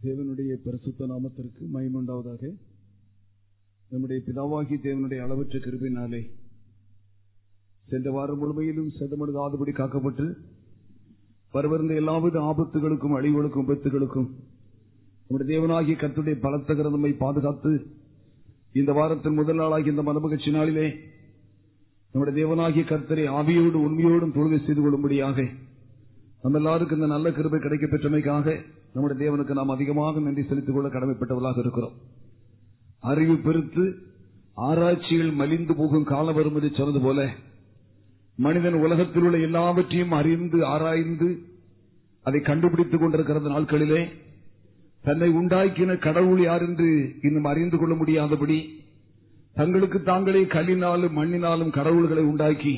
தேவனுடைய பரிசுத்த நாமத்திற்கு மயமுண்டாவதாக நம்முடைய பிதாவாகி தேவனுடைய அளவற்ற கிருபினாலே சென்ற வாரம் முழுமையிலும் செதமடுகாதபடி காக்கப்பட்டு வரவிருந்த எல்லாவித ஆபத்துகளுக்கும் அழிவுகளுக்கும் விபத்துகளுக்கும் நம்முடைய தேவனாகிய கத்துடைய பலத்த கிரந்தமை பாதுகாத்து இந்த வாரத்தின் முதல் நாளாகி இந்த மனமகிழ்ச்சி நாளிலே நம்முடைய தேவனாகிய கர்த்தரை ஆவியோடு உண்மையோடும் தொழுகை செய்து கொள்ளும்படியாக நம்ம எல்லாருக்கும் இந்த நல்ல கிருபை கிடைக்க பெற்றமைக்காக நம்முடைய தேவனுக்கு நாம் அதிகமாக நன்றி செலுத்திக் கொள்ள கடமைப்பட்டவர்களாக இருக்கிறோம். அறிவு பெருத்து ஆராய்ச்சிகள் மலிந்து போகும் காலம் வரும் என்று சொன்னது போல மனிதன் உலகத்தில் உள்ள எல்லாவற்றையும் அறிந்து ஆராய்ந்து அதை கண்டுபிடித்துக் கொண்டிருக்கிறது நாட்களிலே தன்னை உண்டாக்கின கடவுள் யார் என்று இன்னும் அறிந்து கொள்ள முடியாதபடி தங்களுக்கு தாங்களே கல்லினாலும் மண்ணினாலும் கடவுள்களை உண்டாக்கி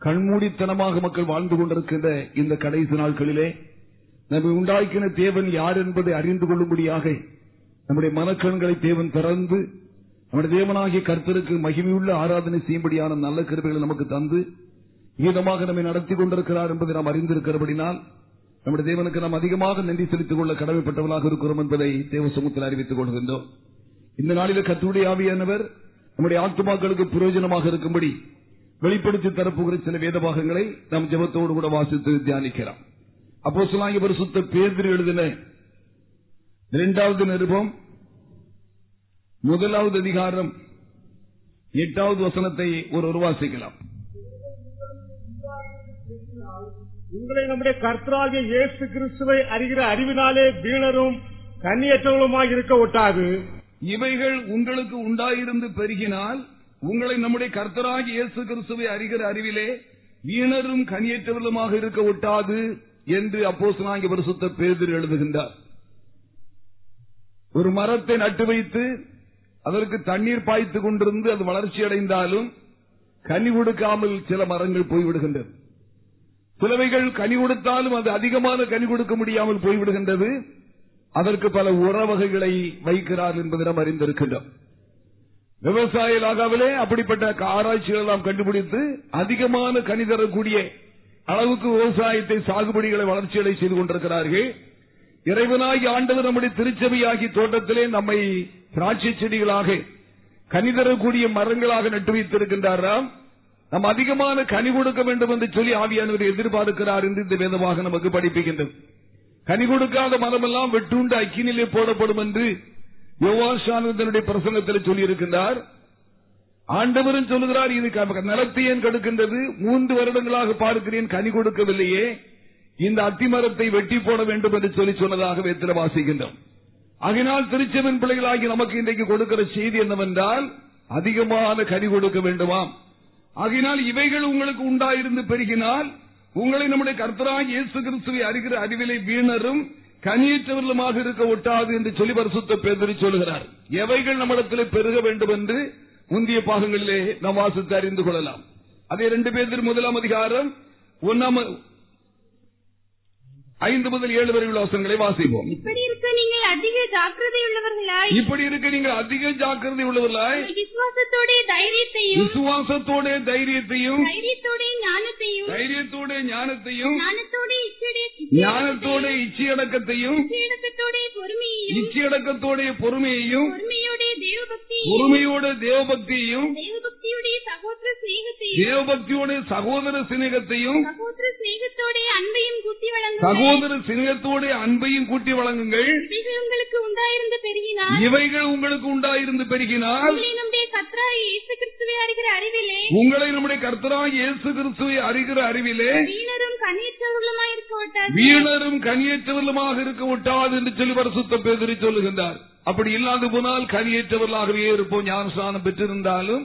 கண்மூடித்தனமாக மக்கள் வாழ்ந்து கொண்டிருக்கின்ற இந்த கடைசி நாட்களிலே நம்மை உண்டாக்கின தேவன் யார் என்பதை அறிந்து கொள்ளும்படியாக நம்முடைய மனக்கண்களை தேவன் திறந்து நம்முடைய தேவனாகிய கர்த்தருக்கு மகிமையுள்ள ஆராதனை செய்யும்படியான நல்ல கருவிகளை நமக்கு தந்து ஈதமாக நம்மை நடத்தி கொண்டிருக்கிறார் என்பதை நாம் அறிந்திருக்கிறபடினால் நம்முடைய தேவனுக்கு நாம் அதிகமாக நன்றி செலுத்திக் கொள்ள கடமைப்பட்டவர்களாக இருக்கிறோம் என்பதை தேவ சமூகத்தில் அறிவித்துக் கொள்கின்றோம். இந்த நாளில் கத்துடைய ஆவியானவர் நம்முடைய ஆத்துமாக்களுக்கு பிரயோஜனமாக இருக்கும்படி வெளிப்படுத்தி தரப்புகிற சில வேத பாகங்களை நாம் ஜபத்தோடு கூட வாசித்து தியானிக்கலாம். அப்போ சொல்லாங்க பரிசுத்த பேர் எழுதின இரண்டாவது நிருபம் முதலாவது அதிகாரம் எட்டாவது வசனத்தை ஒரு வாசிக்கலாம் உங்களை நம்முடைய கர்த்தராகிய இயேசு கிறிஸ்துவை அறிகிற அறிவினாலே வீணரும் கண்ணியற்றவர்களுமாக இருக்க ஒட்டாது. இவைகள் உங்களுக்கு உண்டாயிருந்து பெருகினால் உங்களை நம்முடைய கர்த்தராகி இயேசு கிறிஸ்துவை அறிகிற அறிவிலே வீணரும் கனியற்றவர்களுமாக இருக்க ஒட்டாது என்று அப்போஸ் நாங்கள் வருஷத்த பேதிர் எழுதுகின்றார். ஒரு மரத்தை நட்டு வைத்து அதற்கு தண்ணீர் பாய்த்து கொண்டிருந்து அது வளர்ச்சி அடைந்தாலும் கனி கொடுக்காமல் சில மரங்கள் போய்விடுகின்றது. சிலவைகள் கனி கொடுத்தாலும் அது அதிகமான கனி கொடுக்க முடியாமல் போய்விடுகின்றது. அதற்கு பல உறவகைகளை வைக்கிறார் என்பதை நாம் அறிந்திருக்கின்றோம். விவசாய லாகாவிலே அப்படிப்பட்ட ஆராய்ச்சிகள் எல்லாம் கண்டுபிடித்து அதிகமான கனி தரக்கூடிய அளவுக்கு விவசாயத்தை சாகுபடிகளை வளர்ச்சிகளை செய்து கொண்டிருக்கிறார்கள். இறைவனாகி ஆண்டவர் நம்முடைய திருச்சபையாகி தோட்டத்திலே நம்மை திராட்சை செடிகளாக கனி தரக்கூடிய மரங்களாக நட்டு வைத்திருக்கின்றாராம் நாம் அதிகமான கனி கொடுக்க வேண்டும் என்று சொல்லி ஆவியானவர் எதிர்பார்க்கிறார் என்று இந்த வேதமாக நமக்கு படிப்புகின்றது கனி கொடுக்காத மரமெல்லாம் வெட்டுண்டு அக்கினிலே போடப்படும் என்று யோவாசானந்தனுடைய பிரசங்கத்தில் சொல்லியிருக்கின்றார். ஆண்டவரும் சொல்லுகிறார் இது நிலத்தை ஏன் கெடுக்கின்றது? மூன்று வருடங்களாக பார்க்கிறேன் கனி கொடுக்கவில்லையே. இந்த அத்திமரத்தை வெட்டி போட வேண்டும் என்று சொல்லி சொன்னதாக வேத்திர வாசிக்கின்றோம். அதனால் திருச்செவன் பிள்ளைகளாகி நமக்கு இன்றைக்கு கொடுக்கிற செய்தி என்னவென்றால் அதிகமான கனி கொடுக்க வேண்டுமாம். ஆகினால் இவைகள் உங்களுக்கு உண்டாயிருந்து பெருகினால் உங்களை நம்முடைய கர்த்தராக இயேசு கிறிஸ்துவை அறிகிற அறிவிலை வீணரும் கனியற்றவர்களுமாக இருக்க ஒட்டாது என்று சொல்லி பரிசுத்த பேதறி சொல்கிறார் எவைகள் நம்மிடத்தில் பெருக வேண்டும் என்று முந்தைய பாகங்களிலே நாம் வாசித்து அறிந்து கொள்ளலாம். அதே ரெண்டு பேர் முதலாம் அதிகாரம் ஒன்னாம் ஐந்து முதல் ஏழு வரை உள்ள வசனங்களை வாசிப்போம். இப்படி இருக்க நீங்கள் அதிக ஜாக்கிரதை உள்ளவர்களாய். இப்படி இருக்க நீங்கள் அதிக ஜாக்கிரதை உள்ளவர்களாய். விசுவாசத்தோட தைரியத்தையும் விசுவாசத்தோட தைரியத்தையும் தைரியத்தோட ஞானத்தையும் தைரியத்தோட ஞானத்தையும் ஞானத்தோட ஞானத்தோட இச்சையடக்கத்தையும் இச்சையடக்கத்தோட பொறுமையையும் இச்சையடக்கத்தோட பொறுமையையும் பொறுமையோட தேவபக்தியையும் பொறுமையோட தேவபக்தியையும் தேவபக்தியோட சகோதர சிநேகத்தையும் சகோதர சிநேகத்தையும் சகோதர சிநேகத்தோட அன்பையும் கூட்டி வழங்க சகோதர சிநேகத்தோட அன்பையும் கூட்டி வழங்குங்கள். இவைகள் உங்களுக்கு உண்டாயிருந்த பெருகினால். இவைகள் உங்களுக்கு உண்டாயிருந்து பெருகினால் உங்களை நம்முடைய கத்ரா இயேசு கிறிஸ்துவை அறிகிற அறிவிலே உங்களை நம்முடைய கர்த்தராக இயேசு கிறிஸ்துவை அறிகிற அறிவிலே வீணரும் கண்ணியற்றவர்களுமாய் இருக்க விட்டார் வீணரும் இருக்க விட்டாது என்று சொல்லி பரிசுத்த பேதறி சொல்லுகின்றார். அப்படி இல்லாது போனால் கனியற்றவர்களாகவே இருப்போம். ஞானஸ்தானம் பெற்றிருந்தாலும்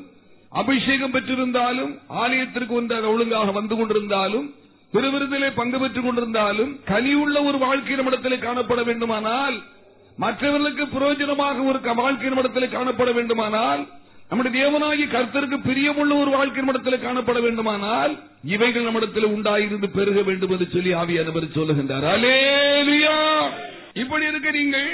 அபிஷேகம் பெற்றிருந்தாலும் ஆலயத்திற்கு வந்து ஒழுங்காக வந்து கொண்டிருந்தாலும் திருவிருந்திலே பங்கு பெற்றுக் கொண்டிருந்தாலும் கனியுள்ள ஒரு வாழ்க்கை நம்மிடத்திலே காணப்பட வேண்டுமானால் மற்றவர்களுக்கு பிரயோஜனமாக ஒரு வாழ்க்கை நம்மிடத்தில் காணப்பட வேண்டுமானால் நம்முடைய தேவனாகி கர்த்தருக்கு பிரியமுள்ள ஒரு வாழ்க்கை நம்மிடத்தில் காணப்பட வேண்டுமானால் இவைகள் நம்மிடத்தில் உண்டாயிருந்து பெருக வேண்டும் என்று சொல்லி ஆவியானவர் சொல்லுகின்றார். அலேலியா இப்படி இருக்க நீங்கள்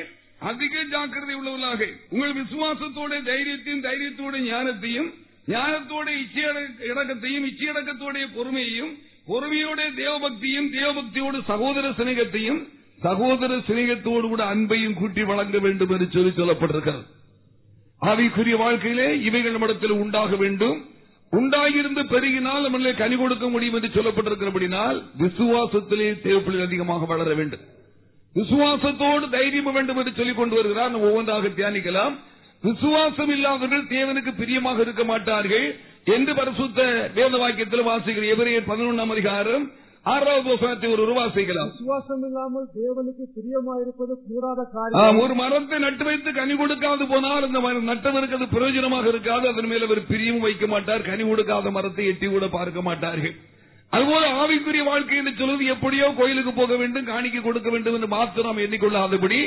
அதிக ஜாக்கிரதை உள்ளவர்களாக உங்கள் விசுவாசத்தோட தைரியத்தையும் தைரியத்தோட ஞானத்தையும் ஞானத்தோட இச்சையடக்கத்தையும் இச்சையடக்கத்தோடைய பொறுமையையும் பொறுமையோட தேவபக்தியும் தேவபக்தியோடு சகோதர சிநேகத்தையும் சகோதர சிநேகத்தோடு கூட அன்பையும் கூட்டி வழங்க வேண்டும் என்று சொல்லி சொல்லப்பட்டிருக்கிறது. ஆவிக்குரிய வாழ்க்கையிலே இவைகள் நம்மிடத்தில் உண்டாக வேண்டும். உண்டாகியிருந்து பெருகினால் நம்மளே கனி கொடுக்க முடியும் என்று சொல்லப்பட்டிருக்கிறபடினால் விசுவாசத்திலே தேவைப்பிள்ளை அதிகமாக வளர வேண்டும். விசுவாசத்தோடு தைரியம் வேண்டும் என்று சொல்லிக் கொண்டு வருகிறார். ஒவ்வொன்றாக தியானிக்கலாம். விசுவாசம் இல்லாதவர்கள் தேவனுக்கு பிரியமாக இருக்க மாட்டார்கள் என்று பரிசுத்த வேத வாக்கியத்தில் வாசிக்கிற எவரையர் பதினொன்றாம் அதிகாரம் ஆறாவது வசனத்தை ஒரு வாசிக்கலாம் விசுவாசம் இல்லாமல் தேவனுக்கு பிரியமாயிருப்பது கூடாத காரியம். ஒரு மரத்தை நட்டு வைத்து கனி கொடுக்காது போனால் அந்த மரம் நட்டவருக்கு அது பிரயோஜனமாக இருக்காது அதன் மேல் அவர் பிரியமும் வைக்க மாட்டார் கனி கொடுக்காத மரத்தை எட்டி கூட பார்க்க மாட்டார்கள். அதுபோல ஆவிக்குரிய வாழ்க்கை என்று சொல்வது எப்படியோ கோயிலுக்கு போக வேண்டும் காணிக்கை கொடுக்க வேண்டும் என்று மாத்திரம் எண்ணிக்கொள்ளாதபடி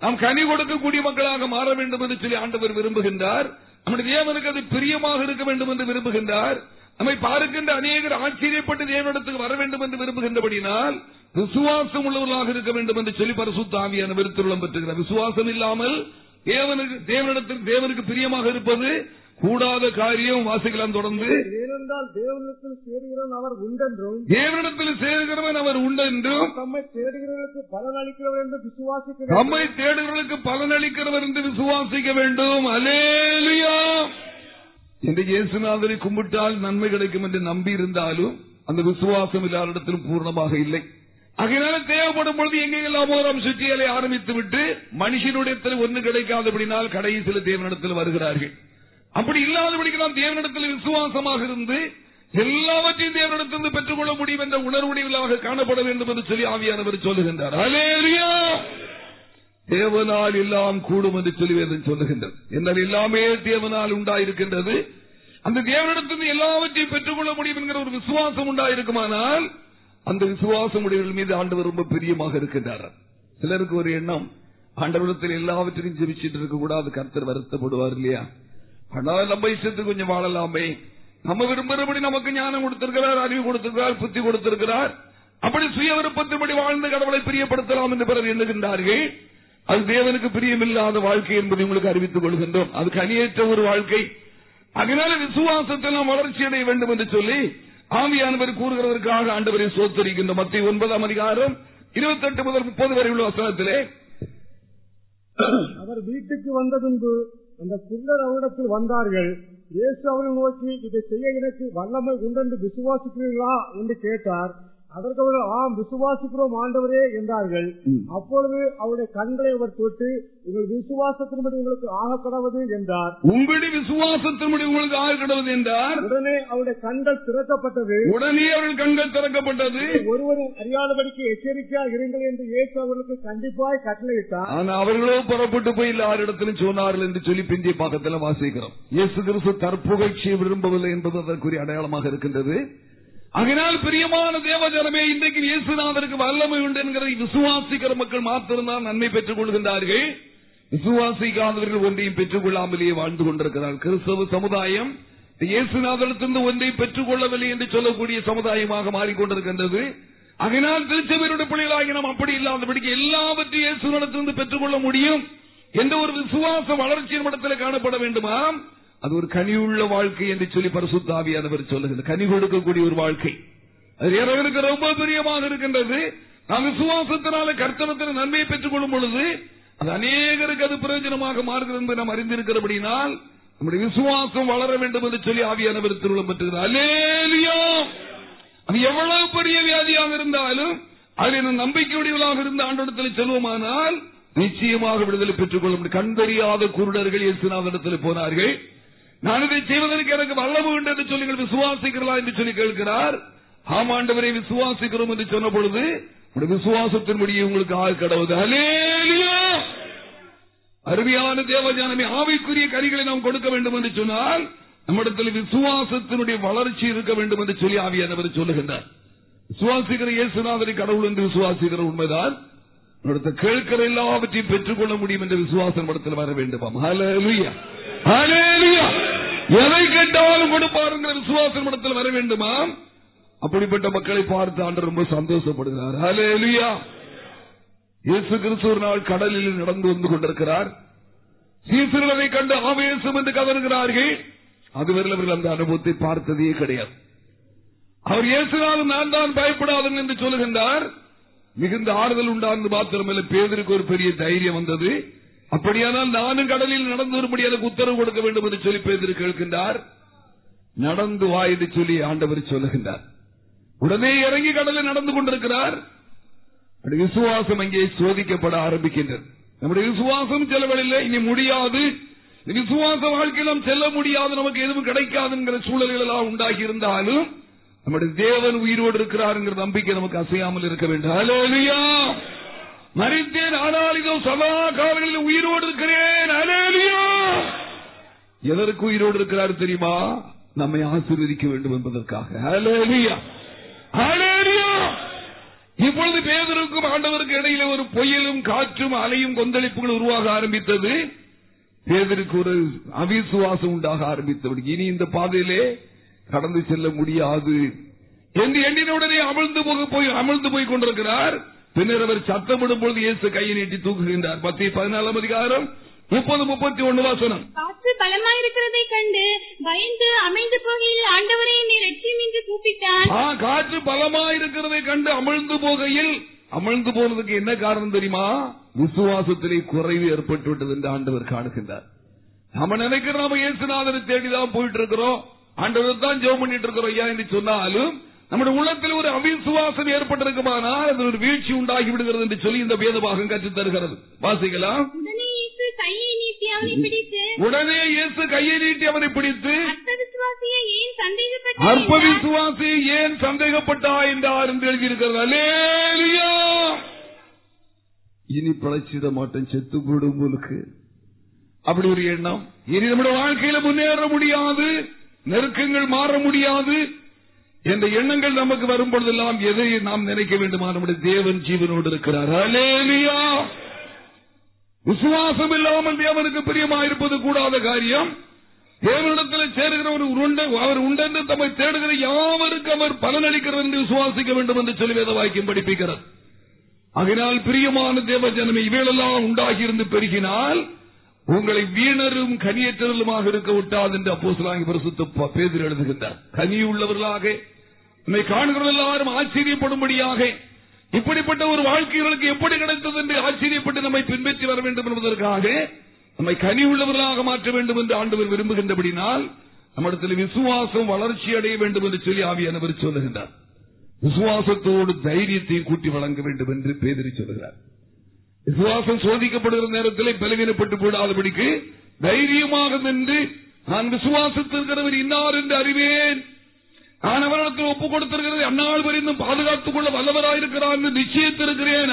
நாம் கனி கொடுக்கக்கூடிய மக்களாக மாற வேண்டும் என்று சொல்லி ஆண்டவர் விரும்புகின்றார். நம்முடைய தேவனுக்கு அது பிரியமாக இருக்க வேண்டும் என்று விரும்புகின்றார். நம்மை பார்க்கின்ற அநேகர் ஆச்சரியப்பட்டு தேவனிடத்துக்கு வர வேண்டும் என்று விரும்புகின்றபடினால் விசுவாசம் உள்ளவர்களாக இருக்க வேண்டும் என்று சொல்லி பரிசுத்த ஆவியான விருத்துள்ளம் பெற்றுகிறார். விசுவாசம் இல்லாமல் தேவனுக்கு தேவனிடத்தில் தேவனுக்கு பிரியமாக இருப்பது கூடாத காரியம் வாசிக்கலாம் தொடர்ந்து. ஏனென்றால் தேவனிடத்தில் சேருகிறவன் அவர் உண்டென்றும் தேவனிடத்தில் சேர்கிறவன் அவர் உண்டென்றும் தம்மை தேடுகிறவர்களுக்கு பலன் அளிக்கிறவர் என்று விசுவாசிக்க நம்மை தேடுகிறவர்களுக்கு பலனளிக்கிறவர் என்று விசுவாசிக்க வேண்டும். அலேலுயா இந்த இயேசுநாதரை கும்பிட்டால் நன்மை கிடைக்கும் என்று நம்பி இருந்தாலும் அந்த விசுவாசம் எல்லாரிடத்திலும் பூர்ணமாக இல்லை. அதனால தேவைப்படும் பொழுது எங்கெல்லாம் ஓரம் சுற்றியலை ஆரம்பித்து விட்டு மனுஷனுடைய ஒன்று கிடைக்காதபடினால் கடைசியில் தேவனிடத்தில் வருகிறார்கள். அப்படி இல்லாதபடிக்கு நாம் தேவனிடத்தில் விசுவாசமாக இருந்து எல்லாவற்றையும் தேவனிடத்திலிருந்து பெற்றுக் கொள்ள முடியும் என்ற உணர்வுடையவர்களாக காணப்பட வேண்டும் என்று சொல்லி ஆவியானவர் சொல்லுகின்றார். தேவனால் எல்லாம் கூடும் என்று சொல்லி சொல்லுகின்றது. என்னால் எல்லாமே தேவனால் உண்டாயிருக்கின்றது. அந்த தேவனிடத்திலிருந்து எல்லாவற்றையும் பெற்றுக்கொள்ள முடியும் என்கிற ஒரு விசுவாசம் உண்டாயிருக்குமானால் அந்த விசுவாசம் உடையவர்கள் மீது ஆண்டவர் ரொம்ப பிரியமாக இருக்கின்றார். சிலருக்கு ஒரு எண்ணம் ஆண்டவரத்தில் எல்லாவற்றையும் ஜெபிச்சுட்டு இருக்க கூடாது கருத்தர் வருத்தப்படுவார் இல்லையா? ஆனால் நம்ம இஷ்டத்துக்கு கொஞ்சம் வாழலாமே. நம்ம விரும்புகிறபடி நமக்கு ஞானம் கொடுத்திருக்கிறார் அறிவு கொடுத்திருக்கிறார் புத்தி கொடுத்திருக்கிறார். அப்படி சுய விருப்பத்தின்படி வாழ்ந்த கடவுளை பிரியப்படுத்தலாம் என்று பிறர் எண்ணுகின்றார்கள். அது தேவனுக்கு பிரியமில்லாத வாழ்க்கை என்பதை உங்களுக்கு அறிவித்துக் கொள்கின்றோம். அது கனியேற்ற ஒரு வாழ்க்கை. அதனால விசுவாசத்தில் நாம் வளர்ச்சி அடைய வேண்டும் என்று சொல்லி ஆவியானவர் கூறுகிறதற்காக ஆண்டவரை சோத்தரிக்கின்ற மத்திய ஒன்பதாம் அதிகாரம் இருபத்தெட்டு முதல் முப்பது வரை உள்ள வசனத்திலே அவர் வீட்டுக்கு வந்த பின்பு அந்த குண்டர் அவரிடத்தில் வந்தார்கள். இயேசு அவர்கள் நோக்கி இதை செய்ய எனக்கு வல்லமை உண்டென்று விசுவாசிக்கிறீர்களா? என்று கேட்டார். அதற்கு அவர்கள் ஆம் விசுவாசிக்கிறோம் ஆண்டவரே என்றார்கள். அப்பொழுது அவருடைய கண்களை அவர் தொட்டு உங்கள் விசுவாசத்தின்படி உங்களுக்கு ஆக கடவுது என்றார். உங்களுடைய விசுவாசத்தின்படி உங்களுக்கு கிடவது என்றார். உடனே அவருடைய கண்கள் திறக்கப்பட்டது. உடனே அவர்கள் கண்கள் திறக்கப்பட்டது. ஒருவரும் அறியாதபடிக்கு எச்சரிக்கையா இருங்கள் என்று இயேசு அவர்களுக்கு கண்டிப்பாய் கட்டளையிட்டார். ஆனா அவர்களோ புறப்பட்டு போய் எல்லாரிடத்திலும் சொன்னார்கள் என்று சொல்லி பிந்திய பாக்கத்தில் வாசிக்கிறோம். இயேசு கிறிஸ்து தற்புகழ்ச்சியை விரும்பவில்லை என்பது அதற்குரிய அடையாளமாக இருக்கின்றது. அதனால் பிரியமான தேவஜனமே இன்றைக்கு இயேசுநாதருக்கு வல்லமை உண்டு என்கிறதை விசுவாசிக்கிற மக்கள் மாத்திரம்தான் நன்மை பெற்றுக் கொள்கின்றார்கள். விசுவாசிக்காதவர்கள் ஒன்றையும் பெற்றுக் கொள்ளாமலேயே வாழ்ந்து கொண்டிருக்கிறார் கிறிஸ்தவ சமுதாயம் இயேசுநாதனத்திலிருந்து ஒன்றை பெற்றுக் கொள்ளவில்லை என்று சொல்லக்கூடிய சமுதாயமாக மாறிக்கொண்டிருக்கின்றது. அதனால் திருச்சபையுடைய பிள்ளைகளாகி நாம் அப்படி இல்லாதபடிக்கு எல்லாவற்றையும் இயேசுநாதத்திலிருந்து பெற்றுக் கொள்ள முடியும் எந்த ஒரு விசுவாச வளர்ச்சியின் இடத்தில் காணப்பட வேண்டுமா அது ஒரு கனியுள்ள வாழ்க்கை என்று சொல்லி பரிசுத்தாவியானவர் சொல்லுகிறது. கனி கொடுக்கக்கூடிய ஒரு வாழ்க்கை. அது இறைவனுக்கு ரொம்ப பிரியமாக இருக்கின்றது. நாம் விசுவாசத்தினால கர்த்தனத்தில் நன்மையை பெற்றுக் கொள்ளும் பொழுது அது அநேகருக்கு அது பிரயோஜனமாக மாறுகிறது என்று நாம் அறிந்திருக்கிறபடினால் நம்முடைய விசுவாசம் வளர வேண்டும் என்று சொல்லி ஆவியானவர் திருவிழம் பெற்றுகிறார். அலேலியா அது எவ்வளவு பெரிய வியாதியாக இருந்தாலும் அதில் நம்பிக்கையுடையவளாக இருந்த ஆண்டோடத்தில் செல்வோமானால் நிச்சயமாக விடுதலை பெற்றுக் கொள்ள முடியும். கண்டறியாத குருடர்கள் இயேசுநாதனத்தில் போனார்கள். நான் இதை செய்வதற்கு எனக்கு வல்லவு உண்டு என்று சொல்லி விசுவாசிக்கிறதா என்று சொல்லி கேட்கிறார். ஆமாண்டவரை விசுவாசிக்கிறோம் என்று சொன்ன பொழுது உங்களுடைய விசுவாசத்தின்படியே உங்களுக்கு ஆள் கடவுது. அருமையான தேவஜானமே ஆவிக்குரிய கரிகளை நாம் கொடுக்க வேண்டும் என்று சொன்னால் நம்மிடத்தில் விசுவாசத்தினுடைய வளர்ச்சி இருக்க வேண்டும் என்று சொல்லி ஆவியானவர் சொல்லுகின்றார். விசுவாசிக்கிற இயேசுநாதரை கடவுள் என்று விசுவாசிக்கிற உண்மைதான். கேட்கிற எல்லாவற்றையும் பெற்றுக்கொள்ள முடியும் என்ற விசுவாசம் இடத்தில் வர வேண்டுமாம். ஹalleluya. எதை கேட்டாலும் கொடுப்பாருங்கிற விசுவாசம் இடத்தில் வர வேண்டுமா? அப்படிப்பட்ட மக்களை பார்த்து ஆண்டு ரொம்ப சந்தோஷப்படுகிறார். ஹalleluya. இயேசு கிறிஸ்து ஒரு நாள் கடலில் நடந்து வந்து கொண்டிருக்கிறார். சீசர்களை கண்டு ஆவேசம் என்று கதறுகிறார்கள். அதுவரையில் அவர்கள் அந்த அனுபவத்தை பார்த்ததே கிடையாது. அவர் இயேசுனாலும் நான் தான் பயப்படாதன் என்று சொல்லுகின்றார். மிகுந்த ஆறுதல் உண்டாந்து மாத்திரமல்ல பேதருக்கு ஒரு பெரிய தைரியம் வந்தது. அப்படியானால் நானும் கடலில் நடந்து வரும்படி எனக்கு உத்தரவு கொடுக்க வேண்டும் என்று சொல்லி பேர் கேட்கின்றார். நடந்து வா என்று சொல்லி ஆண்டவர் சொல்லுகின்றார். உடனே இறங்கி கடலில் நடந்து கொண்டிருக்கிறார். விசுவாசம் அங்கே சோதிக்கப்பட ஆரம்பிக்கின்றது. நம்முடைய விசுவாசம் செலவழில்லை இனி முடியாது. விசுவாச வாழ்க்கையில் நாம் செல்ல முடியாது நமக்கு எதுவும் கிடைக்காதுங்கிற சூழல்கள் எல்லாம் உண்டாகி இருந்தாலும் நம்முடைய தேவன் உயிரோடு இருக்கிறார் என்கிற நம்பிக்கை நமக்கு அசையாமல் இருக்க வேண்டும். மறித்தேன் மரித்தேன் ஆனால் இதோ சதா காலங்களில் உயிரோடு இருக்கிறேன் எதற்கு உயிரோடு இருக்கிறார் தெரியுமா? நம்மை ஆசீர்வதிக்க வேண்டும் என்பதற்காக. இப்பொழுது பேதருக்கும் ஆண்டவருக்கு இடையில ஒரு பொய்யலும் காற்றும் அலையும் கொந்தளிப்புகள் உருவாக ஆரம்பித்தது. பேதருக்கு ஒரு அவிசுவாசம் உண்டாக ஆரம்பித்தவர் இனி இந்த பாதையிலே கடந்து செல்ல முடியாது. என்று எண்ணினுடனே அமிழ்ந்து போக போய் அமிழ்ந்து போய் கொண்டிருக்கிறார். பின்னர் அவர் சத்தமிடும் பொழுது இயேசு கையை நீட்டி தூக்குகின்றார். பத்தி பதினாலாம் அதிகாரம் முப்பது முப்பத்தி ஒன்னு வாசனம். காற்று பலமாயிருக்கிறதை கண்டு பயந்து அமைந்து போகையில் ஆண்டவரே நீ லட்சியம் என்று கூப்பிட்டான் ஆ, காற்று பலமா இருக்கிறதை கண்டு அமிழ்ந்து போகையில் அமிழ்ந்து போனதுக்கு என்ன காரணம் தெரியுமா? விசுவாசத்திலே குறைவு ஏற்பட்டு விட்டது என்று ஆண்டவர் காணுகின்றார். நம்ம நினைக்கிற நாம இயேசுநாதனை தேடிதான் போயிட்டு இருக்கிறோம் ஆண்டவர் தான் ஜெபம் பண்ணிட்டு இருக்கிறோம் ஐயா என்று சொன்னாலும் நம்முடைய உள்ளத்தில் ஒரு அவிசுவாசம் ஏற்பட்டிருக்குமானால் அது ஒரு வீழ்ச்சி உண்டாகி விடுகிறது என்று சொல்லி இந்த வேதபாகம் கற்றுத் தருகிறது. வாசிக்கலாம் உடனே இயேசு கையை நீட்டி அவனை பிடித்து அற்ப விசுவாசி ஏன் சந்தேகப்பட்டா என்றார் என்று எழுதியிருக்கிறது. இனி பிழைச்சிட மாட்டேன் செத்து போடும் உங்களுக்கு அப்படி ஒரு எண்ணம். இனி நம்முடைய வாழ்க்கையில முன்னேற முடியாது நெருக்கங்கள் மாற முடியாது என்ற எண்ணங்கள் நமக்கு வரும் பொழுதெல்லாம் எதை நாம் நினைக்க வேண்டுமா? நம்முடைய தேவன் ஜீவனோடு இருக்கிறார். அல்லேலூயா விசுவாசம் இல்லாமல் தேவனுக்கு பிரியமாயிருப்பது கூடாத காரியம். தேவனிடத்தில் சேருகிற ஒரு உருண்டை அவர் உண்டென்று தம்மை தேடுகிற யாவருக்கு அவர் பலனளிக்கிறது என்று விசுவாசிக்க வேண்டும் என்று சொல்லி வேத வாக்கியம் படிப்பிக்கிறார். அதனால் பிரியமான தேவ ஜனமே இவையெல்லாம் உண்டாகி இருந்து பெருகினால் உங்களை வீணரும் கனியற்றவர்களுமாக இருக்க விட்டாது என்று அப்போஸ்தலனாகிய பேதில் எழுதுகின்றார். கனி உள்ளவர்களாக உன்னை காணுகிற எல்லாரும் ஆச்சரியப்படும்படியாக இப்படிப்பட்ட ஒரு வாழ்க்கைகளுக்கு எப்படி கிடைத்தது என்று ஆச்சரியப்பட்டு நம்மை பின்பற்றி வர வேண்டும் என்பதற்காக நம்மை கனி உள்ளவர்களாக மாற்ற வேண்டும் என்று ஆண்டவர் விரும்புகின்றபடினால் நம்மிடத்தில் விசுவாசம் வளர்ச்சி அடைய வேண்டும் என்று சொல்லி ஆவியானவர் சொல்லுகின்றார். விசுவாசத்தோடு தைரியத்தை கூட்டி வழங்க வேண்டும் என்று பேதறி சொல்லுகிறார். விசுவாசம் சோதிக்கப்படுகிற நேரத்தில் பலவீனப்பட்டு போடாதபடிக்கு தைரியமாக நின்று நான் விசுவாசத்திற்கிறவர் இன்னார் என்று அறிவேன். நான் அவர்களுக்கு ஒப்புக் கொடுத்திருக்கிறது. அந்நாள் வரைந்தும் பாதுகாத்துக் கொள்ள வல்லவராயிருக்கிறார் என்று நிச்சயித்திருக்கிறேன்.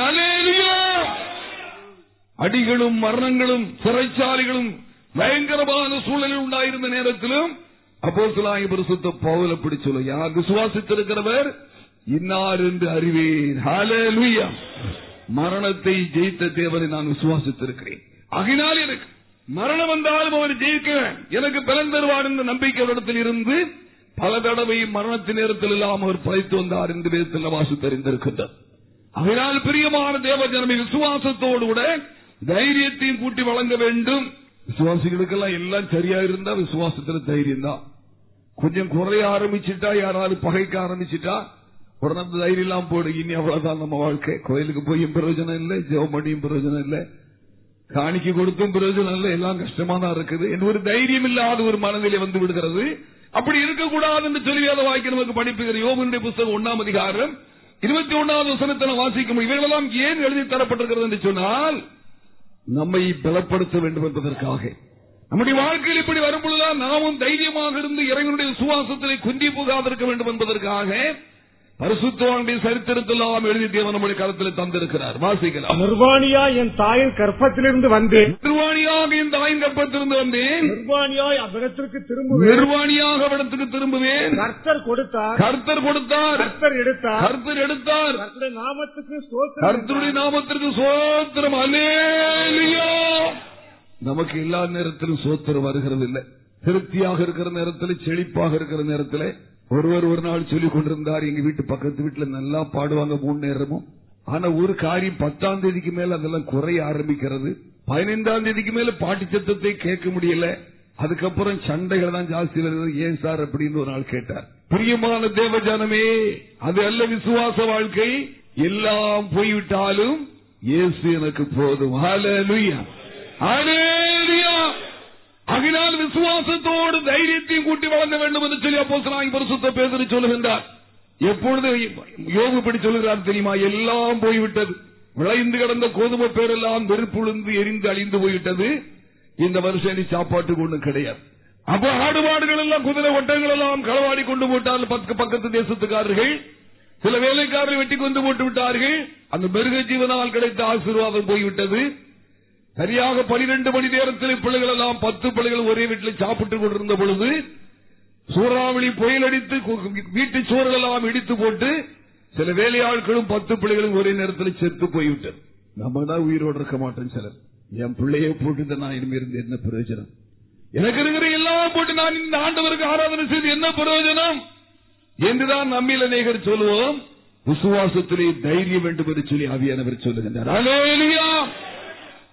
அடிகளும் மரணங்களும் சிறைச்சாலைகளும் பயங்கரமான சூழலில் உண்டாயிருந்த நேரத்திலும் அப்போ சிலாகி பரிசுத்த பவுல அப்படி சொல்ல யார் விசுவாசித்திருக்கிறவர் இன்னார் என்று அறிவேன். மரணத்தை ஜெயித்த தேவனை நான் விசுவாசித்திருக்கிறேன். ஆகினால் எனக்கு மரணம் வந்தாலும் அவர் ஜெயிக்க எனக்கு பலன் தருவார் என்ற நம்பிக்கை அவரிடத்தில் இருந்து பல தடவை மரணத்தின் நேரத்தில் இல்லாமல் அவர் பழைத்து வந்தார் என்று வேதத்தில் வாசி தெரிந்திருக்கின்றார் அதனால் பிரியமான தேவ ஜனமி விசுவாசத்தோடு கூட தைரியத்தையும் கூட்டி வழங்க வேண்டும். விசுவாசிகளுக்கெல்லாம் எல்லாம் சரியா இருந்தா விசுவாசத்துல தைரியம் தான் கொஞ்சம் குறைய ஆரம்பிச்சுட்டா யாராவது பகைக்க ஆரம்பிச்சுட்டா உடனே தைரியம் எல்லாம் போடு இனி அவ்வளவுதான் நம்ம வாழ்க்கை. கோயிலுக்கு போயும் பிரயோஜனம் இல்லை ஜெபம் பண்ணியும் பிரயோஜனம் இல்லை. காணிக்கு கொடுத்தும் பிரயோஜனம் இல்லை. எல்லாம் கஷ்டமா தான் இருக்குது. என் ஒரு தைரியம் இல்லாத ஒரு மனநிலை வந்து விடுகிறது. அப்படி இருக்கக்கூடாது என்று சொல்லி வேத வாய்க்கு நமக்கு படிப்புகிற யோகனுடைய புத்தகம் ஒன்னாம் அதிகாரம் இருபத்தி ஒன்னாவது வசனத்தில் வாசிக்கும் இவைகளெல்லாம் ஏன் எழுதி தரப்பட்டிருக்கிறது என்று சொன்னால் நம்மை பலப்படுத்த வேண்டும் என்பதற்காக. நம்முடைய வாழ்க்கையில் இப்படி வரும்பொழுதுதான் நாமும் தைரியமாக இருந்து இறைவனுடைய சுவாசத்திலே குந்தி போகாதிருக்க வேண்டும் என்பதற்காக பரிசுத்தவானுடைய சரித்திரத்தெல்லாம் எழுதி தேவன் நம்முடைய கருத்தில் தந்திருக்கிறார். வாசிக்கலாம். நிர்வாணியா என் தாயின் கற்பத்திலிருந்து வந்தேன். நிர்வாணியாக இந்த ஆயின் கற்பத்திலிருந்து வந்தேன். நிர்வாணியாய் அவ்விடத்திற்கு திரும்புவேன். நிர்வாணியாக இடத்துக்கு திரும்புவேன். கர்த்தர் கொடுத்தார். கர்த்தர் கொடுத்தார். கர்த்தர் எடுத்தார். கர்த்தர் எடுத்தார். கர்த்தருடைய நாமத்துக்கு கர்த்தருடைய நாமத்திற்கு சோத்திரம் அல்லேலியா. நமக்கு எல்லா நேரத்திலும் சோத்திரம் வருகிறது இல்லை திருப்தியாக இருக்கிற நேரத்தில் செழிப்பாக இருக்கிற நேரத்தில் ஒருவர் ஒரு நாள் சொல்லிக் கொண்டிருந்தார் எங்க வீட்டு பக்கத்து வீட்டுல நல்லா பாடுவாங்க மூணு நேரமும். ஆனா ஒரு காரியம் பத்தாம் தேதிக்கு மேல அதெல்லாம் குறைய ஆரம்பிக்கிறது. பதினைந்தாம் தேதிக்கு மேல பாட்டு சத்தத்தை கேட்க முடியல. அதுக்கப்புறம் சண்டைகள் தான் ஜாஸ்தி வருது. ஏன் சார் அப்படின்னு ஒரு நாள் கேட்டார். பிரியமான தேவஜானமே அது அல்ல விசுவாச வாழ்க்கை. எல்லாம் போய்விட்டாலும் இயேசு எனக்கு போதும். ஹalleluya ஹalleluya அதனால் விசுவாசத்தோடு தைரியத்தையும் கூட்டி வளர்ந்த வேண்டும் என்று சொல்லி அப்போ பரிசுத்த பேதுரு சொல்லுகின்றார். எப்பொழுது யோகு படி சொல்லுகிறார் தெரியுமா? எல்லாம் போய்விட்டது. விளைந்து கிடந்த கோதுமை பேரெல்லாம் வெறுப்புழுந்து எரிந்து அழிந்து போய்விட்டது. இந்த வருஷம் இனி சாப்பாட்டுக்கு ஒண்ணும் கிடையாது. அப்ப ஆடு மாடுகள் எல்லாம் குதிரை ஒட்டங்கள் எல்லாம் களவாடி கொண்டு போட்டார்கள். பக்க- பக்கத்து தேசத்துக்காரர்கள். சில வேலைக்காரர்கள் வெட்டி கொண்டு போட்டு விட்டார்கள். அந்த மிருக ஜீவனால் கிடைத்த ஆசீர்வாதம் போய்விட்டது. சரியாக பனிரெண்டு மணி நேரத்தில் பிள்ளைகள் எல்லாம் பத்து பிள்ளைகள் ஒரே வீட்டில் சாப்பிட்டுக் கொண்டிருந்த பொழுது சூறாவளி புயல் அடித்து வீட்டு சோறுகள் எல்லாம் இடித்து போட்டு சில வேலையாட்களும் பத்து பிள்ளைகளும் ஒரே நேரத்தில் செத்து போய்விட்டது. நம்ம தான் உயிரோடு இருக்க மாட்டோம் சிலர். என் பிள்ளையை போட்டு நான் இனிமே இருந்து என்ன பிரயோஜனம்? எனக்கு இருக்கிற எல்லாம் போட்டு நான் இந்த ஆண்டவருக்கு ஆராதனை செய்து என்ன பிரயோஜனம்? என்றுதான் நம்மில் அநேகர் சொல்லுவோம் விசுவாசத்திலே தைரியம் வேண்டும் என்று சொல்லி ஆவியானவர் சொல்லுகின்றார்.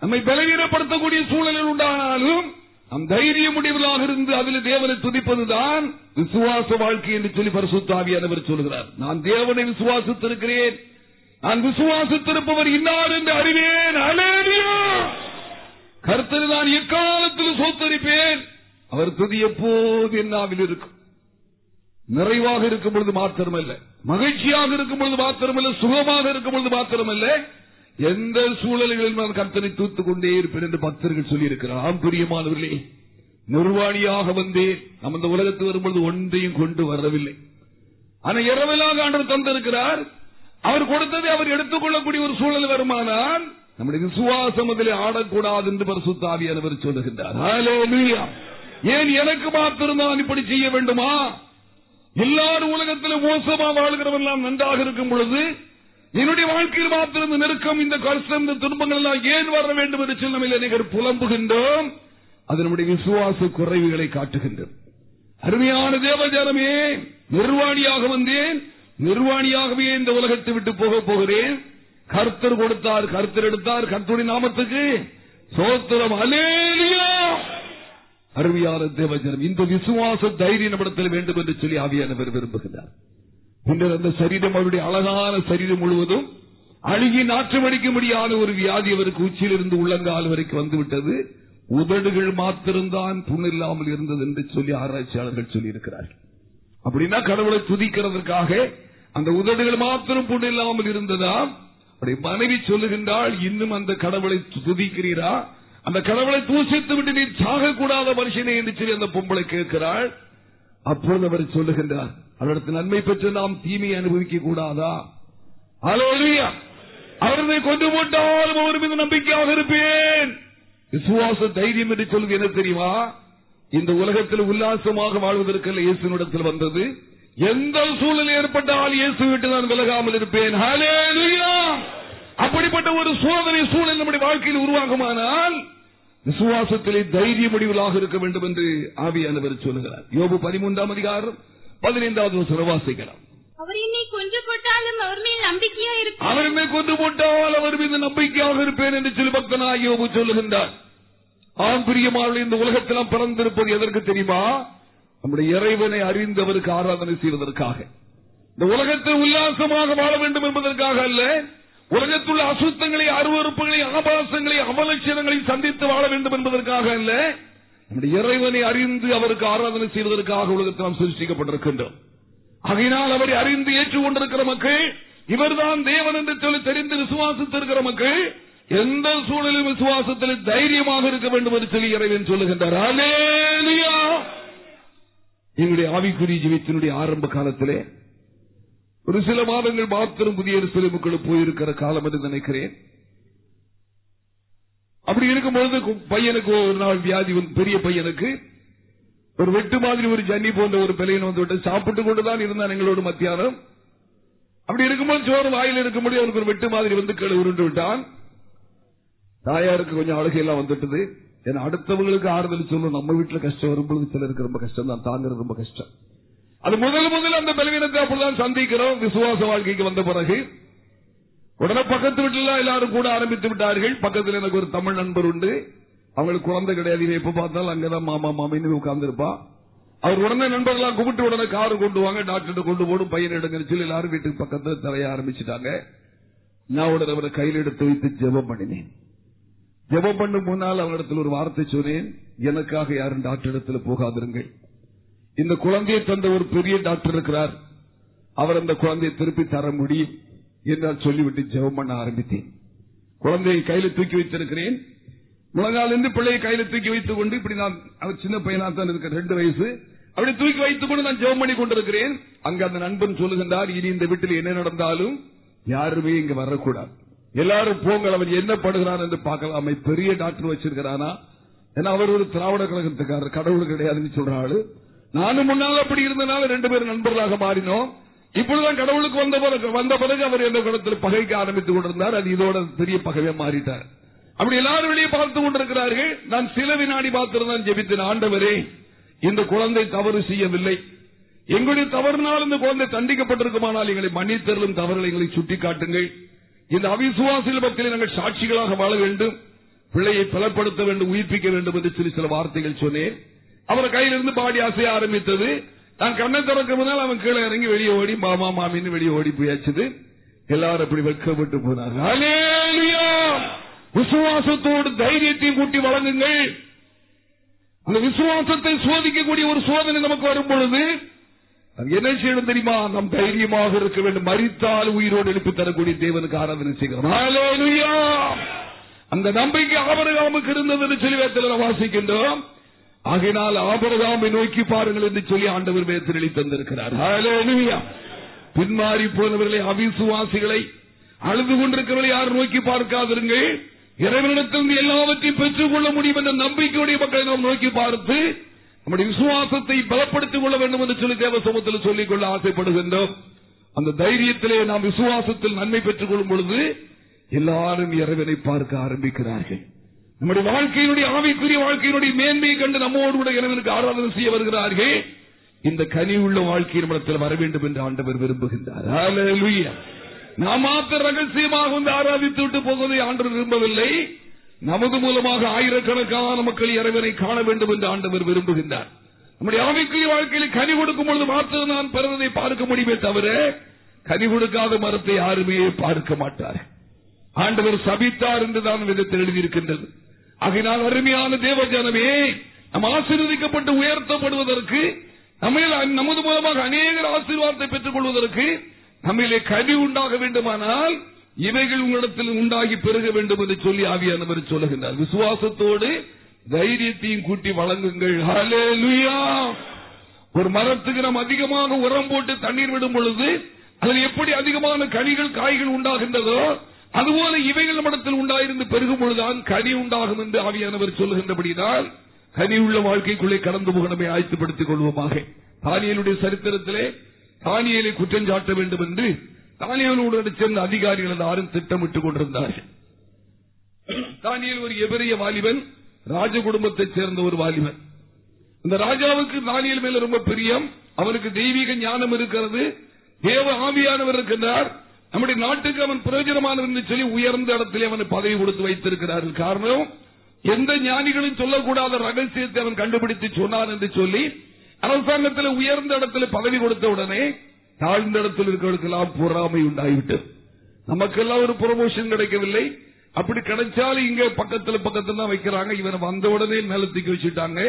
நம்மை பலவீனப்படுத்தக்கூடிய சூழலில் உண்டானாலும் நம் தைரியம் முடிவதாக இருந்து அதில் தேவனை துதிப்பதுதான் விசுவாச வாழ்க்கை என்று சொல்லி பரிசுத்தாவியானவர் சொல்கிறார். நான் தேவனை விசுவாசித்திருக்கிறேன். நான் விசுவாசித்திருப்பவர் இன்னார் என்று அறிவேன். அல்லேலூயா. நான் எக்காலத்தில் சொத்தரிப்பேன். அவர் துதி எப்போது என்னாவில் இருக்கும். நிறைவாக இருக்கும் பொழுது மாத்திரமல்ல. மகிழ்ச்சியாக இருக்கும் பொழுது மாத்திரமல்ல. சுகமாக இருக்கும் பொழுது மாத்திரமல்ல. எந்த சூழல்களில் நான் கர்த்தனை தூத்துக் கொண்டே இருப்பேன் என்று பக்தர்கள் சொல்லியிருக்கிறார் ஆம் பிரியமானவர்களே நிர்வாணியாக வந்தேன். நம்ம இந்த உலகத்து வரும்பொழுது ஒன்றையும் கொண்டு வரவில்லை. ஆனா இரவலாக ஆண்டவர் தந்திருக்கிறார். அவர் கொடுத்ததை அவர் எடுத்துக்கொள்ளக்கூடிய ஒரு சூழல் வருமானால் நம்முடைய விசுவாசம் அதில் ஆடக்கூடாது என்று பரிசுத்தாவியானவர் சொல்லுகின்றார். ஏன் எனக்கு மாத்திரம் நான் இப்படி செய்ய வேண்டுமா? எல்லாரும் உலகத்தில் மோசமா வாழ்கிறவெல்லாம் நன்றாக இருக்கும் பொழுது என்னுடைய வாழ்க்கையில் மாத்திரம் நெருக்கம் இந்த கஷ்டம் இந்த துன்பங்கள் எல்லாம் ஏன் வர வேண்டும் என்று சொல்லி நம்ம நிகர் புலம்புகின்றோம். அது நம்முடைய விசுவாச குறைவுகளை காட்டுகின்றோம். அருமையான தேவஜானமே நிர்வாணியாக வந்தேன். நிர்வாணியாகவே இந்த உலகத்தை விட்டு போக போகிறேன். கர்த்தர் கொடுத்தார் கர்த்தர் எடுத்தார் கர்த்தருடைய நாமத்துக்கு சோத்திரம். அலேலியா அருமையான தேவஜனம் இந்த விசுவாச தைரிய நம்மிடத்தில் வேண்டும் என்று சொல்லி ஆவியானவர் விரும்புகிறார். பின்னர் அந்த சரீரம் அவருடைய அழகான சரீரம் முழுவதும் அழுகி நாற்றமடிக்க முடியாத ஒரு வியாதி அவருக்கு உச்சியிலிருந்து உள்ளங்கால் வரைக்கும் வந்துவிட்டது. உதடுகள் மாத்திரம்தான் புண்ணில்லாமல் இருந்தது என்று சொல்லி ஆராய்ச்சியாளர்கள் சொல்லியிருக்கிறார்கள். அப்படின்னா கடவுளை துதிக்கிறதற்காக அந்த உதடுகள் மாத்திரம் புண்ணில்லாமல் இருந்ததா? அப்படி மனைவி சொல்லுகின்றால் இன்னும் அந்த கடவுளை துதிக்கிறீரா? அந்த கடவுளை தூசித்து விட்டு நீ சாகக்கூடாத மனுஷனே என்று சொல்லி அந்த பொம்பளை கேட்கிறாள். அப்பொழுது அவர் சொல்லுகின்றார் அவரிடத்து நன்மை பெற்று நாம் தீமையை அனுபவிக்க கூடாதா? அலோலியா அவர்களை கொண்டு போட்டாலும் அவர் மீது நம்பிக்கையாக இருப்பேன். விசுவாச தைரியம் என்று சொல்வது என்ன தெரியுமா? இந்த உலகத்தில் உல்லாசமாக வாழ்வதற்கு இயேசுனிடத்தில் வந்தது. எந்த சூழல் ஏற்பட்டால் இயேசு விட்டு நான் விலகாமல் இருப்பேன். அப்படிப்பட்ட ஒரு சோதனை சூழல் நம்முடைய வாழ்க்கையில் உருவாகுமானால் விசுவாசத்திலே தைரிய முடிவுகளாக இருக்க வேண்டும் என்று ஆவியானவர் சொல்லுகிறார். யோபு பதிமூன்றாம் அதிகாரம் பதினைந்தாவது வசனம் வாசிக்கலாம். அவர் என்னை கொன்று போட்டாலும் அவர் மேல் நம்பிக்கையா இருப்பேன் அவர் என்னை கொண்டு போட்டால் அவர் மீது நம்பிக்கையாக இருப்பேன் என்று சொல்லி பக்தனாக யோபு சொல்லுகின்றார். ஆம் பிரியமானவர்களே, இந்த உலகத்தில் நாம் பிறந்திருப்பது எதற்கு தெரியுமா? நம்முடைய இறைவனை அறிந்து அவருக்கு ஆராதனை செய்வதற்காக. இந்த உலகத்தில் உல்லாசமாக வாழ வேண்டும் என்பதற்காக அல்ல உலகத்துள்ள அசுத்தங்களை அருவறுப்புகளை ஆபாசங்களை அவலட்சணங்களை சந்தித்து வாழ வேண்டும் என்பதற்காக அல்ல நம்முடைய இறைவனை அறிந்து அவருக்கு ஆராதனை செய்வதற்காக உலகத்தில் நாம் சிருஷ்டிக்கப்பட்டிருக்கின்றோம் அகையினால் அவரை அறிந்து ஏற்றுக்கொண்டிருக்கிற மக்கள் இவர்தான் தேவன் என்று சொல்லி தெரிந்து விசுவாசித்திருக்கிற மக்கள் எந்த சூழலிலும் விசுவாசத்தில் தைரியமாக இருக்க வேண்டும் என்று சொல்லி இறைவன் சொல்லுகின்றார். எங்களுடைய ஆவிக்குரிய ஜீவித்தினுடைய ஆரம்ப காலத்திலே ஒரு சில மாதங்கள் மாத்திரம் புதிய சிறுமுக்கள் போயிருக்கிற காலம் என்று நினைக்கிறேன். அப்படி இருக்கும்பொழுது கு- பையனுக்கு ஒரு நாள் வியாதி பெரிய பையனுக்கு ஒரு வெட்டு மாதிரி ஒரு ஜன்னி போன்ற ஒரு பிள்ளையன் வந்து விட்டு சாப்பிட்டு கொண்டுதான் இருந்தான் எங்களோட மத்தியானம். அப்படி இருக்கும்போது சோறு வாயில் இருக்கும்படி அவனுக்கு ஒரு வெட்டு மாதிரி வந்து கீழே உருண்டு விட்டான். தாயாருக்கு கொஞ்சம் அழுகையெல்லாம் வந்துட்டது. ஏன்னா அடுத்தவங்களுக்கு ஆறுதல் சொல்லும் நம்ம வீட்டுல கஷ்டம் வரும்பொழுது சிலருக்கு ரொம்ப கஷ்டம் தான் தாங்கிறது ரொம்ப கஷ்டம். அது முதல் முதல் அந்த பலவீனத்தை அப்படிதான் சந்திக்கிறோம். விசுவாச வாழ்க்கைக்கு வந்த பிறகு. உடனே பக்கத்து வீட்டுல எல்லாரும் கூட ஆரம்பித்து விட்டார்கள். பக்கத்தில் எனக்கு ஒரு தமிழ் நண்பர் உண்டு. அவங்களுக்கு குழந்தை கிடையாது. இவன் எப்ப பார்த்தாலும் அங்கதான் மாமா மாமின்னு உட்கார்ந்துருப்பா. அவர் உடனே நண்பர்களாம் கூப்பிட்டு உடனே காரு கொண்டு வாங்க டாக்டர் கொண்டு போடும் பையன் எடுங்கன்னு சொல்லி எல்லாரும் வீட்டுக்கு பக்கத்துல தரைய ஆரம்பிச்சுட்டாங்க. நான் உடனே அவரை கையில் எடுத்து வைத்து ஜெபம் பண்ணினேன். ஜெபம் பண்ணும் முன்னால் அவனிடத்தில் ஒரு வார்த்தை சொன்னேன். எனக்காக யாரும் டாக்டர் இடத்துல போகாதிருங்கள். இந்த குழந்தையை தந்த ஒரு பெரிய டாக்டர் இருக்கிறார். அவர் அந்த குழந்தையை திருப்பி தர முடியும். என்றால் சொல்லிவிட்டு ஜெபம் பண்ண ஆரம்பித்தேன். குழந்தையை கையில தூக்கி வைத்திருக்கிறேன். முழங்கால் இருந்து பிள்ளையை கையில தூக்கி வைத்துக் கொண்டு இப்படி நான் அவர் சின்ன பையனா தான் இருக்க ரெண்டு வயசு. அப்படி தூக்கி வைத்துக் கொண்டு நான் ஜெபம் பண்ணி கொண்டிருக்கிறேன். அங்க அந்த நண்பன் சொல்லுகின்றார் இனி இந்த வீட்டில் என்ன நடந்தாலும் யாருமே இங்க வரக்கூடாது. எல்லாரும் போங்கள் அவன் என்ன படுகிறான் என்று பார்க்கலாம். அவன் பெரிய டாக்டர் வச்சிருக்கிறானா? ஏன்னா அவர் ஒரு திராவிட கழகத்துக்காரர் கடவுள் கிடையாதுன்னு சொல்றாரு நானும் முன்னால் அப்படி இருந்தனால ரெண்டு பேரும் நண்பர்களாக மாறினோம். இப்பொழுதுதான் கடவுளுக்கு வந்த பிறகு வந்த பிறகு அவர் எந்த குடத்தில் பகைக்க ஆரம்பித்துக் கொண்டிருந்தார். அது இதோட பெரிய பகைவே மாறிட்டார். அப்படி எல்லாரும் வெளியே பார்த்துக் கொண்டிருக்கிறார்கள். நான் சில வினாடி பார்த்திருந்தான் ஜெபித்தேன். ஆண்டவரே இந்த குழந்தை தவறு செய்யவில்லை. எங்களுடைய தவறுனால் இந்த குழந்தை தண்டிக்கப்பட்டிருக்குமானால் எங்களை மன்னித்தருளும் தவறுகளை எங்களை சுட்டிக்காட்டுங்கள். இந்த அவிசுவாசிகள் பக்தியில் நாங்கள் சாட்சிகளாக வாழ வேண்டும். பிள்ளையை பலப்படுத்த வேண்டும் உயிர்ப்பிக்க வேண்டும் என்று சில சில வார்த்தைகள் சொன்னேன். அவர் கையிலிருந்து பாடி அசைய ஆரம்பித்தது. தான் கண்ணை திறக்க முன்னால் அவன் கீழே இறங்கி வெளியே ஓடி மாமா மாமின்னு வெளியே ஓடி போயாச்சுது. எல்லாரும் அப்படி வெட்கப்பட்டு போனார் விசுவாசத்தோடு தைரியத்தையும் கூட்டி வழங்குங்கள். அந்த விசுவாசத்தை சோதிக்கக்கூடிய ஒரு சோதனை நமக்கு வரும் பொழுது என்ன செய்யணும் தெரியுமா? நம் தைரியமாக இருக்க வேண்டும். மறித்தால் உயிரோடு எழுப்பி தரக்கூடிய தேவனுக்கு ஆராதனை செய்கிறோம். அந்த நம்பிக்கை ஆபரகாமுக்கு இருந்தது சொல்லி வாசிக்கின்றோம். ஆகினால் ஆபரதாமை நோக்கி பாருங்கள் என்று சொல்லி ஆண்டவர் வேதத்தில் தந்திருக்கிறார். பின்மாறி போனவர்களை அவிசுவாசிகளை அழுது கொண்டிருக்கிறவர்களை யாரும் நோக்கி பார்க்காதிருங்கள். இறைவனிடத்திலிருந்து எல்லாவற்றையும் பெற்றுக் கொள்ள முடியும் என்ற நம்பிக்கையுடைய மக்களை நாம் நோக்கி பார்த்து நம்முடைய விசுவாசத்தை பலப்படுத்திக் கொள்ள வேண்டும் என்று சொல்லி தேவசமத்தில் சொல்லிக் கொள்ள ஆசைப்படுகின்றோம். அந்த தைரியத்திலே நாம் விசுவாசத்தில் நன்மை பெற்றுக் கொள்ளும் பொழுது எல்லாரும் இறைவனை பார்க்க ஆரம்பிக்கிறார்கள். நம்முடைய வாழ்க்கையினுடைய ஆவிக்குரிய வாழ்க்கையினுடைய மேன்மையை கண்டு நம்மோடு கூட இறைவனுக்கு ஆராதனை செய்ய வருகிறார்கள். இந்த கனி உள்ள வாழ்க்கை நம்மிடத்தில் வர வேண்டும் என்று ஆண்டவர் விரும்புகின்றார். நாம் மாத்திர ரகசியமாக வந்து ஆராதித்து விட்டு போவதை ஆண்டவர் விரும்பவில்லை. நமது மூலமாக ஆயிரக்கணக்கான மக்கள் இறைவனை காண வேண்டும் என்று ஆண்டவர் விரும்புகின்றார். நம்முடைய ஆவிக்குரிய வாழ்க்கையில் கனி கொடுக்கும் பொழுது மாத்திரம் நான் பிறந்ததை பார்க்க முடியுமே தவிர கனி கொடுக்காத மரத்தை யாருமே பார்க்க மாட்டார் ஆண்டவர் சபித்தார் என்றுதான் விதத்தில் எழுதியிருக்கின்றது. ஆகையினால் அருமையான தேவ ஜனமே நம் ஆசீர்வதிக்கப்பட்டு உயர்த்தப்படுவதற்கு நம்மில் நமது மூலமாக அநேகர் ஆசீர்வாதத்தை பெற்றுக் கொள்வதற்கு நம்மிலே கனி உண்டாக வேண்டுமானால் இவைகள் உங்களிடத்தில் உண்டாகி பெருக வேண்டும் என்று சொல்லி ஆவியானவர் சொல்லுகின்றார். விசுவாசத்தோடு தைரியத்தையும் கூட்டி வழங்குங்கள். ஒரு மரத்துக்கு நாம் அதிகமாக உரம் போட்டு தண்ணீர் விடும் பொழுது அதில் எப்படி அதிகமான கனிகள் காய்கள் உண்டாகின்றதோ அதுபோல இவைகள் நம்மிடத்தில் உண்டாயிருந்து பெருகும் பொழுதுதான் கனி உண்டாகும் என்று ஆவியானவர் சொல்லுகின்றபடிதான் கனி உள்ள வாழ்க்கைக்குள்ளே கடந்து போக நம்மை கொள்வோமாக. தானியலுடைய சரித்திரத்திலே தானியலை குற்றம் சாட்ட வேண்டும் என்று தானியலோடு சேர்ந்த அதிகாரிகள் எல்லாரும் திட்டமிட்டுக் கொண்டிருந்தார்கள். தானியல் ஒரு எவரிய வாலிபன் ராஜ குடும்பத்தைச் சேர்ந்த ஒரு வாலிபன். இந்த ராஜாவுக்கு தானியல் மேல ரொம்ப பிரியம். அவனுக்கு தெய்வீக ஞானம் இருக்கிறது. தேவ ஆவியானவர் இருக்கின்றார். நம்முடைய நாட்டுக்கு அவன் பிரயோஜனமானவர் என்று சொல்லி உயர்ந்த இடத்திலே அவன் பதவி கொடுத்து வைத்திருக்கிறார்கள். காரணம் எந்த ஞானிகளும் சொல்லக்கூடாத ரகசியத்தை அவன் கண்டுபிடித்து சொன்னான் என்று சொல்லி அரசாங்கத்தில் உயர்ந்த இடத்துல பதவி கொடுத்த உடனே தாழ்ந்த இடத்தில் இருக்கிறவர்களுக்கெல்லாம் பொறாமை உண்டாகிவிட்டு நமக்கெல்லாம் ஒரு ப்ரொமோஷன் கிடைக்கவில்லை. அப்படி கிடைச்சாலும் இங்க பக்கத்துல பக்கத்துல தான் வைக்கிறாங்க. இவன் வந்த உடனே நிலத்துக்கு வச்சுட்டாங்க.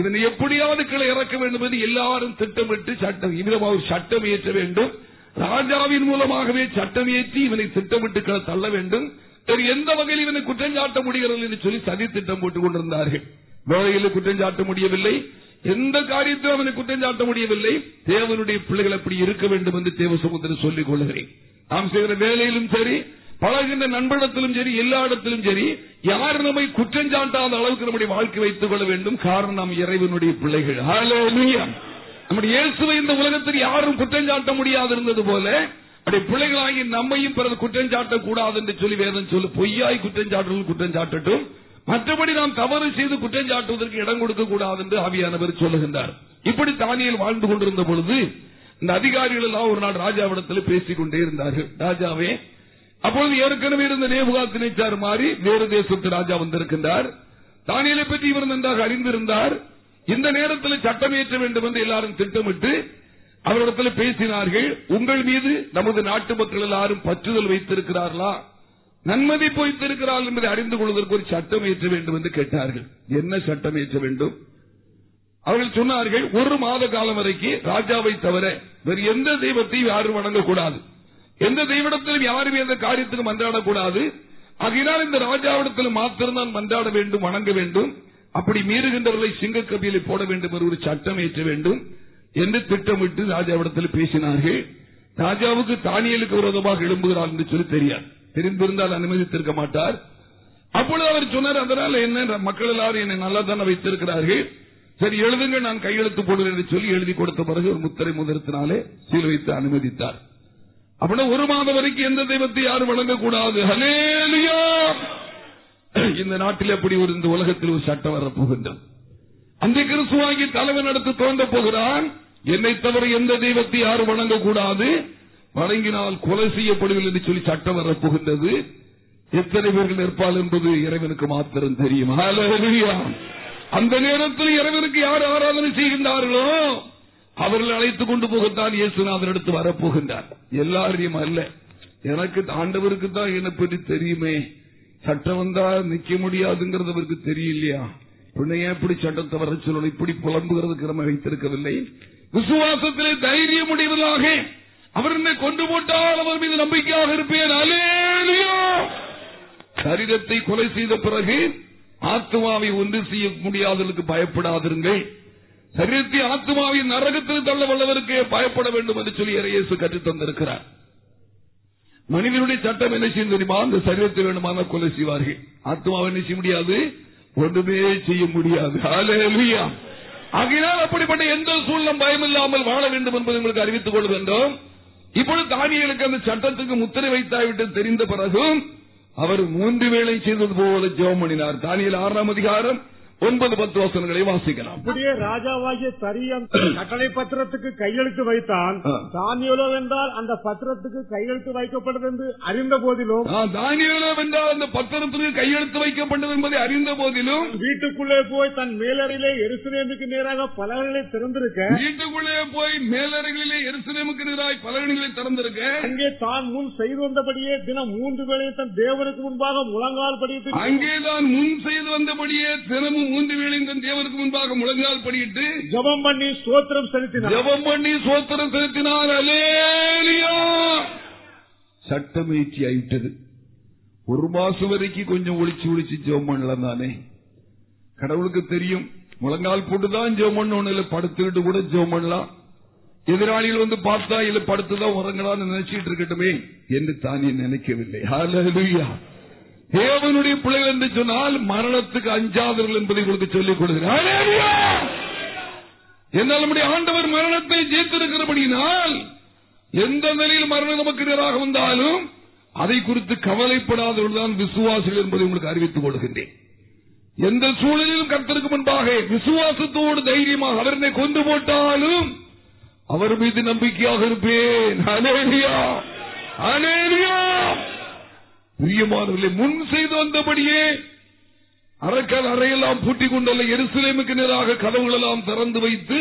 இவன் எப்படியாவது கீழே இறக்க வேண்டும் என்று எல்லாரும் திட்டமிட்டு சட்டம் இவ்விதமாக ஒரு சட்டம் இயற்ற வேண்டும். ராஜாவின் மூலமாகவே சட்டம் ஏற்றி இவனை திட்டமிட்டு தள்ள வேண்டும். வேறு எந்த வகையில் இவனை குற்றம் சாட்ட முடிகிறது என்று சொல்லி சதி திட்டம் போட்டுக் கொண்டிருந்தார்கள். வேலையில் குற்றம் சாட்ட முடியவில்லை. எந்த காரியத்திலும் அவனை குற்றம் சாட்ட முடியவில்லை. தேவனுடைய பிள்ளைகள் அப்படி இருக்க வேண்டும் என்று தேவ சொல்லிக் கொள்கிறேன் நாம் செய்கிற வேலையிலும் சரி பழகின்ற நண்பனத்திலும் சரி எல்லா இடத்திலும் சரி யார் நம்மை குற்றம் சாட்டாத அளவுக்கு நம்முடைய வாழ்க்கை வைத்துக் கொள்ள வேண்டும். காரணம் நாம் இறைவனுடைய பிள்ளைகள். நம்முடைய இயேசுவை இந்த உலகத்தில் யாரும் குற்றம் சாட்ட முடியாது இருந்தது போல அப்படி பிள்ளைகளாகி நம்மையும் பிறகு குற்றம் சாட்டக்கூடாது என்று சொல்லி வேதம் சொல்லு பொய்யாய் குற்றம் சாட்டுவது குற்றம் சாட்டட்டும். மற்றபடி நாம் தவறு செய்து குற்றம் சாட்டுவதற்கு இடம் கொடுக்க கூடாது என்று ஆவியானவர் சொல்லுகின்றார். இப்படி தானியல் வாழ்ந்து கொண்டிருந்த பொழுது இந்த அதிகாரிகள் எல்லாம் ஒரு நாள் ராஜாவிடத்தில் பேசிக் கொண்டே இருந்தார்கள். ராஜாவே அப்பொழுது ஏற்கனவே இருந்த நேபுகாத்தினைச்சார் மாறி வேறு தேசத்து ராஜா வந்திருக்கின்றார். தானியலை பற்றி இவர் நன்றாக அறிந்திருந்தார். இந்த நேரத்தில் சட்டம் இயற்ற வேண்டும் என்று எல்லாரும் திட்டமிட்டு அவரிடத்தில் பேசினார்கள். உங்கள் மீது நமது நாட்டு மக்கள் எல்லாரும் பற்றுதல் வைத்திருக்கிறார்களா? நன்மதிப்பு வைத்திருக்கிறார்கள் என்பதை அறிந்து கொள்வதற்கு ஒரு சட்டம் ஏற்ற வேண்டும் என்று கேட்டார்கள். என்ன சட்டம் ஏற்ற வேண்டும்? அவர்கள் சொன்னார்கள் ஒரு மாத காலம் வரைக்கும் ராஜாவை தவிர வேறு எந்த தெய்வத்தையும் யாரும் வணங்கக்கூடாது. எந்த தெய்வத்திலும் யாரும் எந்த காரியத்துக்கு மன்றாடக்கூடாது. ஆகையினால் இந்த ராஜாவிடத்தில் மாத்திரம்தான் மன்றாட வேண்டும் வணங்க வேண்டும். அப்படி மீறுகின்றவர்களை சிங்க கபியிலே போட வேண்டும் என்று ஒரு சட்டம் ஏற்ற வேண்டும் என்று திட்டமிட்டு ராஜாவிடத்தில் பேசினார்கள். ராஜாவுக்கு தானியலுக்கு விரோதமாக எழும்புகிறார் என்று சொல்லி தெரியாது. தெரிந்திருந்தால் அனுமதித்திருக்க மாட்டார். அப்பொழுது அவர் சொன்னார் அதனால என்ன மக்கள் எல்லாரும் என்னை நல்லா தானே வைத்திருக்கிறார்கள். சரி எழுதுங்க நான் கையெழுத்து போடுவேன் என்று சொல்லி எழுதி கொடுத்த பிறகு ஒரு முத்திரை முதலத்தினாலே சீல் வைத்து அனுமதித்தார். அப்படின்னா ஒரு மாதம் வரைக்கும் எந்த தெய்வத்தை யாரும் வழங்கக்கூடாது ஹலேலியா இந்த நாட்டில் எப்படி ஒரு இந்த உலகத்தில் ஒரு சட்டம் வரப்போகின்றது? அந்த கிறிஸ்துவாகி தலைவன் நடத்து தோன்ற போகிறான். என்னை தவிர எந்த தெய்வத்தை யாரும் வணங்கக்கூடாது. வணங்கினால் கொலை செய்யப்படவில்லை என்று சொல்லி சட்டம் வரப்போகின்றது. எத்தனை பேர்கள் நிற்பால் என்பது இறைவனுக்கு மாத்திரம் தெரியும். அந்த நேரத்தில் இறைவனுக்கு யார் ஆராதனை செய்கின்றார்களோ அவர்கள் அழைத்துக் கொண்டு போகத்தான் இயேசுநாதர் எடுத்து வரப்போகின்றார். எல்லாரையும் அல்ல. எனக்கு ஆண்டவருக்கு தான் என்னை பற்றி தெரியுமே. சட்டம் வந்தா நிக்க முடியாதுங்கிறது அவருக்கு தெரியலையா? பிள்ளைய இப்படி சட்டத்தை வர சொல்லணும்? இப்படி புலம்புகிறதுக்கு நம்ம வைத்திருக்கவில்லை. விசுவாசத்திலே தைரியம் முடிவதாக அவர் என்னை கொண்டு போட்டால் அவர் மீது நம்பிக்கையாக இருப்பேன். அல்லேலூயா. சரீரத்தை கொலை செய்த பிறகு ஆத்மாவை ஒன்று செய்ய முடியாதவர்களுக்கு பயப்படாதிருங்கள். சரீரத்தை ஆத்மாவின் நரகத்தில் தள்ள வல்லவருக்கு பயப்பட வேண்டும் என்று சொல்லி இயேசு கற்றுத் தந்திருக்கிறார் மனிதனுடைய சட்டம் என்ன செய்யும் தெரியுமா? அந்த சரீரத்தை வேணுமான கொலை செய்வார்கள். ஆத்மாவை என்ன செய்ய முடியாது? ஒன்றுமே செய்ய முடியாது. ஆகையினால் அப்படிப்பட்ட எந்த சூழலும் பயமில்லாமல் வாழ வேண்டும் என்பதை உங்களுக்கு அறிவித்துக் கொள்கின்றோம். இப்பொழுது தானியலுக்கு அந்த சட்டத்துக்கு முத்திரை வைத்தாவிட்டு தெரிந்த பிறகும் அவர் மூன்று வேளை செய்தது போல ஜெவம் பண்ணினார். தானியல் ஆறாம் அதிகாரம் ஒன்பது பத்து வசனங்களை வாசிக்கலாம் அப்படியே ராஜாவாகிய தரியன் கட்டளை பத்திரத்துக்கு கையெழுத்து வைத்தான். தானியலோ என்றால் அந்த பத்திரத்துக்கு கையெழுத்து வைக்கப்பட்டது என்று அறிந்த போதிலும் தானியேலோ வென்றால் அந்த பத்திரத்திற்கு கையெழுத்து வைக்கப்பட்டது என்பதை அறிந்த போதிலும் வீட்டுக்குள்ளே போய் தன் மேலறையிலே எருசலேமுக்கு நேராக பலகங்களை திறந்திருக்க வீட்டுக்குள்ளே போய் மேலறைகளிலே எருசலேமுக்கு பலகணிகளை திறந்திருக்க அங்கே தான் முன் செய்து வந்தபடியே தினம் மூன்று வேளை தன் தேவனுக்கு முன்பாக முழங்கால் படித்து அங்கேதான் முன் செய்து வந்தபடியே தினமும் மூன்று வேளை தன் தேவனுக்கு முன்பாக முழங்கால் படியிட்டு ஜெபம் பண்ணி ஸ்தோத்திரம் செலுத்தினார். ஜபம் பண்ணி சோத்திரம் செலுத்தினார். அலேலியா சட்டமேற்றி ஆயிட்டது. ஒரு மாசம் வரைக்கும் கொஞ்சம் ஒளிச்சு ஒளிச்சு ஜெபம் பண்ணலாம் தானே. கடவுளுக்கு தெரியும். முழங்கால் போட்டுதான் ஜெபம் இல்ல படுத்துக்கிட்டு கூட ஜெபம் பண்ணலாம். எதிராளிகள் வந்து பார்த்தா இல்ல படுத்துதான் உறங்கலாம்னு நினைச்சிட்டு இருக்கட்டுமே என்று தானே நினைக்கவில்லை. தேவனுடைய பிள்ளைகள் என்று சொன்னால் மரணத்துக்கு அஞ்சாதவர்கள் என்பதை உங்களுக்கு சொல்லிக் கொடுக்கிறேன். என்னால் நம்முடைய ஆண்டவர் மரணத்தை ஜெயித்திருக்கிறபடியினால் எந்த நிலையில் மரணம் நமக்கு எதிராக வந்தாலும் அதை குறித்து கவலைப்படாதவர்கள்தான் விசுவாசிகள் என்பதை உங்களுக்கு அறிவித்துக் கொள்கின்றேன். எந்த சூழலிலும் கத்திற்கு முன்பாக விசுவாசத்தோடு தைரியமாக அவர் கொண்டு போட்டாலும் அவர் மீது நம்பிக்கையாக இருப்பேன். பிரியமானவர்களை முன் செய்து வந்தபடியே அரக்கல் அறையெல்லாம் பூட்டிக் கொண்டல்ல எருசலேமுக்கு நேராக கதவுகளெல்லாம் திறந்து வைத்து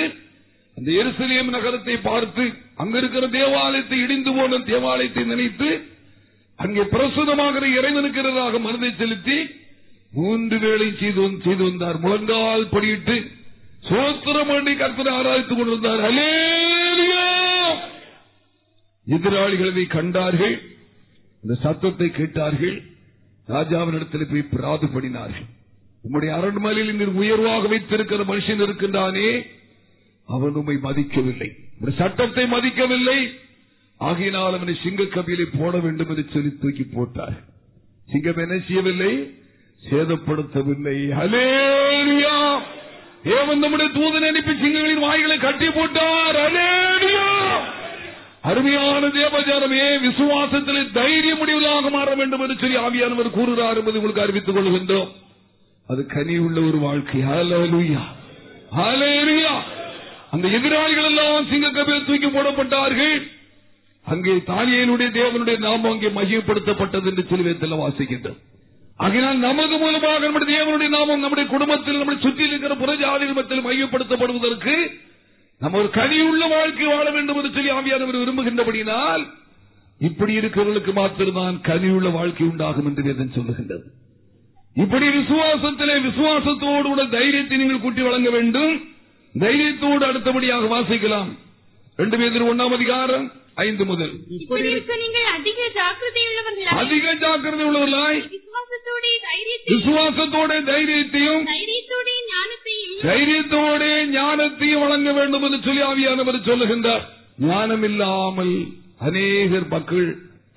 அந்த எருசலேம் நகரத்தை பார்த்து அங்க இருக்கிற தேவாலயத்தை இடிந்து போன தேவாலயத்தை நினைத்து அங்கே பிரசுதமாகிற இறைவனுக்கு எதிராக மனதை செலுத்தி மூன்று வேளை செய்து செய்து வந்தார். முழங்கால் படியிட்டு சோத்திரம் பண்ணி கற்பனை ஆராய்த்துக் கொண்டிருந்தார். அலே எதிராளிகளை கண்டார்கள். இந்த சத்தத்தை கேட்டார்கள். ராஜாவினிடத்தில் போய் பிராது பண்ணினார்கள் உம்முடைய அரண்மனையில் நீர் உயர்வாக வைத்திருக்கிற மனுஷன் இருக்கின்றானே. அவன் உம்மை மதிக்கவில்லை. ஒரு சட்டத்தை மதிக்கவில்லை. ஆகையினால் அவனை சிங்க கபிலை போட வேண்டும் என்று சொல்லி தூக்கி போட்டார். சிங்கம் என்ன செய்யவில்லை? சேதப்படுத்தவில்லை. அலேரியா ஏவன் நம்முடைய தூதன் அனுப்பி சிங்கங்களின் வாய்களை கட்டி போட்டார். அலேரியா அருமையான தேவஜானமே விசுவாசத்தில் தைரிய முடிவுகளாக மாற வேண்டும் என்று சொல்லி ஆவியானவர் கூறுகிறார் என்பதை உங்களுக்கு அறிவித்துக் கொள்கின்றோம். அது கனி உள்ள ஒரு வாழ்க்கை. அந்த எதிராளிகள் எல்லாம் சிங்கக்கபில் தூக்கி போடப்பட்டார்கள். அங்கே தானியனுடைய தேவனுடைய நாமம் அங்கே மையப்படுத்தப்பட்டது என்று சொல்லி வாசிக்கின்றோம். ஆகினால் நமது மூலமாக நம்முடைய தேவனுடைய நாமம் நம்முடைய குடும்பத்தில் நம்முடைய சுற்றி இருக்கிற புறஜாதிகள் மத்தியில் மையப்படுத்தப்படுவதற்கு நம்ம ஒரு கனியுள்ள வாழ்க்கை வாழ வேண்டும் என்று சொல்லி ஆவியானவர் விரும்புகின்றபடியினால் இப்படி இருக்கிறவர்களுக்கு மாத்திரம்தான் கனியுள்ள வாழ்க்கை உண்டாகும் என்று வேதம் சொல்லுகின்றது. இப்படி விசுவாசத்திலே விசுவாசத்தோடு கூட தைரியத்தை நீங்கள் கூட்டி வழங்க வேண்டும். தைரியத்தோடு அடுத்தபடியாக வாசிக்கலாம். ரெண்டு பேர் ஒன்னாம் அதிகாரம் ஐந்து முதல். அதிக ஜாக்கிரதை உள்ளவர்களாய் விசுவாசத்தோட தைரியத்தையும் தைரியத்தோட ஞானத்தையும் வழங்க வேண்டும் என்று சொல்லி ஆவியானவர் சொல்லுகின்றார். ஞானம் இல்லாமல் அநேகர் மக்கள்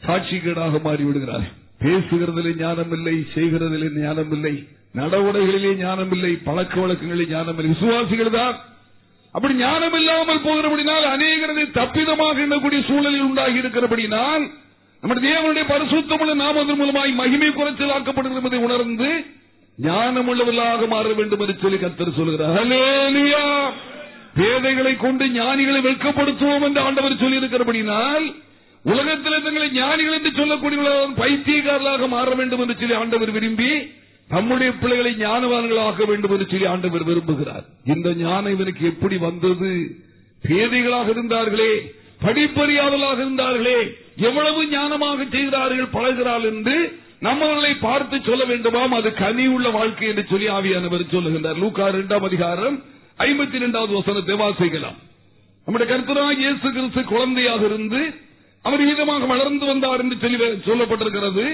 சாட்சிகேடாக மாறிவிடுகிறார் பேசுகிறதிலே ஞானம் இல்லை செய்கிறதிலே ஞானம் இல்லை நடவடிக்கைகளிலே ஞானம் இல்லை பழக்க வழக்கங்களிலே ஞானம் இல்லை விசுவாசிகள் தான். அப்படி ஞானம் இல்லாமல் போகிறபடினால் அநேகரதை தப்பிதமாக எண்ணக்கூடிய சூழலில் உண்டாகி இருக்கிறபடினால் நம்முடைய தேவனுடைய பரிசுத்தமுள்ள நாமதன் மூலமாய் மகிமை குறைச்சலாக்கப்படுகிறது என்பதை உணர்ந்து ஞானம் உள்ளவர்களாக மாற வேண்டும் என்று சொல்லி கத்தர் சொல்கிறார். ஹல்லேலூயா. பேதைகளை கொண்டு ஞானிகளை வெட்கப்படுத்துவோம் என்று ஆண்டவர் சொல்லி இருக்கிறபடினால் உலகத்தில் தங்களை ஞானிகள் என்று சொல்லக்கூடிய பைத்தியக்காரர்களாக மாற வேண்டும் என்று சொல்லி ஆண்டவர் விரும்பி தம்முடைய பிள்ளைகளை ஞானவான்களாக வேண்டும் என்று சொல்லி ஆண்டவர் விரும்புகிறார். இந்த ஞானம் இவனுக்கு எப்படி வந்தது? பேதைகளாக இருந்தார்களே படிப்பறியாதலாக இருந்தார்களே எவ்வளவு ஞானமாக செய்கிறார்கள் பழகிறார்கள் என்று நம்மவர்களை பார்த்து சொல்ல வேண்டுமாம். அது கனி உள்ள வாழ்க்கை என்று சொல்லி ஆவியானவர் சொல்லுகின்றார். லூக்கா இரண்டாம் அதிகாரம் ஐம்பத்தி இரண்டாவது வசனத்தை வாசிக்கலாம். நம்முடைய கருத்தராக இயேசு கிறிஸ்து குழந்தையாக இருந்து அவர் விதமாக வளர்ந்து வந்தார் என்று சொல்லி சொல்லப்பட்டிருக்கிறது.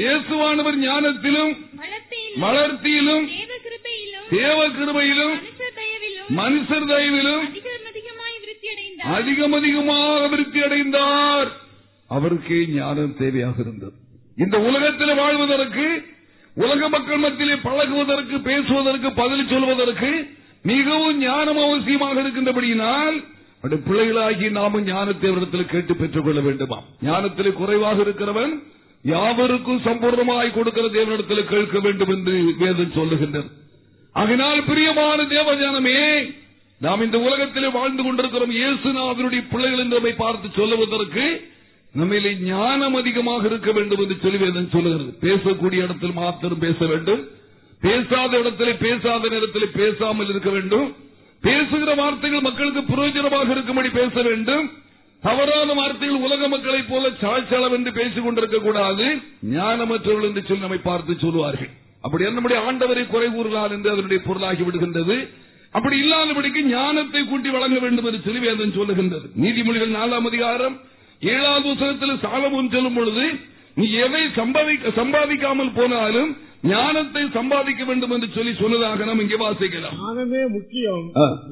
இயேசுவானவர் ஞானத்திலும் வளர்த்தியிலும் தேவ கிருபையிலும் மனுஷர் தயவிலும் அதிகம் அதிகமாக விருத்தி அடைந்தார் அவருக்கே ஞானம் தேவையாக இருந்தது. இந்த உலகத்தில் வாழ்வதற்கு உலக மக்கள் மத்தியிலே பழகுவதற்கு பேசுவதற்கு பதில் சொல்வதற்கு மிகவும் ஞானம் அவசியமாக இருக்கின்றபடியினால் அப்படி பிள்ளைகளாகி நாமும் ஞானத்தை அவரிடத்தில் கேட்டு பெற்றுக் கொள்ள வேண்டுமா ஞானத்தில் குறைவாக இருக்கிறவன் யாவருக்கும் சம்பூர்ணமாய் கொடுக்கிற தேவனிடத்தில் கேட்க வேண்டும் என்று வேதம் சொல்லுகின்றனர் அதனால் பிரியமான தேவஜானமே நாம் இந்த உலகத்திலே வாழ்ந்து கொண்டிருக்கிறோம். இயேசுநாதனுடைய பிள்ளைகள் என்று பார்த்து சொல்லுவதற்கு நம்மிலே ஞானம் அதிகமாக இருக்க வேண்டும் என்று சொல்லி சொல்லுகிறது. பேசக்கூடிய இடத்தில் மாத்திரம் பேச வேண்டும். பேசாத இடத்திலே பேசாத நேரத்தில் பேசாமல் இருக்க வேண்டும். பேசுகிற வார்த்தைகள் மக்களுக்கு பிரயோஜனமாக இருக்கும்படி பேச வேண்டும். தவறான வார்த்தைகள் உலக மக்களைப் போல சாழ்ச்சளம் என்று பேசிக் கொண்டிருக்க கூடாது. ஞானமற்றவர்கள் என்று சொல்லி நம்மை பார்த்து சொல்லுவார்கள். அப்படி நம்முடைய ஆண்டவரை குறை கூறுகிறார் என்று அதனுடைய பொருளாகி விடுகின்றது. அப்படி இல்லாதபடிக்கு ஞானத்தை கூட்டி வழங்க வேண்டும் என்று சொல்லி வேதம் சொல்லுகின்றது. நீதிமொழிகள் நாலாம் அதிகாரம் ஏழாவது புத்தகத்தில் சாலமோன் சொல்லும் பொழுது நீ எதை சம்பாதிக்க சம்பாதிக்காமல் போனாலும் ஞானத்தை சம்பாதிக்க வேண்டும் என்று சொல்லி சொன்னதாக நாம் இங்கே வாசிக்கலாம். ஞானமே முக்கியம்.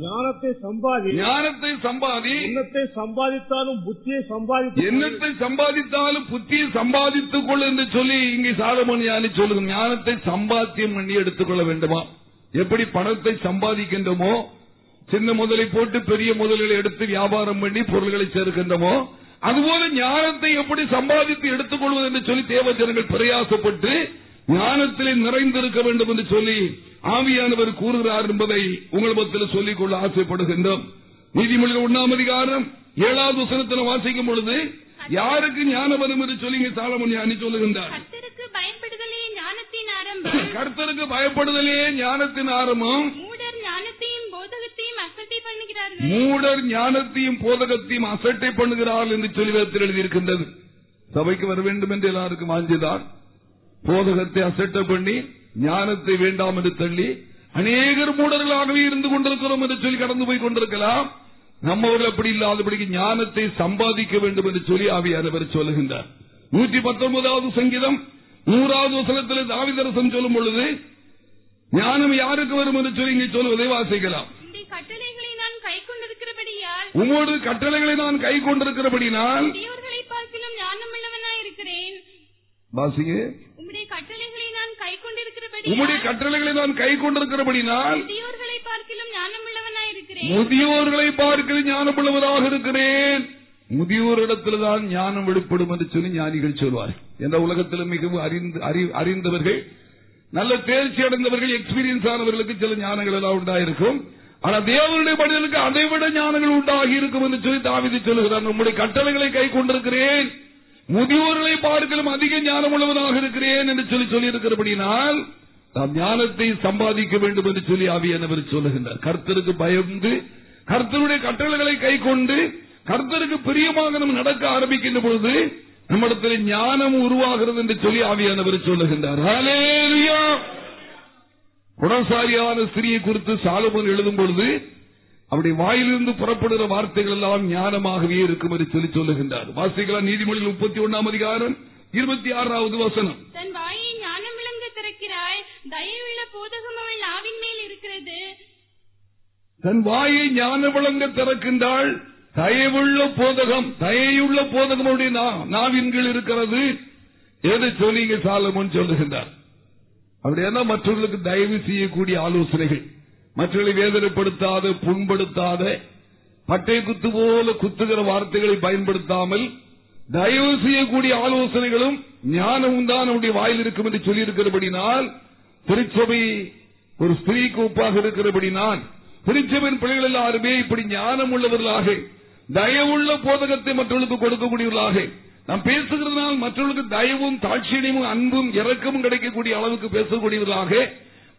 ஞானத்தை சம்பாதி. ஞானத்தை சம்பாதி. எண்ணத்தை சம்பாதித்தாலும் புத்தியை சம்பாதித்து எண்ணத்தை சம்பாதித்தாலும் புத்தியை சம்பாதித்துக் கொள் என்று சொல்லி இங்கே சாலமோன் ஞானி சொல்லுங்க ஞானத்தை சம்பாத்தியம் பண்ணி எடுத்துக்கொள்ள வேண்டுமா? எப்படி பணத்தை சம்பாதிக்கின்றோமோ? சின்ன முதலை போட்டு பெரிய முதலில் எடுத்து வியாபாரம் பண்ணி பொருள்களை சேர்க்கின்றோமோ? அதுபோல ஞானத்தை எப்படி சம்பாதித்து எடுத்துக்கொள்வது என்று சொல்லி தேவஜனங்கள் பிரயாசப்பட்டு ஞானத்திலே நிறைந்திருக்க வேண்டும் என்று சொல்லி ஆவியானவர் கூறுகிறார் என்பதை உங்கள் மத்தியில் சொல்லிக் கொள்ள ஆசைப்படுகின்றோம். நீதிமொழிகள் ஒன்னாம் அதிகாரம் ஏழாவது வசனத்தில் வாசிக்கும் பொழுது யாருக்கு ஞானம் வரும் என்று சொல்லி சாலமன் ஞானி சொல்லுகின்றார். கர்த்தருக்கு பயப்படுதலே ஞானத்தின் ஆரம்பம் கர்த்தருக்கு பயப்படுதலே ஞானத்தின் ஆரம்பம் மூடர் ஞானத்தையும் போதகத்தையும் அசட்டை பண்ணுகிறார்கள் மூடர் ஞானத்தையும் போதகத்தையும் அசட்டை பண்ணுகிறார்கள் என்று சொல்லி வேதத்தில் எழுதியிருக்கின்றது. சபைக்கு வர வேண்டும் என்று எல்லாருக்கும் வாஞ்சிதான் போதகத்தை அசட்டை பண்ணி ஞானத்தை வேண்டாம் என்று தள்ளி அநேகர் மூடர்களாகவே இருந்து கொண்டிருக்கிறோம் என்று சொல்லி கடந்து போய் கொண்டிருக்கலாம். நம்மவர்கள் அப்படி இல்லாதபடிக்கு ஞானத்தை சம்பாதிக்க வேண்டும் என்று சொல்லி ஆவியானவர் சொல்லுகின்றார். நூற்றி பத்தொன்பதாவது சங்கீதம் நூறாவது வசனத்தில் தாவிதரசன் சொல்லும் பொழுது ஞானம் யாருக்கு வரும் என்று சொல்லி இங்கே சொல்வதை வாசிக்கலாம். உமோடு கட்டளைகளை நான் கை கொண்டிருக்கிறபடினால் வாசிங்க உம்முடைய கட்டளைகளை நான் கை உம்முடைய கட்டளைகளை நான் கை கொண்டிருக்கிறபடினால் பெரியோர்களை பார்க்கிலும் ஞானமுள்ளவனாய் இருக்கிறேன். முதியோர்களை ஞானமுள்ளவராக இருக்கிறேன். முதியோரிடத்தில் தான் ஞானம் வெளிப்படும் என்று சொல்லி ஞானிகள் சொல்வார் எந்த உலகத்தில் மிகவும் அறிந்து- அறி- அறிந்தவர்கள் நல்ல தேர்ச்சி அடைந்தவர்கள் எக்ஸ்பீரியன்ஸ் ஆனவர்களுக்கு சில ஞானங்கள் எல்லாம் உண்டாயிருக்கும். ஆனா தேவனுடைய மனிதனுக்கு அதை விட ஞானங்கள் உண்டாகி இருக்கும் என்று சொல்லி தாவிதி சொல்லுகிறார். நம்முடைய கட்டளைகளை கை கொண்டிருக்கிறேன். முதியோர்களை பார்க்கலும் அதிக ஞானம் உள்ளவனாக இருக்கிறேன் என்று சொல்லி சொல்லி இருக்கிறபடினால் நாம் ஞானத்தை சம்பாதிக்க வேண்டும் என்று சொல்லி ஆவியானவர் சொல்லுகின்றார். கர்த்தருக்கு பயந்து கர்த்தருடைய கட்டளைகளை கை கொண்டு கர்த்தருக்கு பிரியமாக நம்ம நடக்க ஆரம்பிக்கின்ற பொழுது நம்மிடத்தில் ஞானம் உருவாகிறது என்று சொல்லி ஆவியானவர் சொல்லுகின்றார். குணசாரியான ஸ்திரியை குறித்து சாலமோன் எழுதும் பொழுது அவருடைய வாயிலிருந்து புறப்படுகிற வார்த்தைகள் எல்லாம் ஞானமாகவே இருக்கும் என்று சொல்லி சொல்லுகின்றார். வாசிக்கலாம் நீதிமொழிகள் முப்பத்தி ஒன்னாம் அதிகாரம் இருபத்தி ஆறாவது வசனம். தன் வாயை ஞானம் விளங்க திறக்கிறாய் தயவுள்ள போதகம் அவள் நாவின் மேல் இருக்கிறது. தன் வாயை ஞான விளங்க திறக்கின்றாள் தயவுள்ள போதகம் தயையுள்ள போதகம் நாவின்கள் இருக்கிறது. எதை சொல்லீங்க சாலமோன் சொல்லுகின்றார். அப்படின்னா மற்றவர்களுக்கு தயவு செய்யக்கூடிய ஆலோசனைகள். மற்றவர்களை வேதனைப்படுத்தாத புண்படுத்தாத பட்டை குத்து போல குத்துகிற வார்த்தைகளை பயன்படுத்தாமல் தயவு செய்யக்கூடிய ஆலோசனைகளும் ஞானமும் தான் அவருடைய வாயில் இருக்கும் என்று சொல்லியிருக்கிறபடினால் திருச்சபை ஒரு ஸ்திரீக்கு ஒப்பாக இருக்கிறபடினால் திருச்சபையின் பிள்ளைகள் எல்லாருமே இப்படி ஞானம் உள்ளவர்களாக தயவுள்ள போதகத்தை மற்றவர்களுக்கு கொடுக்கக்கூடியவர்களாக நாம் பேசுகிறதுனால் மற்றவர்களுக்கு தயவும் தாட்சியமும் அன்பும் இரக்கமும் கிடைக்கக்கூடிய அளவுக்கு பேசக்கூடியவர்களாக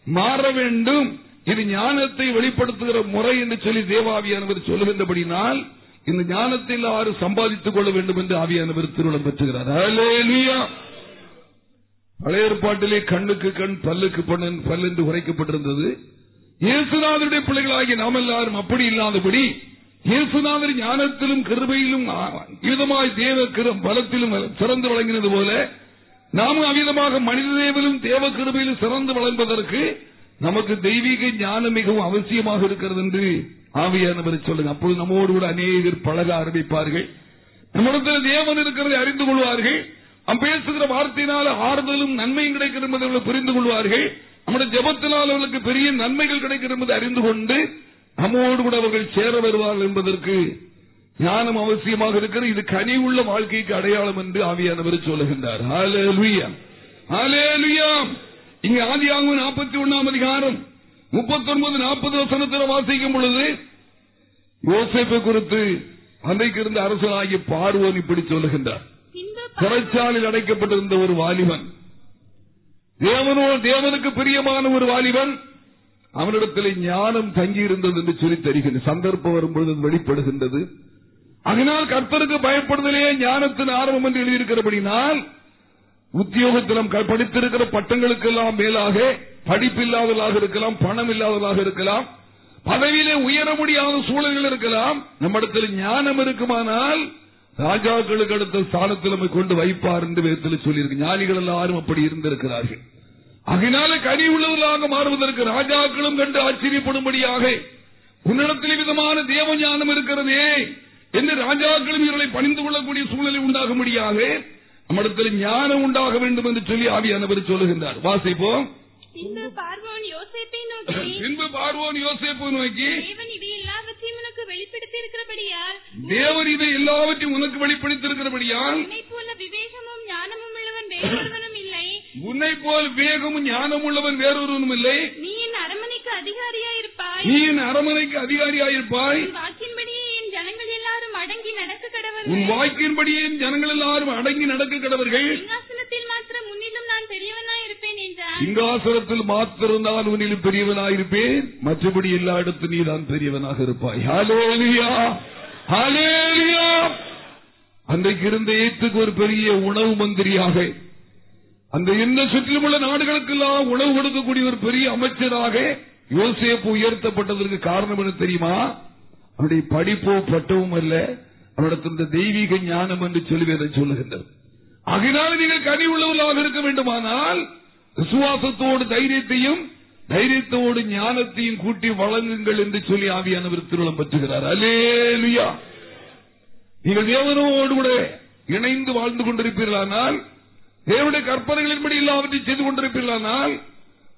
மாற வேண்டும். இது ஞானத்தை வெளிப்படுத்துகிற முறை என்று சொல்லி தேவாவியானவர் சொல்லுகின்றபடினால் இந்த ஞானத்தை ஆறு சம்பாதித்துக் கொள்ள வேண்டும் என்று ஆவியானவர் திருவிழம் பெற்றுகிறார். ஹalleluya. பழைய ஏற்பாட்டிலே கண்ணுக்கு கண் பல்லுக்கு பண்ணன் பல் என்று உரைக்கப்பட்டிருந்தது. இயேசுநாதனுடைய பிள்ளைகளாகி நாம் எல்லாரும் அப்படி இல்லாதபடி இயேசுநாதர் ஞானத்திலும் கிருபையிலும் விதமாய் தேவ பலத்திலும் சிறந்து வழங்கினது போல நாமும் அவ்விதமாக மனித தேவலும் தேவ கிருபையிலும் சிறந்து வழங்குவதற்கு நமக்கு தெய்வீக ஞானம் மிகவும் அவசியமாக இருக்கிறது என்று ஆவியானவர் சொல்லுங்க. அப்பொழுது நம்மோடு கூட அநேகர் பழக ஆரம்பிப்பார்கள். நம்மிடத்தில் தேவன் இருக்கிறதை அறிந்து கொள்வார்கள். நாம் பேசுகிற வார்த்தையினால் ஆறுதலும் நன்மையும் கிடைக்கிறது என்பதை புரிந்து கொள்வார்கள். நம்முடைய ஜபத்தினால் அவர்களுக்கு பெரிய நன்மைகள் கிடைக்கிறது என்பதை அறிந்து கொண்டு நம்மோடு கூட அவர்கள் சேர வருவார்கள் என்பதற்கு ஞானம் அவசியமாக இருக்கிறது. இது கனி உள்ள வாழ்க்கைக்கு அடையாளம் என்று ஆவியானவர் சொல்லுகின்றார். இங்கு ஹalleluya. நாற்பத்தி ஒன்னாம் அதிகாரம் முப்பத்தி ஒன்பது நாற்பது வசனத்தில் வாசிக்கும் பொழுது யோசிப்பை குறித்து அன்றைக்கு இருந்த அரசனாகிய பார்வோன் இப்படி சொல்லுகின்றார். சிறைச்சாலில் அடைக்கப்பட்டிருந்த ஒரு வாலிபன் தேவனோ தேவனுக்கு பிரியமான ஒரு வாலிபன் அவனிடத்தில் ஞானம் தங்கியிருந்தது என்று சொல்லி தருகின்றது சந்தர்ப்பம் வரும்பொழுது வெளிப்படுகின்றது. அதனால் கர்த்தருக்கு பயப்படுதலே ஞானத்தின் ஆரம்பம் என்று எழுதியிருக்கிறபடினால் உத்தியோகத்திலும் படித்திருக்கிற பட்டங்களுக்கெல்லாம் மேலாக படிப்பில்லாததாக இருக்கலாம் பணம் இல்லாதவர்களாக இருக்கலாம் பதவியிலே உயர முடியாத சூழல்கள் இருக்கலாம் நம்மிடத்தில் ஞானம் இருக்குமானால் ராஜாக்களுக்கு அடுத்த ஸ்தானத்தில் நம்மை கொண்டு வைப்பார் என்று விதத்தில் சொல்லியிருக்கு. ஞானிகள் எல்லாரும் அப்படி இருந்திருக்கிறார்கள். அதனால கனி உள்ளவர்களாக மாறுவதற்கு ராஜாக்களும் கண்டு ஆச்சரியப்படும்படியாக உன்னிடத்தில் விதமான தேவ ஞானம் இருக்கிறதே என்று ராஜாக்களும் இவர்களை பணிந்து கொள்ளக்கூடிய சூழ்நிலை உண்டாகும்படியாக நம்மிடத்தில் ஞானம் உண்டாக வேண்டும் என்று சொல்லி ஆவியானவர் சொல்லுகின்றார். வாசிப்போம். பின்பு பார்வோன் யோசேப்பை நோக்கி நோக்கி தேவன் இதை எல்லாவற்றையும் உனக்கு வெளிப்படுத்தியிருக்கிறபடியால் விவேகமும் ஞானமும் உள்ளவன் வேறொருவனும் இல்லை உன்னை போல் வேகமும் ஞானம் உள்ளவன் வேறொருவனும் இல்லை. நீ என் அரமனைக்கு அதிகாரியாயிருப்பாய். நீ என் அரமனைக்கு அதிகாரியாயிருப்பாய். உன் வாக்கின்படியே என் ஜனங்கள் எல்லாரும் அடங்கி நடக்க உன் கடவர்கள் வாக்கின்படியே ஜனங்கள் எல்லாரும் அடங்கி நடக்க கடவர்கள். சிங்காசனத்தில் மாத்திரம் முன்னிலும் நான் பெரியவனாயிருப்பேன் என்றான் சிங்காசனத்தில் பெரியவனாயிருப்பேன். மற்றபடி எல்லா இடத்து நீதான் பெரியவனாக இருப்பாய். ஹalleluya ஹalleluya அன்றைக்கு இருந்த ஏத்துக்கு ஒரு பெரிய உணவு மந்திரியாக அந்த எந்த சுற்றிலும் உள்ள நாடுகளுக்கெல்லாம் உணவு கொடுக்கக்கூடிய ஒரு பெரிய அமைச்சராக யோசேப்பு உயர்த்தப்பட்டதற்கு காரணம் என்ன தெரியுமா? அவருடைய படிப்போ பட்டவும் அல்ல. அவரிடத்தில் இந்த தெய்வீக ஞானம் என்று சொல்லி அதை சொல்லுகின்றது. ஆகினால் நீங்கள் கனி உள்ளவர்களாக இருக்க வேண்டுமானால் விசுவாசத்தோடு தைரியத்தையும் தைரியத்தோடு ஞானத்தையும் கூட்டி வழங்குங்கள் என்று சொல்லி ஆவியானவர் திருவிழம் பெற்றுகிறார். அலேலுயா நீங்கள் தேவனோடு கூட இணைந்து வாழ்ந்து கொண்டிருப்பீர்களானால் தேவனுடைய கற்பனைகளின்படி இல்லாமல் செய்து கொண்டிருப்பீர்களானால்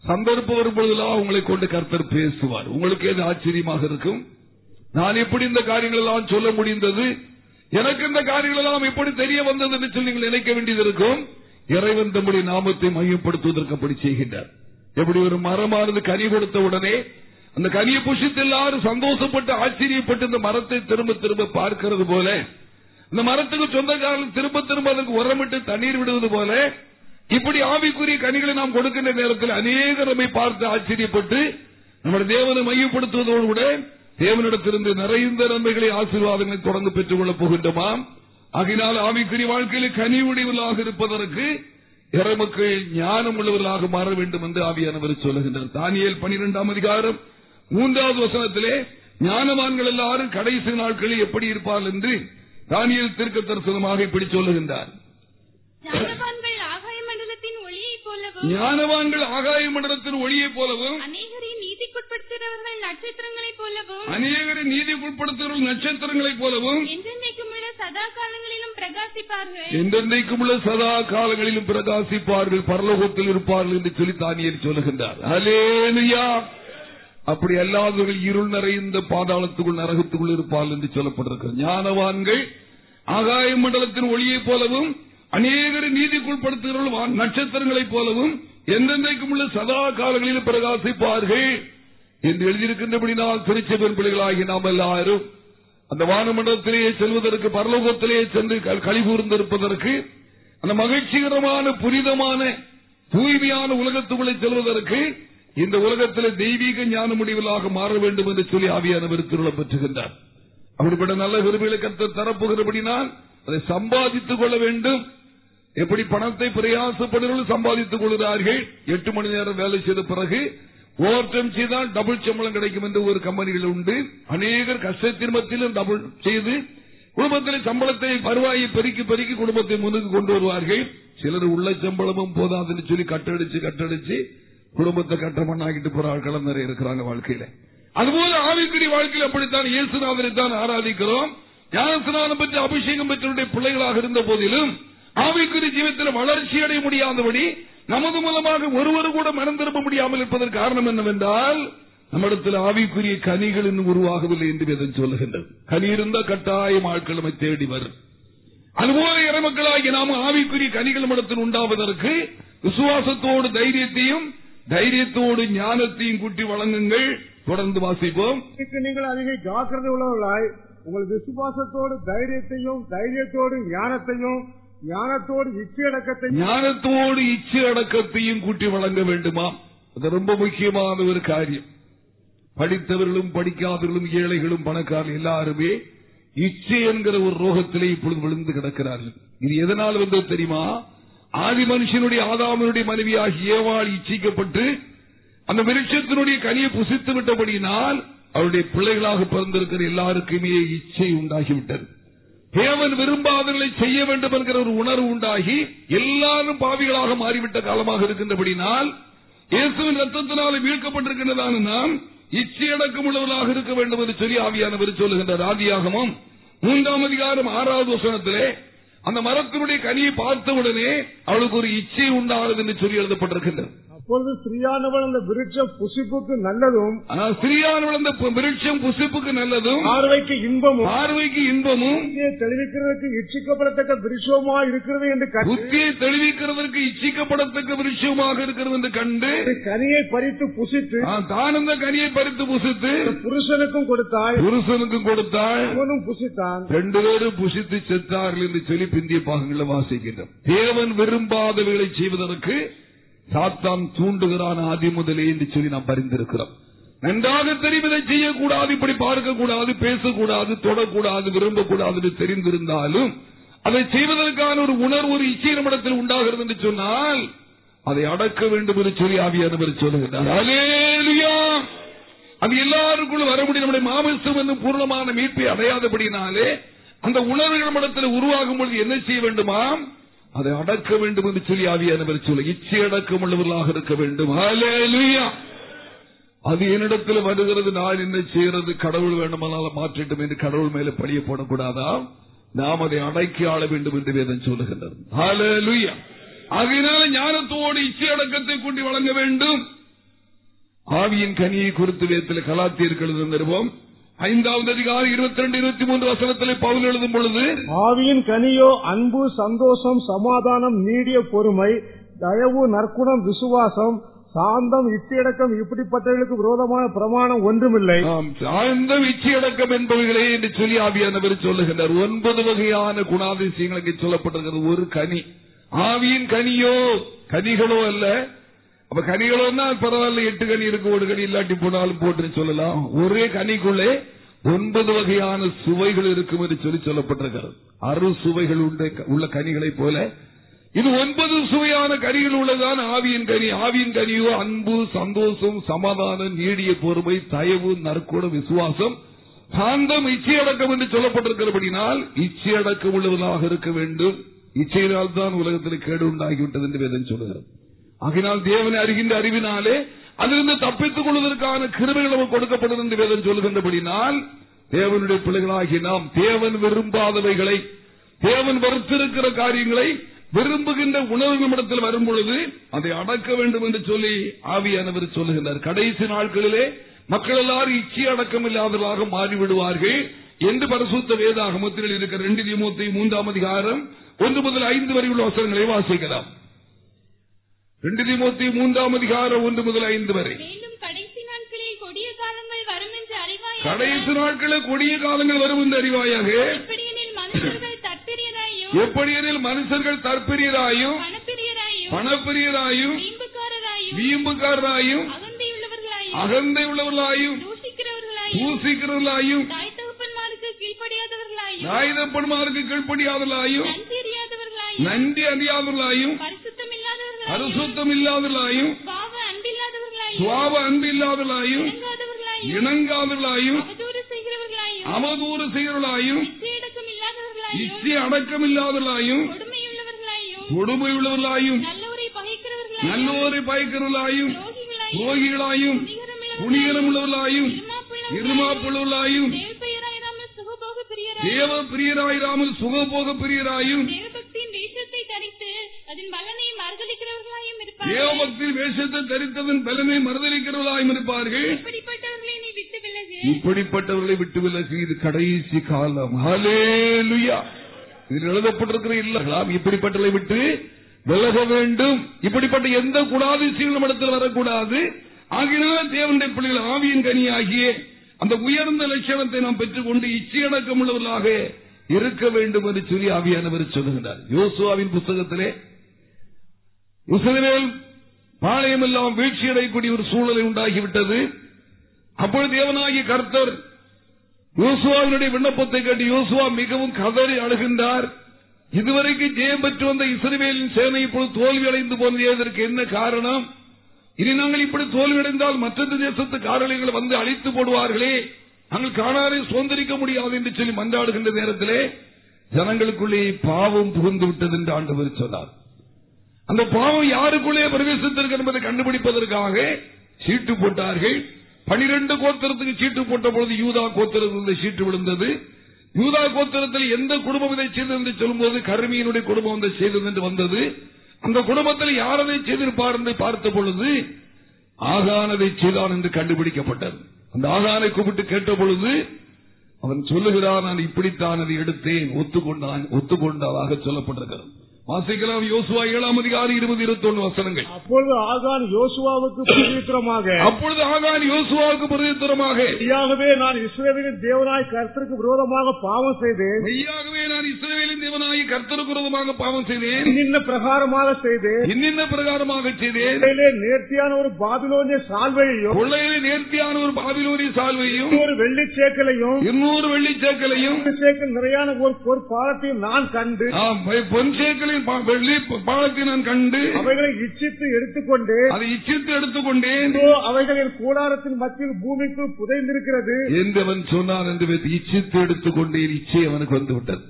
சந்தர்ப்பம் வரும்பொழுதெல்லாம் உங்களை கொண்டு கர்த்தர் பேசுவார். உங்களுக்கு எது ஆச்சரியமாக இருக்கும்? நான் எப்படி இந்த காரியங்கள் எல்லாம் சொல்ல முடிந்தது? எனக்கு இந்த காரியங்கள் எல்லாம் எப்படி தெரிய வந்தது என்று சொல்லி நீங்கள் நினைக்க வேண்டியது இருக்கும். இறைவன் தம்முடைய நாமத்தை மையப்படுத்துவதற்கு அப்படி செய்கின்றார். எப்படி ஒரு மரமானது கனி கொடுத்த உடனே அந்த கனியை புஷித்து எல்லாரும் சந்தோஷப்பட்டு ஆச்சரியப்பட்டு இந்த மரத்தை திரும்ப திரும்ப பார்க்கிறது போல இந்த மரத்துக்கு சொந்தக்காரர்கள் திரும்ப திரும்ப அதற்கு உரமிட்டு தண்ணீர் விடுவது போல இப்படி ஆவிக்குரிய கனிகளை நாம் கொடுக்கின்ற நேரத்தில் அநேக நம்மை பார்த்து ஆச்சரியப்பட்டு நம்முடைய தேவனை மையப்படுத்துவதோடு கூட தேவனிடத்திலிருந்து நிறைந்த நன்மைகளை ஆசீர்வாதங்களை தொடர்ந்து பெற்றுக் கொள்ளப் போகின்றமாம். ஆகினால் ஆவிக்குரிய வாழ்க்கையில் கனி உடையவர்களாக இருப்பதற்கு இறைமக்கள் ஞானம் உள்ளவர்களாக மாற வேண்டும் என்று ஆவியானவர் சொல்லுகின்றனர் தானியல் பனிரெண்டாம் அதிகாரம் மூன்றாவது வசனத்திலே ஞானவான்கள் எல்லாரும் கடைசி நாட்களில் எப்படி இருப்பார்கள் என்று தானியல் தீர்க்க தரிசனமாக இப்படி சொல்லுகின்றார். ஞானவான்கள் ஆகாய மண்டலத்தின் ஒளியைப் போலவும் அநேகரை நீதிக்குட்படுத்துகிறவர்கள் நட்சத்திரங்களைப் போலவும் அநேகரை நீதிக்குட்படுத்துகிற நட்சத்திரங்களைப் போலவும் என்றென்றைக்கும் உள்ள சதா காலங்களிலும் பிரகாசிப்பார்கள். என்றென்றைக்கும் உள்ள சதா காலங்களிலும் பிரகாசிப்பார்கள் பரலோகத்தில் இருப்பார்கள் என்று சொல்லி தானியல் சொல்லுகின்றார். அலேலுயா அப்படி அல்லாதவர்கள் இருள் நிறைந்த பாதாளத்துக்குள் நரகத்துக்குள் இருப்பார்கள் என்று சொல்லப்பட்டிருக்கிறது. ஞானவான்கள் ஆகாய மண்டலத்தின் ஒளியைப் போலவும் அநேகரை நீதிக்குள்படுத்துகிறவர்கள் நட்சத்திரங்களைப் போலவும் எந்தெந்தைக்கும் உள்ள சதா காலங்களிலும் பிரகாசிப்பார்கள் என்று எழுதியிருக்கின்றபடினால் திருச்செபன் பிள்ளைகளாகி நாம் எல்லாரும் அந்த வானமண்டலத்திலேயே செல்வதற்கு பரலோகத்திலேயே சென்று க- அந்த மகிழ்ச்சிகரமான புனிதமான தூய்மையான உலகத்துக்குள்ளே செல்வதற்கு இந்த உலகத்தில் தெய்வீக ஞான முடிவுகளாக மாற வேண்டும் என்று சொல்லி ஆவியானவர் திருளம் பெற்றுகின்றார். அப்படிப்பட்ட நல்ல விரும்பிகளை கத்த தரப்போகிறபடினால் அதை சம்பாதித்துக் கொள்ள வேண்டும். எப்படி பணத்தை பிரயாசப்படுகிறவர்கள் சம்பாதித்துக் கொள்கிறார்கள். எட்டு மணி நேரம் வேலை செய்த பிறகு ஓவர் டைம் செய்தால் டபுள் சம்பளம் கிடைக்கும் என்று ஒரு கம்பெனிகள் உண்டு. அநேகர் கஷ்டத்தின் மத்தியிலும் டபுள் செய்து குடும்பத்தில் சம்பளத்தை வருவாயை பெருக்கி பெருக்கி குடும்பத்தை முன்னுக்கு கொண்டு வருவார்கள். சிலர் உள்ள சம்பளமும் போதாதுன்னு சொல்லி கட்டடிச்சு கட்டடிச்சு குடும்பத்தை கட்ட மண்ணாக்கிட்டு போற ஆட்கள் நிறைய இருக்கிறாங்க வாழ்க்கையில. அதுபோல ஆவிக்குடி வாழ்க்கையில் அப்படித்தான் இயேசுநாதனை தான் ஆராதிக்கிறோம். ஞானஸ்நானம் பெற்று அபிஷேகம் பெற்றவருடைய பிள்ளைகளாக இருந்த போதிலும் ஆவிக்குடி ஜீவத்தில் வளர்ச்சி அடைய முடியாதபடி நமது மூலமாக ஒருவர் கூட மனம் திரும்ப முடியாமல் இருப்பதற்கு காரணம் என்னவென்றால் நம்மிடத்தில் ஆவிக்குரிய கனிகள் இன்னும் உருவாகவில்லை என்று எதன் சொல்லுகின்றது. கனி இருந்த கட்டாயம் ஆட்கள் நம்மை தேடி வரும். அதுபோல இறமக்களாகி நாம் ஆவிக்குரிய கனிகள் மடத்தில் உண்டாவதற்கு விசுவாசத்தோடு தைரியத்தையும் தைரியத்தோடு ஞானத்தையும் கூட்டி வழங்குங்கள். தொடர்ந்து வாசிப்போம். நீங்கள் அதிக ஜாக்கிரதை உள்ளவர்களாய் உங்கள் விசுவாசத்தோடு தைரியத்தையும் தைரியத்தோடு ஞானத்தையும் ஞானத்தோடு இச்சையடக்கத்தையும் ஞானத்தோடு இச்சை அடக்கத்தையும் கூட்டி வழங்க வேண்டுமா அது ரொம்ப முக்கியமான ஒரு காரியம். படித்தவர்களும் படிக்காதவர்களும் ஏழைகளும் பணக்காரர்கள் எல்லாருமே இச்சை என்கிற ஒரு ரோகத்திலே இப்பொழுது விழுந்து கிடக்கிறார்கள். இது எதனால் வந்தது தெரியுமா? ஆதி மனுஷனுடைய ஆதாமனுடைய மனைவியாகி ஏவாள் இச்சிக்கப்பட்டு அந்த விருட்சத்தினுடைய கனியை புசித்து விட்டபடியினால் அவருடைய பிள்ளைகளாக பிறந்திருக்கிற எல்லாருக்குமே இச்சை உண்டாகிவிட்டது. தேவன் விரும்பாதவர்களை செய்ய வேண்டும் என்கிற ஒரு உணர்வு உண்டாகி எல்லாரும் பாவிகளாக மாறிவிட்ட காலமாக இருக்கின்றபடினால் இயேசுவின் ரத்தத்தினால் மீட்கப்பட்டிருக்கின்றதான நாம் இச்சையடக்கம் உள்ளவர்களாக இருக்க வேண்டும் என்று சொல்லி ஆவியானவர் சொல்லுகின்றார். ஆதியாகமும் மூன்றாம் அதிகாரம் ஆறாவது வசனத்திலே அந்த மரத்தினுடைய கனியை பார்த்த உடனே அவளுக்கு ஒரு இச்சை உண்டானது என்று சொல்லி எழுதப்பட்டிருக்கின்றது. அப்பொழுது ஸ்திரியானவள் அந்த விருட்சம் புசிப்புக்கு நல்லதும் ஆனால் சிறியானவள் அந்த விருட்சம் புசிப்புக்கு நல்லதும் பார்வைக்கு இன்பமும் பார்வைக்கு இன்பமும் தெளிவிக்கிறதுக்கு இச்சிக்கப்படத்தக்க விருட்சமா இருக்கிறது என்று புத்தியை தெளிவிக்கிறதற்கு இச்சிக்கப்படத்தக்க விருட்சமாக இருக்கிறது என்று கண்டு கனியை பறித்து புசித்து தான் அந்த கனியை பறித்து புசித்து புருஷனுக்கும் கொடுத்தாய் புருஷனுக்கும் கொடுத்தாள் அவனும் புசித்தான். ரெண்டு பேரும் புசித்து செத்தார்கள் என்று சொல்லி பிந்திய பாகங்களை வாசிக்கின்றோம். தேவன் விரும்பாதவைகளை செய்வதற்கு சாத்தான் தூண்டுகிறான் ஆதி முதலே என்று சொல்லி நாம் பரிந்திருக்கிறோம். நன்றாக தெரியும் இதை செய்யக்கூடாது இப்படி பார்க்கக்கூடாது பேசக்கூடாது தொடக்கூடாது விரும்பக்கூடாது என்று தெரிந்திருந்தாலும் அதை செய்வதற்கான ஒரு உணர்வு ஒரு இச்சை நம்மிடத்தில் உண்டாகிறது என்று சொன்னால் அதை அடக்க வேண்டும் என்று சொல்லி ஆவியானவர் சொல்லுகிறார். அது எல்லாருக்குள்ள வர முடியும். நம்முடைய மாமிசம் என்னும் பூர்ணமான மீட்பை அடையாதபடினாலே அந்த உணர்வு நம்மிடத்தில் உருவாகும் பொழுது என்ன செய்ய வேண்டுமாம்? அதை அடக்க வேண்டும் என்று சொல்லி ஆவியானவர் சொல்ல இச்சை அடக்கம் உள்ளவர்களாக இருக்க வேண்டும். அது என்னிடத்தில் வருகிறது நான் என்ன செய்யறது கடவுள் வேண்டுமானால் மாற்றிட்டும் என்று கடவுள் மேல பழிய போடக்கூடாதா? நாம் அதை அடக்கி ஆள வேண்டும் என்று வேதம் சொல்லுகின்றது. ஹalleluya. ஆகையினால ஞானத்தோடு இச்சை அடக்கத்தை கூட்டி வழங்க வேண்டும். ஆவியின் கனியை குறித்து வேத்தில் கலாத்தியர்கள் நிறுவம் ஐந்தாவது அதிகாரம் இருபத்தி ரெண்டு இருபத்தி மூன்று வசனத்திலே பவுல் எழுதும் பொழுது ஆவியின் கனியோ அன்பு சந்தோஷம் சமாதானம் நீடிய பொறுமை தயவு நற்குணம் விசுவாசம் சாந்தம் இச்சையடக்கம் இப்படிப்பட்டவர்களுக்கு விரோதமான பிரமாணம் ஒன்றுமில்லை. சாய்ந்த இச்சையடக்கம் என்பவைகளே என்று சொல்லி ஆவியானவர் சொல்லுகின்றார். ஒன்பது வகையான குணாதிசயங்களுக்கு சொல்லப்பட்டிருக்கிறது. ஒரு கனி. ஆவியின் கனியோ கனிகளோ அல்ல அப்ப கனிகளோன்னா பரவாயில்ல எட்டு கனி இருக்கு ஒரு கனி இல்லாட்டி போனாலும் போட்டு சொல்லலாம். ஒரே கனிக்குள்ளே ஒன்பது வகையான சுவைகள் இருக்கும் என்று சொல்லி சொல்லப்பட்டிருக்கிறது. அறு சுவைகள் உள்ள கனிகளைப் போல. இது ஒன்பது சுவையான கனிகள் உள்ளதான் ஆவியின் கனி. ஆவியின் கனியோ அன்பு சந்தோஷம் சமாதானம் நீடிய பொறுமை தயவு நற்குணம் விசுவாசம் சாந்தம் இச்சையடக்கம் என்று சொல்லப்பட்டிருக்கிறபடினால் இச்சையடக்கம் உள்ளவர்களாக இருக்க வேண்டும். இச்சையினால் தான் உலகத்தில் கேடு உண்டாகிவிட்டது என்று வேதம் சொல்லுகிறது. ஆகினால் தேவனை அறிகின்ற அறிவினாலே அதிலிருந்து தப்பித்துக் கொள்வதற்கான கிருமைகள் நமக்கு கொடுக்கப்படும் என்று வேதம் சொல்லுகின்றபடினால் தேவனுடைய பிள்ளைகளாகி நாம் தேவன் விரும்பாதவைகளை தேவன் வருத்திருக்கிற காரியங்களை விரும்புகின்ற உணர்வு இடத்தில் வரும் பொழுது அதை அடக்க வேண்டும் என்று சொல்லி ஆவியானவர் சொல்லுகின்றார். கடைசி நாட்களிலே மக்கள் எல்லாரும் இச்சி அடக்கம் இல்லாதவர்களாக மாறிவிடுவார்கள் என்று பரிசுத்த வேதாகமத்தில் இருக்கிற ரெண்டு திமுத்தி மூன்றாம் அதிகாரம் ஒன்று முதல் ஐந்து வரை உள்ள வசனங்களை வாசிக்கலாம். ரெண்டு திமுத்தி மூன்றாம் அதிகாரம் ஒன்று முதல் ஐந்து வரை. கடைசி நாட்களில் கொடிய காலங்கள் வரும் என்று அறிவாயாக கடைசி நாட்களில் கொடிய காலங்கள் வரும் என்று அறிவாயாக எப்படியெனில் மனுஷர்கள் தற்பிரியராயும் பணப்பிரியராயும் வீம்புக்காரராயும் அகந்தை உள்ளவர்களாயும் பூசிக்கிறவர்களாயும் நாயுதப்படுமாருக்கு கீழ்ப்படியாதவர்களாயும் நன்றி அறியாதவர்களாயும் நன்றி அறியாதவர்களாயும் பரிசுத்தம் இல்லாதவர்களாயும் அரிசுத்தம் இல்லாதவர்களாயும் பாவ அன்பில்லாதவர்களாயும் சுவாப அன்பு இல்லாதவர்களாயும் இணங்காதவர்களாயும் இணங்காதவர்களாயும் அவதூறு செய்கிறவர்களாயும் அவதூறு செய்கிறவர்களாயும் இச்சையடக்கம் இல்லாதவர்களாயும் இச்சை அடக்கம் இல்லாதவர்களாயும் கொடுமையுள்ளவர்களாயும் கொடுமை உள்ளவர்களாயும் நல்லோரை பகைக்கிறவர்களாயும் நல்லோரை பயக்கிறவர்களாயும் துரோகிகளாயும் துரோகிகளாயும் குணிகரம் உள்ளவர்களாயும் இருமாப்புள்ளவர்களாயும் தேவபெயராயிராமல் சுகபோக பிரியராயும் தேவ பிரியராயிராமல் சுகபோக பிரியராயும் தேவபக்தியின் வேஷத்தை தரித்து அதன் பலனை தேவபக்தி வேஷத்தை தரித்ததன் பலனை மறுதளிக்கிறவர்களாயும் இருப்பார்கள். இப்படிப்பட்டவர்களை விட்டு விலகு இது கடைசி காலம். இதில் எழுதப்பட்டிருக்கிற இல்லலாம் இப்படிப்பட்டவர்களை விட்டு விலக வேண்டும். இப்படிப்பட்ட எந்த குணாதிசயங்களும் இடத்தில் வரக்கூடாது. ஆகினால் தேவனுடைய பிள்ளைகள் ஆவியின் கனியாகிய அந்த உயர்ந்த லட்சணத்தை நாம் பெற்றுக்கொண்டு இச்சையடக்கம் உள்ளவர்களாக இருக்க வேண்டும் என்று சொல்லி ஆவியானவர் சொல்லுகிறார் யோசுவாவின் புஸ்தகத்திலே இஸ்ரவேல் பாளையம் எல்லாம் வீழ்ச்சியடையக்கூடிய ஒரு சூழலை உண்டாகிவிட்டது. அப்பொழுது தேவனாகிய கர்த்தர் யோசுவாவினுடைய விண்ணப்பத்தை கேட்டு யோசுவா மிகவும் கதறி அழுகின்றார். இதுவரைக்கும் ஜெயம் பெற்று வந்த இஸ்ரவேலின் சேனை இப்பொழுது தோல்வி அடைந்து போனதற்கு என்ன காரணம்? இனி நாங்கள் இப்படி தோல்வியடைந்தால் மற்ற தேசத்து காரணிகளை வந்து அழித்து போடுவார்களே. நாங்கள் காணாரை சுதந்திரிக்க முடியாது என்று சொல்லி மன்றாடுகின்ற நேரத்திலே ஜனங்களுக்குள்ளே பாவம் புகுந்து விட்டது என்று ஆண்டு சொன்னார். அந்த பாவம் யாருக்குள்ளே பிரவேசித்திருக்கு என்பதை கண்டுபிடிப்பதற்காக சீட்டு போட்டார்கள். பனிரெண்டு கோத்திரத்துக்கு சீட்டு போட்ட பொழுது யூதா கோத்திரத்தில் சீட்டு விழுந்தது. யூதா கோத்திரத்தில் எந்த குடும்பம் இதை செய்தது என்று சொல்லும்போது கருமியினுடைய குடும்பம் இதை செய்தது என்று வந்தது. அந்த குடும்பத்தில் யார் அதை செய்திருப்பார் என்று பார்த்த பொழுது ஆகானதை செய்தான் என்று கண்டுபிடிக்கப்பட்டது. அந்த ஆகானை கூப்பிட்டு கேட்ட பொழுது அவன் சொல்லுகிறான் நான் இப்படித்தான் அதை எடுத்தேன். ஒத்துக்கொண்டான் ஒத்துக்கொண்டதாக சொல்லப்பட்டிருக்கிறது. வாசிக்கலாம் யோசுவா ஏழாம் அதிகாரி இருபது இருபத்தி ஒன்று வசனங்கள். அப்பொழுது ஆகான் யோசுவாவுக்கு பிரதித்திரமாக அப்பொழுது ஆகான் யோசுவாவுக்கு பிரதித்திரமாக மெய்யாகவே நான் இஸ்ரவேலின் தேவனாய் கர்த்தருக்கு விரோதமாக பாவம் செய்தேன். மெய்யாகவே நான் இஸ்ரவேலின் தேவனாகி கர்த்தருக்கு விரோதமாக பாவம் செய்தேன். இன்னின்ன பிரகாரமாக செய்தேன். இன்னின்ன பிரகாரமாக செய்தேன். நேர்த்தியான ஒரு பாபிலோனிய சால்வையையும் கொள்ளையிலே நேர்த்தியான ஒரு பாபிலோனிய சால்வையும் ஒரு வெள்ளி சேக்கலையும் இருநூறு வெள்ளி சேக்கலையும் சேக்கல் நிறையான ஒரு ஒரு பாலத்தையும் நான் கண்டு பொன் சேக்கலின் பா- வெள்ளி பாலத்தை நான் கண்டு அவைகளை இச்சித்து எடுத்துக்கொண்டு அதை இச்சித்து எடுத்துக்கொண்டேன். அவைகளின் கூடாரத்தின் மத்தியில் பூமிக்குள் புதைந்திருக்கிறது. என்று அவன் சொன்னான் என்று இச்சித்து எடுத்துக்கொண்டேன். இச்சை அவனுக்கு வந்து விட்டது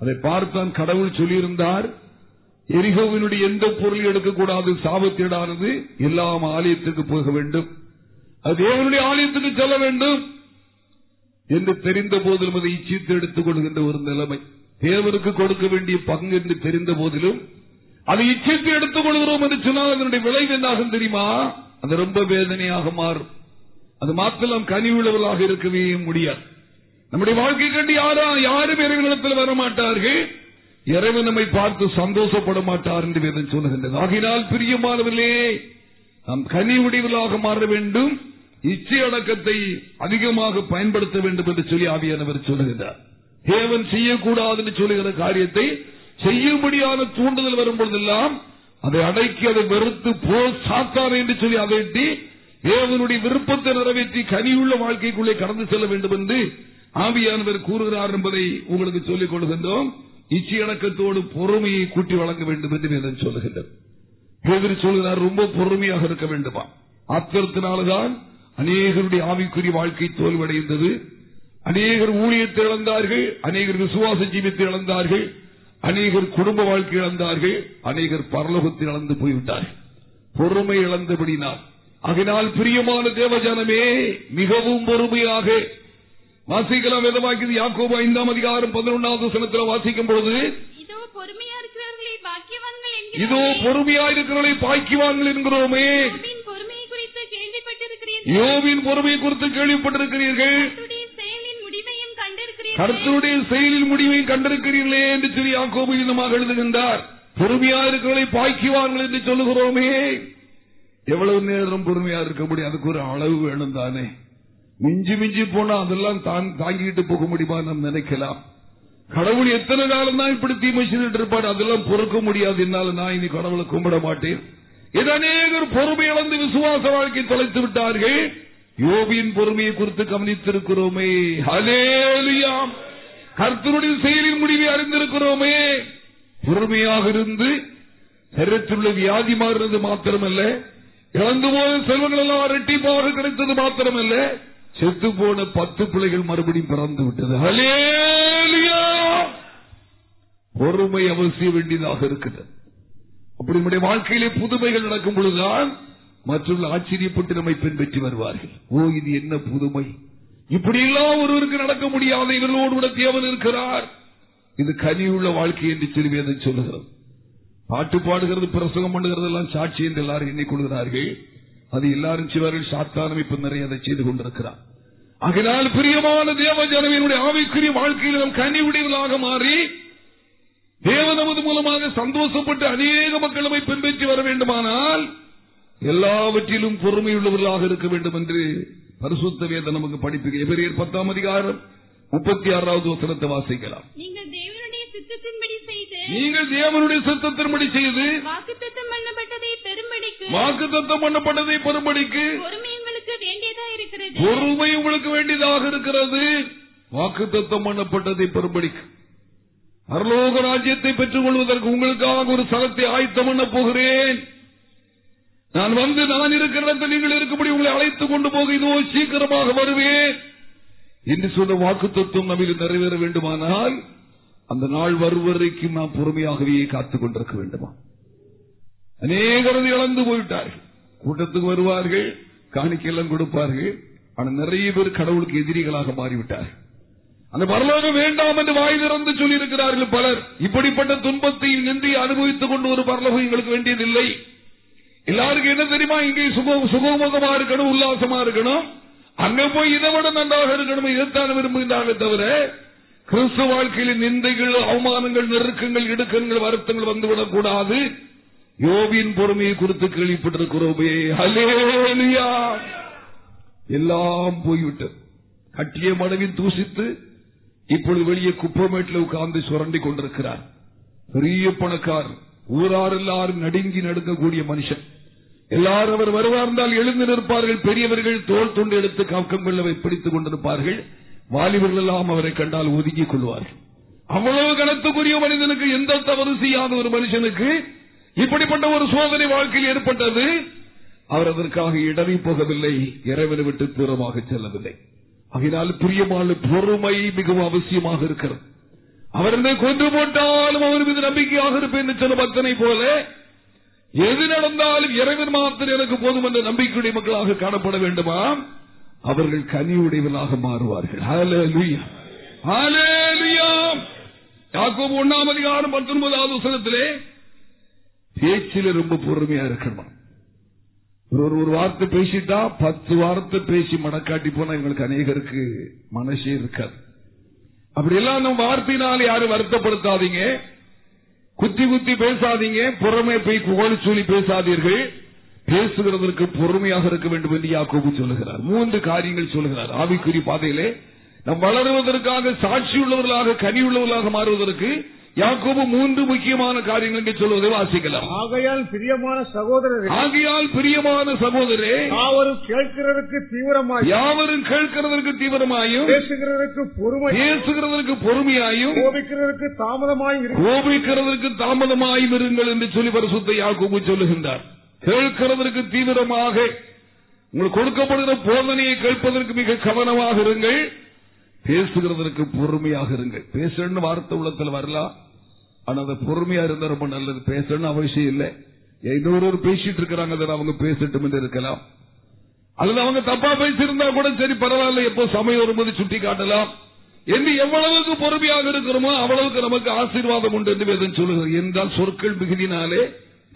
அதை பார்த்தான் கடவுள் சொல்லியிருந்தார். எரிகோவினுடைய எந்த பொருள் எடுக்கக்கூடாது சாபத்தீடானது எல்லாம் ஆலயத்துக்கு போக வேண்டும். அது தேவனுடைய ஆலயத்துக்கு செல்ல வேண்டும். என்று தெரிந்த போதிலும் அதை இச்சித்து எடுத்துக் கொள்கின்ற ஒரு நிலைமை. தேவனுக்கு கொடுக்க வேண்டிய பங்கு என்று தெரிந்த போதிலும் அதை இச்சித்து எடுத்துக் கொள்கிறோம் என்று சொன்னால் அதனுடைய விளைவு என்னாகும் தெரியுமா? அது ரொம்ப வேதனையாக மாறும். அது மாத்திரம் கனி இருக்கவே முடியாது. நம்முடைய வாழ்க்கை கண்டு யாரா யாரும் இறைவனிடத்தில் வரமாட்டார்கள். இறைவன் நம்மை பார்த்து சந்தோஷப்பட மாட்டார் என்று வேதம் சொல்லுகின்றது. ஆகினால் பிரியமானவர்களே நாம் கனி உடையவர்களாக மாற வேண்டும் இச்சை அடக்கத்தை அதிகமாக பயன்படுத்த வேண்டும் என்று சொல்லி ஆவியானவர் சொல்லுகிறார் தேவன் செய்யக்கூடாதுன்னு சொல்லுகிற காரியத்தை செய்யும்படியான தூண்டுதல் வரும்பொழுதெல்லாம் அதை அடக்கி அதை வெறுத்து போ சாத்தான் என்று சொல்லி அதட்டி தேவனுடைய விருப்பத்தை நிறைவேற்றி கனியுள்ள வாழ்க்கைக்குள்ளே கடந்து செல்ல வேண்டும் என்று ஆவியானவர் கூறுகிறார் என்பதை உங்களுக்கு சொல்லிக் கொள்கின்றோம். இச்சையடக்கத்தோடு பொறுமையை கூட்டி வழங்க வேண்டும் என்று சொல்லுகின்றனர் சொல்லுகின்றது. சொல்கிறார் ரொம்ப பொறுமையாக இருக்க வேண்டுமா? ஆத்திரத்தினால்தான் அநேகருடைய ஆவிக்குரிய வாழ்க்கை தோல்வடைந்தது அநேகர் ஊழியத்தை இழந்தார்கள் அநேகர் விசுவாச ஜீவித்தை இழந்தார்கள் அநேகர் குடும்ப வாழ்க்கை இழந்தார்கள் அநேகர் பரலோகத்தை இழந்து போய்விட்டார்கள். பொறுமை இழந்தபடினால் அதனால் பிரியமான தேவஜனமே மிகவும் பொறுமையாக வாசிக்கலாம் விதமாக்கியது யாக்கோபு ஐந்தாம் அதிகாரம் பதினொன்றாவது சனத்தில் வாசிக்கும் பொழுது இதோ பொறுமையா இருக்கிறவர்களே பாய்க்குவாங்கள் என்கிறோமே. யோவின் பொறுமை குறித்து கேள்விப்பட்டிருக்கிறீர்கள். கர்த்தருடைய செயலில் முடிவை கண்டிருக்கிறீர்களே என்று திரு யாக்கோபு இன்னமாக எழுதுகின்றார். பொறுமையா இருக்கிறவர்களை பாய்க்குவார்கள் என்று சொல்லுகிறோமே. எவ்வளவு நேரம் பொறுமையா இருக்க முடியும்? அதுக்கு ஒரு அளவு வேணும் தானே. மிஞ்சி மிஞ்சி போனா அதெல்லாம் தான் தாங்கிட்டு போக முடியுமா நாம் நினைக்கலாம். கடவுள் எத்தனை காலம் தான் இப்படி தீமை செய்துட்டு இருப்பார்? அதெல்லாம் பொறுக்க முடியாது. என்னால நான் இனி கடவுளை கும்பிட மாட்டேன். இது அநேகர் பொறுமை இழந்து விசுவாச வாழ்க்கை தொலைத்து விட்டார்கள். யோபியின் பொறுமையை குறித்து கவனித்திருக்கிறோமே. ஹலேலுயாம் கர்த்தருடைய செயலின் முடிவை அறிந்திருக்கிறோமே. பொறுமையாக இருந்து சரீரத்திலுள்ள வியாதி மாறுறது மாத்திரமல்ல. இறந்து போன செல்வங்கள் எல்லாம் இரட்டிப்பாக கிடைத்தது மாத்திரமல்ல. செத்து போன பத்து பிள்ளைகள் மறுபடியும் பிறந்து விட்டது. ஹலேலுயா பொறுமை அவசிய வேண்டியதாக இருக்கிறது அப்படி நம்முடைய வாழ்க்கையிலே புதுமைகள் நடக்கும் பொழுதுதான் மற்றவர்கள் ஆச்சரியப்பட்டு நம்மை பின்பற்றி வருவார்கள். ஓ இது என்ன புதுமை. இப்படியெல்லாம் ஒருவருக்கு நடக்க முடியாத இவர்களோடு கூட தேவன் இருக்கிறார். இது கனியுள்ள வாழ்க்கை என்று சொல்லி வேதம் சொல்லுகிறது. பாட்டு பாடுகிறது பிரசங்கம் பண்ணுகிறது எல்லாம் சாட்சி என்று எல்லாரும் எண்ணிக்கொள்கிறார்கள் அது எல்லாரும் சிவர்கள் சாத்தானம் இப்ப நிறைய அதை செய்து கொண்டிருக்கிறார். ஆகினால் பிரியமான தேவ ஜனவினுடைய ஆவிக்குரிய வாழ்க்கையில் நாம் கனி உடையவர்களாக மாறி தேவ நமது மூலமாக சந்தோஷப்பட்டு அநேக மக்களவை பின்பற்றி வர வேண்டுமானால் எல்லாவற்றிலும் பொறுமையுள்ளவர்களாக இருக்க வேண்டும் என்று பரிசுத்த வேதம் நமக்கு படிப்பு எபிரியர் பத்தாம் அதிகாரம் முப்பத்தி ஆறாவது வசனத்தை வாசிக்கலாம். நீங்கள் தேவனுடைய சித்தத்தின்படி செய்து நீங்கள் தேவனுடைய சித்தத்தின்படி செய்து வாக்குத்தத்தம் பண்ணப்பட்டதை பெரும்படிக்கு பண்ணப்பட்டதை பொறுமை உங்களுக்கு வேண்டியதா இருக்கிறது. பொறுமை உங்களுக்கு வேண்டியதாக இருக்கிறது. வாக்கு தத்தம் பண்ணப்பட்டதை பெறும்படிக்கு பரலோக ராஜ்யத்தை பெற்றுக் கொள்வதற்கு உங்களுக்காக ஒரு ஸ்தலத்தை ஆயத்தம் பண்ண போகிறேன். நான் வந்து நான் இருக்கிற நீங்கள் இருக்கும்படி உங்களை அழைத்துக் கொண்டு போக இதோ சீக்கிரமாக வருவேன். என்று சொன்ன வாக்கு தத்துவம் நம்மில் நிறைவேற வேண்டுமானால் அந்த நாள் வரும் நாம் பொறுமையாகவே காத்துக் கொண்டிருக்க வேண்டுமா? அநேகரது இழந்து போயிட்டார்கள் கூட்டத்துக்கு வருவார்கள் காணிக்கையெல்லாம் கொடுப்பார்கள். ஆனால் நிறைய பேர் கடவுளுக்கு எதிரிகளாக மாறிவிட்டார்கள். அந்த பரலோகம் வேண்டாம் என்று வாய் திறந்து சொல்லியிருக்கிறார்கள் பலர். இப்படிப்பட்ட துன்பத்தை நின்று அனுபவித்துக் கொண்டு ஒரு பரலோகம் எங்களுக்கு வேண்டியதில்லை. எல்லாருக்கும் என்ன தெரியுமா? இங்கே சுகமுகமா இருக்கணும் உல்லாசமா இருக்கணும். அங்க போய் இதை விட நன்றாக இருக்கணும் இதைத்தான் விரும்புகின்றார்கள் தவிர கிறிஸ்து வாழ்க்கையில் நிந்தைகள் அவமானங்கள் நெருக்கங்கள் இடுக்கங்கள் வருத்தங்கள் வந்துவிடக் கூடாது. யோபியின் பொறுமையை குறித்து கேள்விப்பட்டிருக்கிறோமே. ஹலேலியா எல்லாம் போய்விட்டது கட்டிய மனைவி தூசித்து இப்பொழுது வெளியே குப்பமேட்டில் உட்கார்ந்து சுரண்டி கொண்டிருக்கிறார். பெரிய பணக்காரர் ஊரார் எல்லாரும் நடுங்கி நடுங்கக்கூடிய மனுஷன். எல்லாரும் அவர் வருவார் என்றால் எழுந்து நிற்பார்கள். பெரியவர்கள் தோல் துண்டு எடுத்து கவக்கம் கொள்ள பிடித்துக் கொண்டிருப்பார்கள். வாலிபர்கள் எல்லாம் அவரை கண்டால் ஒதுங்கிக் கொள்வார்கள். அவ்வளவு கணத்துக்குரிய மனிதனுக்கு எந்த தவறு செய்யாத ஒரு மனுஷனுக்கு இப்படிப்பட்ட ஒரு சோதனை வாழ்க்கையில் ஏற்பட்டது? அவர் அதற்காக இடறி போகவில்லை. இறைவனை விட்டு தூரமாக செல்லவில்லை. அதனால் பிரியமான பொறுமை மிகவும் அவசியமாக இருக்கிறது. அவர் என்னை கொன்று போட்டாலும் அவர் மீது நம்பிக்கையாக இருப்பேன் என்று சொன்ன பக்தனை போல எது நடந்தாலும் இறைவன் மாத்திரம் எனக்கு போதும் என்ற நம்பிக்கையுடைய மக்களாக காணப்பட வேண்டுமா? அவர்கள் கனியுடையவர்களாக மாறுவார்கள். ஒன்னாம் அதிகாரம் பத்தொன்பதாவது வசனத்திலே பேச்சில ரொம்ப பொறுமையா இருக்கணும்? ஒரு ஒரு வார்த்தை பேசிட்டா பத்து வார்த்தை பேசி மனக்காட்டி போனா எங்களுக்கு அநேகருக்கு மனசே இருக்காது. அப்படி எல்லாம் நம்ம வார்த்தையினால் யாரும் வருத்தப்படுத்தாதீங்க. குத்தி குத்தி பேசாதீங்க புறமே போய் புகழ் சொல்லி பேசாதீர்கள். பேசுகிறதற்கு பொறுமையாக இருக்க வேண்டும் என்று யாக்கோபு சொல்லுகிறார். மூன்று காரியங்கள் சொல்லுகிறார். ஆவிக்குறி பாதையிலே. நம் வளருவதற்காக சாட்சி உள்ளவர்களாக கனி உள்ளவர்களாக மாறுவதற்கு யாக்கோபு மூன்று முக்கியமான காரியங்கள் சொல்வதை வாசிக்கலாம். ஆகையால் பிரியமான சகோதரரே ஆகையால் பிரியமான சகோதரே யாவரும் கேட்கிறதற்கு தீவிரமாய் யாவரும் கேட்கிறதற்கு தீவிரமாயும் பேசுகிறதற்கு பொறுமை பேசுகிறதற்கு பொறுமையாயும் கோபிக்கிறதற்கு தாமதமாய் கோபிக்கிறதற்கு தாமதமாயும் இருங்கள் என்று சொல்லி பரிசுத்த யாக்கோபு சொல்லுகின்றார். கேட்கிறதற்கு தீவிரமாக உங்களுக்கு கொடுக்கப்படுகிற போதனையை கேட்பதற்கு மிக கவனமாக இருங்கள். பேசுகிறதற்கு பொறுமையாக இருங்கள். பேசணும்னு வார்த்தை உள்ளத்தில் வரலாம். ஆனா அதை பொறுமையா இருந்தா ரொம்ப நல்லது. பேசணும்னு அவசியம் இல்லை. இன்னொரு பேசிட்டு இருக்கிறாங்க அவங்க பேசட்டும் இருக்கலாம். அல்லது அவங்க தப்பா பேசியிருந்தா கூட சரி பரவாயில்ல. எப்போ சமயம் வரும்போது சுட்டி காட்டலாம். என்று எவ்வளவுக்கு பொறுமையாக இருக்கிறோமோ அவ்வளவுக்கு நமக்கு ஆசீர்வாதம் உண்டு என்று வேதம் சொல்லுகிறது. என்றால் சொற்கள் மிகுதினாலே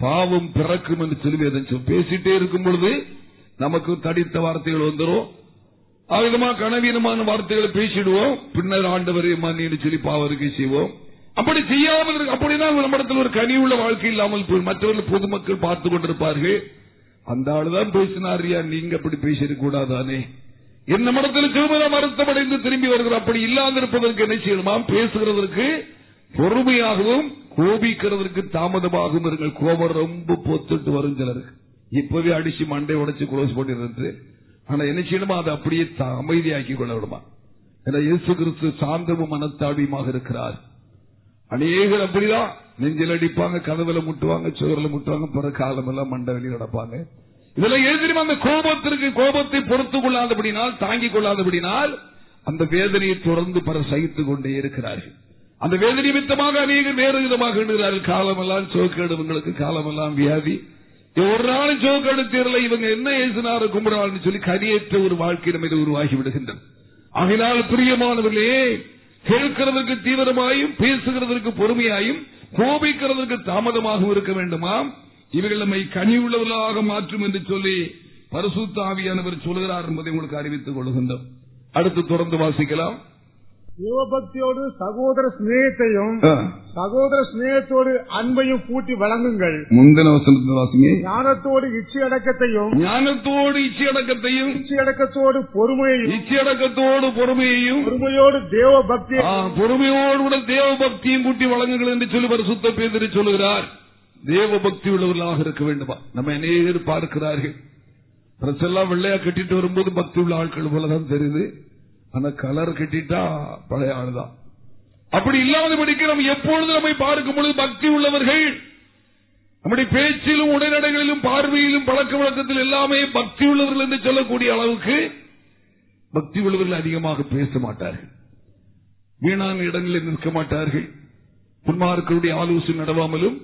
பாவம் பிறக்கும் என்று சொல்லி வேதம் சொல். பேசிட்டே இருக்கும் பொழுது நமக்கு தடித்த வார்த்தைகள் வந்துடும் ஆவிதமா கனவீனமான வார்த்தைகளை பேசிடுவோம். பின்னர் ஆண்டவரை மன்னின்னு சொல்லி பாவருக்கு செய்வோம். அப்படி செய்யாமல் இருக்க- அப்படின்னா நம்மிடத்தில் ஒரு கனி உள்ள வாழ்க்கை இல்லாமல் போய் மற்றவர்கள் பொதுமக்கள் பார்த்து கொண்டிருப்பார்கள். அந்த ஆளுதான் பேசினார் நீங்க அப்படி பேசிடக் என்ன என் நம்மிடத்தில் திருமண மருத்துவமடைந்து திரும்பி வருகிற அப்படி இல்லாதிருப்பதற்கு என்ன செய்யணுமா? பேசுகிறதற்கு பொறுமையாகவும் கோபிக்கிறதற்கு தாமதமாகவும் இருங்கள். கோபம் ரொம்ப பொத்துட்டு வரும் சிலருக்கு. இப்பவே அடிச்சு மண்டை உடைச்சு குளோஸ் பண்ணிருந்து ஆனா என்ன செய்யணுமா? அதை அப்படியே அமைதியாக்கி கொள்ள விடுமா ஏன்னா இயேசு கிறிஸ்து சாந்தமும் மனத்தாழ்வியுமாக இருக்கிறார். அநேகர் அப்படிதான் நெஞ்சில் அடிப்பாங்க கதவுல முட்டுவாங்க சுவரில் முட்டுவாங்க பிற காலம் எல்லாம் மண்டை வெளியே நடப்பாங்க. இதெல்லாம் எழுதிரும் அந்த கோபத்திற்கு கோபத்தை பொறுத்துக் கொள்ளாதபடினால் தாங்கிக் கொள்ளாதபடினால் அந்த வேதனையை தொடர்ந்து பல சகித்துக் கொண்டே இருக்கிறார்கள். அந்த வேதனை நிமித்தமாக அநேகர் வேறு விதமாக எண்ணுகிறார்கள். காலமெல்லாம் சோக்கேடு இவங்களுக்கு காலமெல்லாம் வியாதி. ஒரு நாள் சோக்கேடு தீரல இவங்க என்ன ஏசுனாரு கும்பிடான்னு சொல்லி கரியற்ற ஒரு வாழ்க்கை நம்ம இது உருவாகி விடுகின்றனர் ஆகினால் பிரியமானவர்களே கேட்கிறதற்கு தீவிரமாயும் பேசுகிறதற்கு பொறுமையாயும் கோபிக்கிறதற்கு தாமதமாகவும் இருக்க வேண்டுமாம். இவர்கள் நம்மை கனி உள்ளவர்களாக மாற்றும் என்று சொல்லி பரிசுத்தாவியானவர் சொல்கிறார் என்பதை உங்களுக்கு அறிவித்துக் கொள்கின்றோம். அடுத்து தொடர்ந்து வாசிக்கலாம். சிவபக்தியோடு சகோதர சிநேகத்தையும் ஆ, சகோதர சிநேகத்தோடு அன்பையும் கூட்டி வழங்குங்கள். முந்தின வசனத்தை ஞானத்தோடு இச்சை அடக்கத்தையும் ஞானத்தோடு இச்சையடக்கத்தையும் இச்சை அடக்கத்தோடு பொறுமையையும் இச்சையடக்கத்தோடு பொறுமையையும் பொறுமையோடு தேவ பக்தி பொறுமையோடு கூட தேவ பக்தியும் கூட்டி வழங்குங்கள் என்று சொல்லி பரிசுத்த பேதரி சொல்லுகிறார். தேவ பக்தி உள்ளவர்களாக இருக்க வேண்டுமா? நம்ம அநேகர் பார்க்கிறார்கள். ட்ரெஸ் எல்லாம் வெள்ளையா கட்டிட்டு வரும்போது பக்தி உள்ள ஆட்கள் போலதான் தெரியுது. ஆனா கலர் கட்டிட்டா பழைய ஆளுதான். அப்படி இல்லாதபடிக்கு நம்ம எப்பொழுது நம்மை பார்க்கும் பொழுது பக்தி உள்ளவர்கள் நம்முடைய பேச்சிலும் உடனடைகளிலும் பார்வையிலும் பழக்க வழக்கத்தில் எல்லாமே பக்தி உள்ளவர்கள் என்று சொல்லக்கூடிய அளவுக்கு பக்தி உள்ளவர்கள் அதிகமாக பேச மாட்டார்கள். வீணான இடங்களில் நிற்க மாட்டார்கள். புன்மார்களுடைய ஆலோசனை நடவாமலும்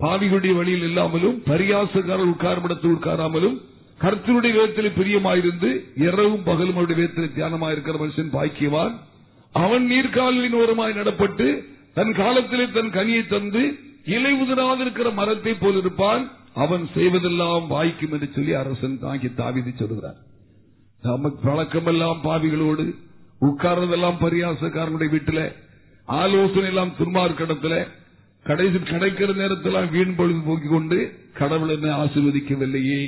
பாவிகளுடைய வழியில் இல்லாமலும் பரியாசக்காரர் உட்கார்மிடத்தில் உட்காராமலும் கர்த்தருடைய வேதத்தில் பிரியமாயிருந்து இரவும் பகலும் அவருடைய வேதத்தில் தியானமாயிருக்கிற மனுஷன் பாக்கியவான். அவன் நீர்காலின் ஓரமாய் நடப்பட்டு தன் காலத்திலே தன் கனியை தந்து இலை உதிராதிருக்கிற மரத்தை போல் இருப்பான். அவன் செய்வதெல்லாம் வாய்க்கும் என்று சொல்லி அரசன் தாங்கி தாவிதி சொல்கிறார் நமக்கு பழக்கமெல்லாம் பாவிகளோடு உட்கார்றதெல்லாம் பரியாசக்காரனுடைய வீட்டில் ஆலோசனை எல்லாம் துன்மார்க்கடத்துல கடைசி கிடைக்கிற நேரத்தில் வீண் பொழுது போக்கிக் கொண்டு கடவுள் என்ன ஆசிர்வதிக்கவில்லையே.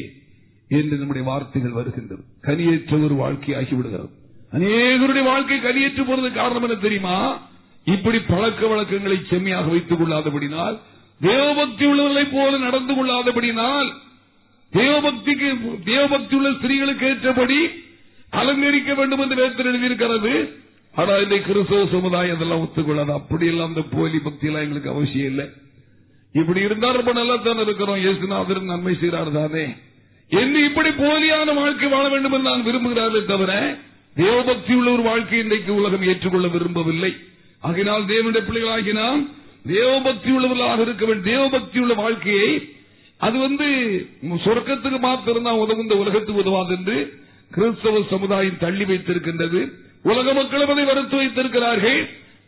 என்று நம்முடைய வார்த்தைகள் வருகின்றது கனியேற்ற ஒரு வாழ்க்கை ஆகிவிடுகிறது. அநேகருடைய வாழ்க்கை கனியேற்று போறது காரணம் என்ன தெரியுமா? இப்படி பழக்க வழக்கங்களை செம்மையாக வைத்துக் கொள்ளாதபடினால் தேவபக்தி உள்ளவர்களைப் போல நடந்து கொள்ளாதபடினால் தேவபக்திக்கு தேவபக்தி உள்ள ஸ்திரீகளுக்கு ஏற்றபடி அலங்கரிக்க வேண்டும் என்று வேதத்தில் எழுதியிருக்கிறது. ஆனா இந்த கிறிஸ்தவ சமுதாயம் அதெல்லாம் ஒத்துக்கொள்ளாது. அப்படி எல்லாம் அந்த போலி பக்தி எல்லாம் எங்களுக்கு அவசியம் இல்லை. இப்படி இருந்தால் ரொம்ப நல்லா தானே இருக்கிறோம். இயேசுநாதர் நன்மை செய்கிறார் தானே. என்று இப்படி போலியான வாழ்க்கை வாழ வேண்டும் என்று நான் விரும்புகிறார்களே தவிர தேவபக்தி உள்ள ஒரு வாழ்க்கை இன்றைக்கு உலகம் ஏற்றுக்கொள்ள விரும்பவில்லை. ஆகினால் தேவனுடைய பிள்ளைகளாகி நாம் தேவபக்தி உள்ளவர்களாக இருக்க வேண்டும் தேவபக்தி உள்ள வாழ்க்கையை அது வந்து சொர்க்கத்துக்கு மாத்திரம் தான் உதவும் இந்த உலகத்துக்கு உதவாது என்று கிறிஸ்தவ சமுதாயம் தள்ளி வைத்திருக்கின்றது. உலக மக்களும் அதை வருத்து வைத்திருக்கிறார்கள்.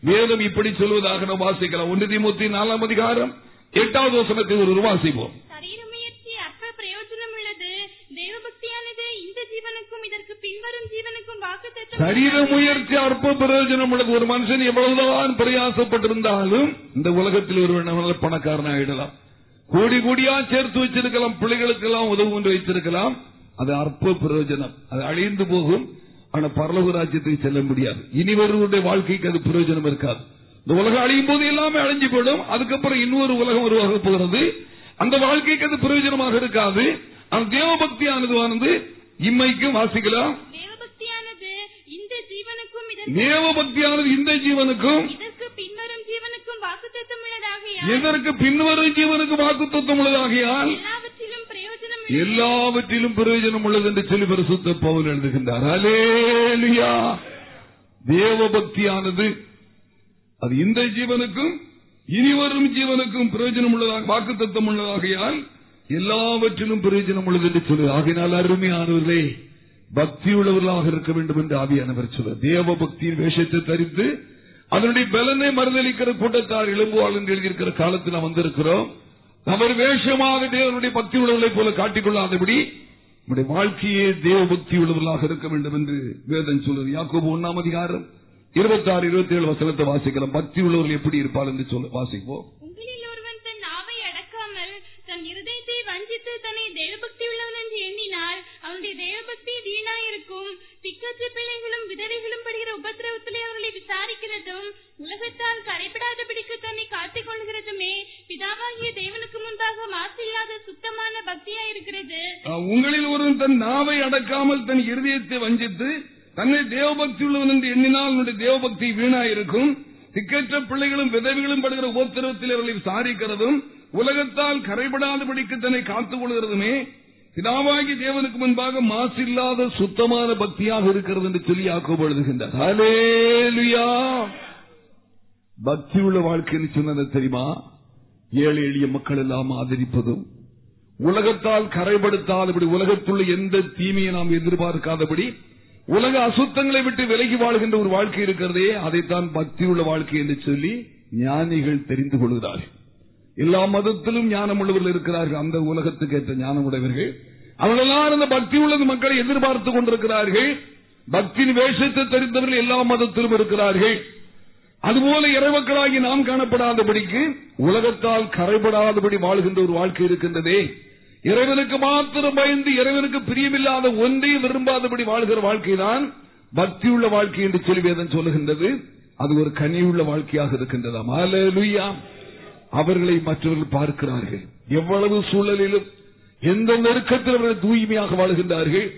வேதம் இப்படி சொல்வதாக நாம் வாசிக்கலாம். ஒன்று திமுத்தி நாலாம் அதிகாரம் எட்டாவது வசனத்தை ஒரு வாசிப்போம் சரீர முயற்சி அற்ப பிரயோஜனம் உள்ளது தேவபக்தியானது இந்த ஜீவனுக்கும் இதற்கு பின்வரும் ஜீவனுக்கும் வாக்கு சரீர முயற்சி அற்ப பிரயோஜனம் ஒரு மனுஷன் எவ்வளவுதான் பிரயாசப்பட்டிருந்தாலும் இந்த உலகத்தில் ஒரு நல்ல பணக்காரன் ஆயிடலாம். கோடி கோடியா சேர்த்து வச்சிருக்கலாம் பிள்ளைகளுக்கு எல்லாம் உதவு கொண்டு வைத்திருக்கலாம். அது அற்ப பிரயோஜனம். அது அழிந்து போகும். ஆனா பரலோக ராஜ்யத்துக்கு செல்ல முடியாது. இனி வருவருடைய வாழ்க்கைக்கு அது பிரயோஜனம் இருக்காது. இந்த உலகம் அழியும் போது எல்லாமே அழிஞ்சு போயிடும். அதுக்கப்புறம் இன்னொரு உலகம் உருவாக போகிறது. அந்த வாழ்க்கைக்கு அது பிரயோஜனமாக இருக்காது. அந்த தேவபக்தியானது இம்மைக்கும் வாசிக்கலாம் தேவபக்தியானது இந்த ஜீவனுக்கும் பின்வரும் ஜீவனுக்கும். இதற்கு பின்வரும் ஜீவனுக்கு வாக்குத்தத்தம் உள்ளதாகியால் எல்லாவற்றிலும் பிரயோஜனம் உள்ளது என்று சொல்லி பரிசுத்த பவுல் எழுதுகின்றார். அலேலுயா தேவபக்தியானது அது இந்த ஜீவனுக்கும் இனி வரும் ஜீவனுக்கும் பிரயோஜனம் உள்ளதாக வாக்குத்தத்தம் உள்ளதாகையால் எல்லாவற்றிலும் பிரயோஜனம் உள்ளது என்று சொல்லு. ஆகினால் அருமையானவர்களே பக்தி உள்ளவர்களாக இருக்க வேண்டும் என்று ஆவியானவர் சொல்ல தேவ பக்தியின் வேஷத்தை தரித்து அதனுடைய பலனை மறுதளிக்கிற கூட்டத்தார் எழும்புவாள் என்று எழுதியிருக்கிற காலத்தில் நாம் வந்திருக்கிறோம். அவர் வேஷமாக தேவனுடைய பக்தி உள்ளவர்களைப் போல காட்டிக்கொள்ளாதபடி நம்முடைய வாழ்க்கையே தேவ பக்தி உள்ளவர்களாக இருக்க வேண்டும் என்று வேதன் சொல்லுது. யாக்கோபு ஒன்னாம் அதிகாரம் இருபத்தி ஆறு இருபத்தி ஏழு வசனத்தை வாசிக்கலாம். பக்தி உள்ளவர்கள் எப்படி இருப்பார் என்று சொல்ல. வாசிப்போம். அவருடைய தேவபக்தி வீணா இருக்கும் திக்கற்ற பிள்ளைகளும் விதவைகளும் படுகிற உபத்திரவத்திலே அவர்களை விசாரிக்கிறதும் உலகத்தால் கரைபடாதபடிக்கு தன்னை காத்துக் கொள்கிறதுமே பிதாவாகிய தேவனுக்கு முன்பாக மாசில்லாத சுத்தமான பக்தியா இருக்கிறது உங்களில் ஒருவன் தன் நாவை அடக்காமல் தன் இருதயத்தை வஞ்சித்து தன்னை தேவபக்தி உள்ளவன் என்று எண்ணினால் உன்னுடைய தேவபக்தி வீணா இருக்கும் திக்கற்ற பிள்ளைகளும் விதவிகளும் படுகிற உபத்திரவத்தில் அவர்களை விசாரிக்கிறதும் உலகத்தால் கரைபடாதபடிக்கு தன்னை காத்துக் கொள்கிறதுமே பிதாவாகி தேவனுக்கு முன்பாக மாசில்லாத சுத்தமான பக்தியாக இருக்கிறது என்று சொல்லி யாக்கோபு எழுதுகின்றார். பக்தி உள்ள வாழ்க்கைன்னு சொன்னது தெரியுமா? ஏழை எளிய மக்கள் எல்லாம் ஆதரிப்பதும் உலகத்தால் கரைபடுத்தாதபடி உலகத்துள்ள எந்த தீமையை நாம் எதிர்பார்க்காதபடி உலக அசுத்தங்களை விட்டு விலகி வாழ்கின்ற ஒரு வாழ்க்கை இருக்கிறதே அதைத்தான் பக்தி உள்ள வாழ்க்கை என்று சொல்லி ஞானிகள் தெரிந்து கொள்கிறார்கள். எல்லா மதத்திலும் ஞானம் உள்ளவர்கள் இருக்கிறார்கள். அந்த உலகத்துக்கு ஏற்ற ஞானம் உடையவர்கள் அவர்களெல்லாம் அந்த பக்தி உள்ளது. மக்களை எதிர்பார்த்துக் கொண்டிருக்கிறார்கள். பக்தியின் வேஷத்தை தெரிந்தவர்கள் எல்லா மதத்திலும் இருக்கிறார்கள். அதுபோல இறைமக்களாகி நாம் காணப்படாதபடிக்கு உலகத்தால் கரைபடாதபடி வாழ்கின்ற ஒரு வாழ்க்கை இருக்கின்றதே. இறைவனுக்கு மாத்திரம் பயந்து இறைவனுக்கு பிரியமில்லாத ஒன்றையும் விரும்பாதபடி வாழ்கிற வாழ்க்கைதான் பக்தியுள்ள வாழ்க்கை என்று சொல்லி வேதம் சொல்லுகின்றது. அது ஒரு கனியுள்ள வாழ்க்கையாக இருக்கின்றதாம் அலுயா அவர்களை மற்றவர்கள் பார்க்கிறார்கள். எவ்வளவு சூழலிலும் எந்த நெருக்கத்தில் அவர்கள் தூய்மையாக வாழ்கின்றார்கள்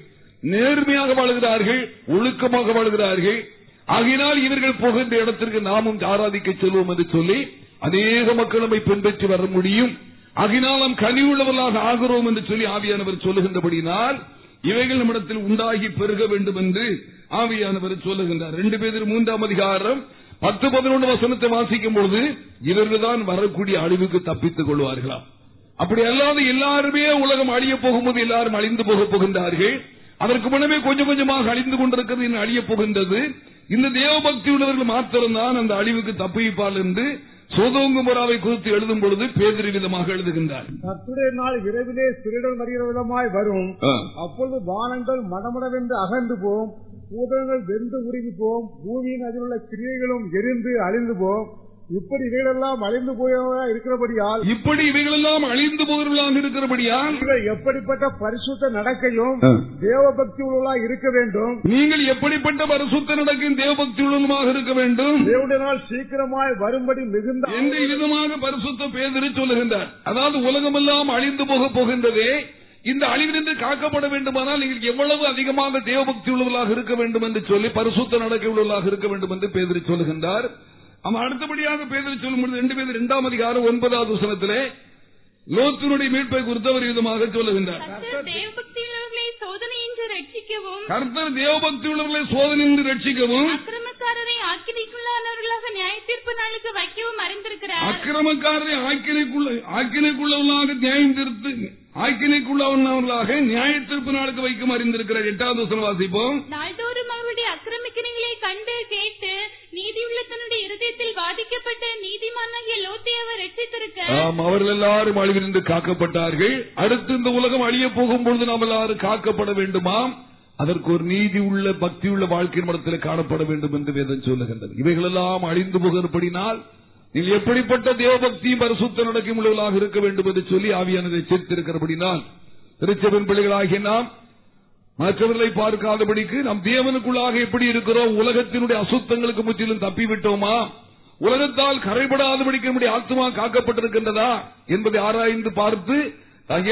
நேர்மையாக வாழ்கிறார்கள் ஒழுக்கமாக வாழ்கிறார்கள். ஆகினால் இவர்கள் போகின்ற இடத்திற்கு நாமும் ஆராதிக்க செல்வோம் என்று சொல்லி அநேக மக்கள் நம்மை பின்பற்றி வர முடியும். ஆகினால் நாம் கனிவுள்ளவர்களாக ஆகிறோம் என்று சொல்லி ஆவியானவர் சொல்லுகின்றபடினால் இவைகள் நம்மிடத்தில் உண்டாகி பெருக வேண்டும் என்று ஆவியானவர் சொல்லுகின்றார். ரெண்டு பேர் மூன்றாம் அதிகாரம் பத்து பதினொன்று வசனத்தை வாசிக்கும் பொழுது இவர்கள் தான் வரக்கூடிய அழிவுக்கு தப்பித்துக் கொள்வார்களாம். அப்படி அல்லாத எல்லாருமே உலகம் அழிய போகும்போது எல்லாரும் அழிந்து போக போகின்றார்கள். அதற்கு முன்னமே கொஞ்சம் கொஞ்சமாக அழிந்து கொண்டிருக்கிறது இன்னும் அழியப் போகின்றது. இந்த தேவபக்தி உள்ளவர்கள் மாத்திரம்தான் அந்த அழிவுக்கு தப்பிப்பால் என்று சோதோங்குமராவை குறித்து எழுதும் பொழுது பேதிரி விதமாக எழுதுகின்றார். கர்த்தருடைய நாள் விரைவிலே திருடன் வருகிற விதமாய் வரும். அப்பொழுது வானங்கள் மடமடவென்று அகன்று போம். பூதங்கள் வெந்து உருகி போம் பூமியின் அதில் உள்ள கிரியைகளும் எரிந்து அழிந்து போம் இப்படி இவைகளெல்லாம் அழிந்து போயவா இருக்கிறபடியால் இப்படி இவைகளெல்லாம் அழிந்து போகிறவர்களாக இருக்கிறபடியால் நீங்கள் எப்படிப்பட்ட பரிசுத்த நடக்கையும். தேவபக்தி உள்ளவர்களாய் இருக்க வேண்டும். நீங்கள் எப்படிப்பட்ட பரிசுத்த நடக்கும் தேவபக்தி உள்ளமாக இருக்க வேண்டும்? தேவனுடைய நாள் சீக்கிரமாய் வரும்படி மிகுந்த என்று விதமாக பரிசுத்த பேதறி சொல்லுகின்றார்? அதாவது உலகமெல்லாம் அழிந்து போக போகின்றதே. இந்த அழிவிலிருந்து காக்கப்பட வேண்டுமானால் நீங்கள் எவ்வளவு அதிகமாக தேவபக்தி உள்ளவர்களாக இருக்க வேண்டும் என்று சொல்லி பரிசுத்த நடக்கை உள்ளவர்களாக இருக்க வேண்டும் என்று பேதறி சொல்லுகின்றார். அவன் அடுத்தபடியாக பேதறி சொல்லும் பொழுது ரெண்டு பேர் இரண்டாம் அதிகாரம் ஒன்பதாவது வசனத்திலே லோத்தினுடைய மீட்பை குறித்து அவர் விதமாக சொல்லுகின்றார். கர்த்தர் தேவபக்தி உள்ளவர்களை உள்ளவர்களை சோதனையின்றி ரட்சிக்கவும் அக்கிரமக்காரரை ஆக்கிரிக்குள்ளானவர்களாக நியாய தீர்ப்பு நாளுக்கு வைக்கவும் அறிந்திருக்கிறார். அக்கிரமக்காரரை ஆக்கினைக்குள்ள ஆக்கினைக்குள்ளவர்களாக நியாயம் தீர்த்து ஆக்கினைக்குள்ளவர்களாக நியாய தீர்ப்பு நாளுக்கு வைக்கும் அறிந்திருக்கிறார் எட்டாவது வசனம் வாசிப்போம். நாள்தோறும் அவருடைய அக்கிரமிக்கிறங்களை கண்டு கேட்டு நீதியுள்ள தன்னுடைய இருதயத்தில் பாதிக்கப்பட்ட நீதிமானாகிய லோத்தை அவர் ரட்சித்திருக்க ஆம் அவர்கள் எல்லாரும் அழிவிலிருந்து காக்கப்பட்டார்கள். அடுத்து இந்த உலகம் அழிய போகும் பொழுது நாம் எல்லாரும் காக்கப்பட வேண்டுமாம். அதற்கு ஒரு நீதி உள்ள பக்தி உள்ள வாழ்க்கையின் மடத்தில் காணப்பட வேண்டும் என்று வேதம் சொல்லுகின்றது. இவைகளெல்லாம் அழிந்து போகிறபடினால் நீங்கள் எப்படிப்பட்ட தேவபக்தியும் பரிசுத்த நடக்கும் உள்ளவர்களாக இருக்க வேண்டும் என்று சொல்லி ஆவியானதை சேர்த்திருக்கிறபடினால் திருச்செவன் பிள்ளைகளாகிய நாம் மற்றவர்களை பார்க்காதபடிக்கு நாம் தேவனுக்குள்ளாக எப்படி இருக்கிறோம்? உலகத்தினுடைய அசுத்தங்களுக்கு முற்றிலும் தப்பிவிட்டோமா? உலகத்தால் கரைபடாதபடிக்கு நம்முடைய ஆத்மா காக்கப்பட்டிருக்கின்றதா என்பதை ஆராய்ந்து பார்த்து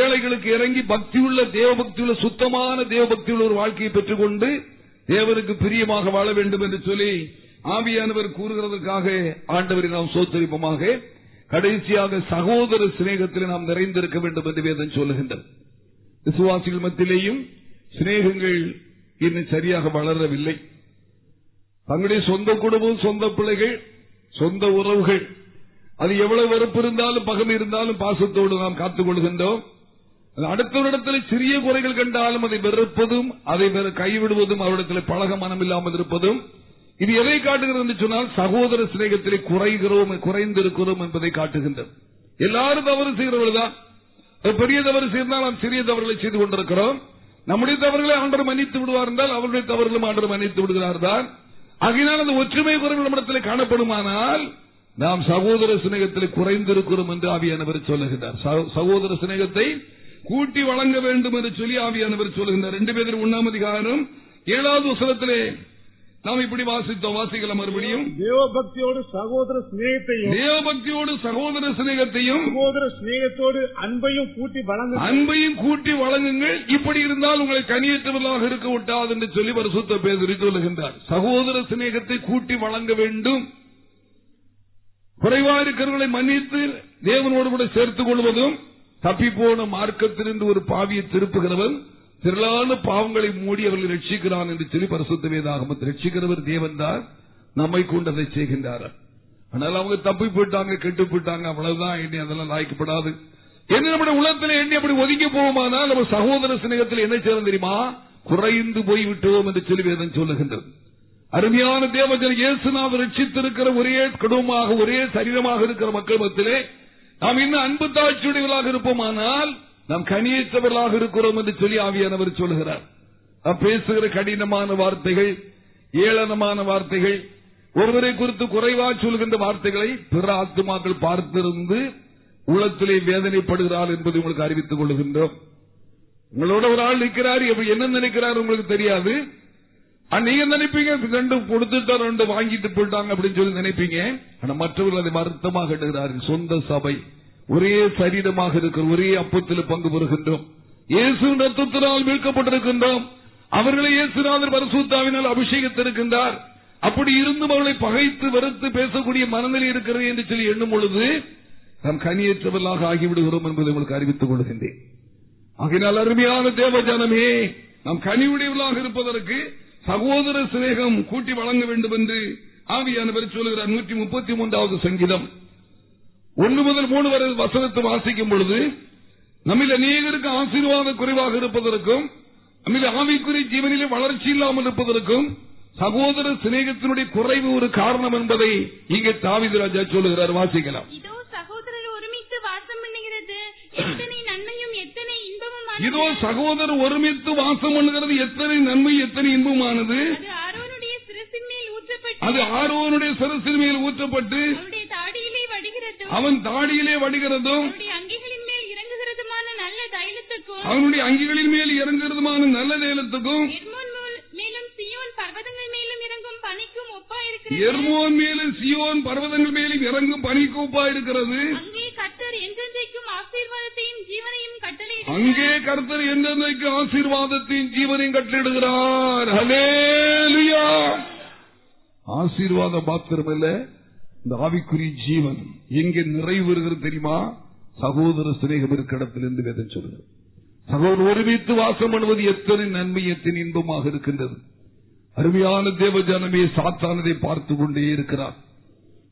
ஏழைகளுக்கு இறங்கி பக்தியுள்ள தேவபக்தியுள்ள சுத்தமான தேவபக்தியுள்ள ஒரு வாழ்க்கையை பெற்றுக்கொண்டு தேவனுக்கு பிரியமாக வாழ வேண்டும் என்று சொல்லி ஆவியானவர் கூறுகிறதற்காக ஆண்டவரை நாம் சோத்தரிப்போமாக. கடைசியாக சகோதர சிநேகத்தில் நாம் நிறைந்திருக்க வேண்டும் என்று வேதம் சொல்லுகின்றது. விசுவாசிகள் மத்தியிலேயும் சிநேகங்கள் இன்னும் சரியாக வளரவில்லை. தங்களுடைய சொந்த குடும்பம் சொந்த பிள்ளைகள் சொந்த உறவுகள். அது எவ்வளவு வெறுப்பு இருந்தாலும் பகம் இருந்தாலும் பாசத்தோடு நாம் காத்துக் கொள்கின்றோம். அடுத்தவரிடத்தில் சிறிய குறைகள் கண்டாலும் அதை வெறுப்பதும் அதை கைவிடுவதும் அவரிடத்தில் பழக மனம் இல்லாமல் இருப்பதும் இது எதை காட்டுகிறது என்று சொன்னால் சகோதர சிநேகத்திலே குறைகிறோம் குறைந்திருக்கிறோம் என்பதை காட்டுகின்றது. எல்லாரும் தவறு செய்கிறவர்கள் தான் பெரிய தவறு செய்தால் நாம் சிறிய தவறுகளை செய்து கொண்டிருக்கிறோம். நம்முடைய தவறுகளை ஆண்டர் மன்னித்து விடுவார் என்றால் அவருடைய தவறுகளும் ஆண்டர் மன்னித்து விடுகிறார் தான் ஆகினால் அந்த ஒற்றுமை குறைவு நம்மிடத்தில் காணப்படுமானால் நாம் சகோதர சிநேகத்தில் குறைந்திருக்கிறோம் என்று ஆவியானவர் சொல்லுகிறார் சகோதர சிநேகத்தை கூட்டி வழங்க வேண்டும் என்று சொல்லி ஆவியானவர் சொல்லுகிறார் ரெண்டு பேரும் உண்ணாமதிகாரம் ஏழாவது வசனத்திலே நாம் இப்படி வாசித்தோம். வாசிக்கலாம் மறுபடியும். தேவபக்தியோடு சகோதர சிநேகத்தையும் தேவபக்தியோடு சகோதர சிநேகத்தையும் சகோதர சிநேகத்தோடு அன்பையும் கூட்டி வழங்க அன்பையும் கூட்டி வழங்குங்கள். இப்படி இருந்தால் உங்களை கனியற்றவர்களாக இருக்க விட்டாது என்று சொல்லி பரிசுத்த பேதறி சொல்லுகின்றார். சகோதர சிநேகத்தை கூட்டி வழங்க வேண்டும். குறைவா இருக்கிறவர்களை மன்னித்து தேவனோடு கூட சேர்த்துக் கொள்வதும் தப்பிப்போன மார்க்கத்திலிருந்து ஒரு பாவியை திருப்புகிறவன் திரளான பாவங்களை மூடி அவர்களை ரட்சிக்கிறான் என்று சொல்லி பரிசுத்த வேதாகமத்தை ரட்சிக்கிறவர் தேவன் தான். நம்மை கொண்டு அதை செய்கின்றார். ஆனால் அவங்க தப்பி போயிட்டாங்க கெட்டு போயிட்டாங்க அவ்வளவுதான் எண்ணி அதெல்லாம் லாய்க்கப்படாது. என்ன நம்முடைய உலகத்தில் எண்ணி அப்படி ஒதுங்கி போவோமானால் நம்ம சகோதர சிநேகத்தில் என்ன செய்யணும் தெரியுமா? குறைந்து போய் விட்டோம் என்று சொல்லி வேதம் சொல்லுகின்றது. அருமையான தேவஜன் இயேசுநாதர் ரட்சித்திருக்கிற ஒரே குடும்பமாக ஒரே சரீரமாக இருக்கிற மக்கள் மத்தியிலே நாம் இன்னும் அன்பு தாட்சியுடையவர்களாக இருப்போமானால் நாம் கனியற்றவர்களாக இருக்கிறோம் என்று சொல்லி ஆவியானவர் சொல்லுகிறார். நாம் பேசுகிற கடினமான வார்த்தைகள் ஏளனமான வார்த்தைகள் ஒருவரை குறித்து குறைவா சொல்கின்ற வார்த்தைகளை பிற ஆத்துமாக்கள் பார்த்திருந்து உள்ளத்திலே வேதனைப்படுகிறார் என்பதை உங்களுக்கு அறிவித்துக் கொள்கின்றோம். உங்களோட ஒரு ஆள் நிற்கிறார் என்ன நினைக்கிறார் உங்களுக்கு தெரியாது. ஆனா, நீங்க நினைப்பீங்க ரெண்டு கொடுத்துட்டா ரெண்டு வாங்கிட்டு போயிட்டாங்க அப்படின்னு சொல்லி நினைப்பீங்க. ஆனா மற்றவர்கள் அதை வருத்தமாக எடுக்கிறார்கள் சொந்த சபை. ஒரே சரீரமாக இருக்கிற ஒரே அப்பத்தில் பங்கு பெறுகின்றோம். இயேசு ரத்தத்தினால் மீட்கப்பட்டிருக்கின்றோம். அவர்களை இயேசுநாதர் பரசுத்தாவினால் அபிஷேகித்திருக்கின்றார். அப்படி இருந்தும் அவர்களை பகைத்து வெறுத்து பேசக்கூடிய மனநிலை இருக்கிறது என்று சொல்லி எண்ணும் பொழுது நாம் கனியேற்றவர்களாக ஆகிவிடுகிறோம் என்பதை உங்களுக்கு அறிவித்துக் கொள்கின்றேன். ஆகையினால் அருமையான தேவஜானமே நாம் கனிவுடையவர்களாக இருப்பதற்கு சகோதர சிநேகம் கூட்டி வழங்க வேண்டும் என்று ஆவியானவர் சொல்கிறார் நூற்றி முப்பத்தி மூன்றாவது சங்கீதம். ஒன்று முதல் மூணு வரை வசனத்தை வாசிக்கும் பொழுது நம்மில் அநேகருக்கு ஆசீர்வாத குறைவாக இருப்பதற்கும் நம்மில் ஆவிக்குறி ஜீவனிலே வளர்ச்சி இல்லாமல் இருப்பதற்கும் சகோதர சிநேகத்தினுடைய குறைவு ஒரு காரணம் என்பதை இங்கே தாவிது ராஜா சொல்லுகிறார். வாசிக்கலாம். இதோ சகோதரர் ஒருமித்து வாசம் பண்ணுகிறது. எத்தனை நன்மையும் எத்தனை இன்பமும் இதோ சகோதரர் ஒருமித்து வாசம் பண்ணுகிறது. எத்தனை நன்மை எத்தனை இன்பமானது? அது ஆரோனுடைய சிரசின் மேல் ஊற்றப்பட்டு அது ஆரோனுடைய சிரசின் மேல் ஊற்றப்பட்டு அவருடைய தாடியிலே வடிகிறதும் அவன் தாடியிலே வடிகிறதும் தைலத்துக்கும் அவனுடைய அங்கிகளின் மேல் இறங்குறதுமான நல்ல நேலத்துக்கும் எர்மோன் மேல்- மேலும் சியோன் பர்வதங்கள் மேலும் இறங்கும் பனிக்கூப்பா இருக்கிறது. அங்கே கர்த்தர் என்றென்றைக்கும் ஆசீர்வாதத்தையும் ஜீவனையும் கட்டளை அங்கே கர்த்தர் என்றென்றைக்கு ஆசீர்வாதத்தின் ஜீவனையும் கட்டளிடுகிறார் ஹலேலுயா ஆசீர்வாதம் மாத்திரமல்ல இந்த ஆவிக்குரிய ஜீவன் எங்கே நிறைவு தெரியுமா? சகோதர சிநேகம் இருக்கிற இடத்திலிருந்து வேதம் சொல்கிறது சகோதரர் ஒருமித்து வாசம் பண்ணுவது எத்தனை நன்மை எத்தனை இன்பமாக இருக்கின்றது. அருமையான தேவ ஜனமே சாத்தானதை பார்த்து கொண்டே இருக்கிறார்.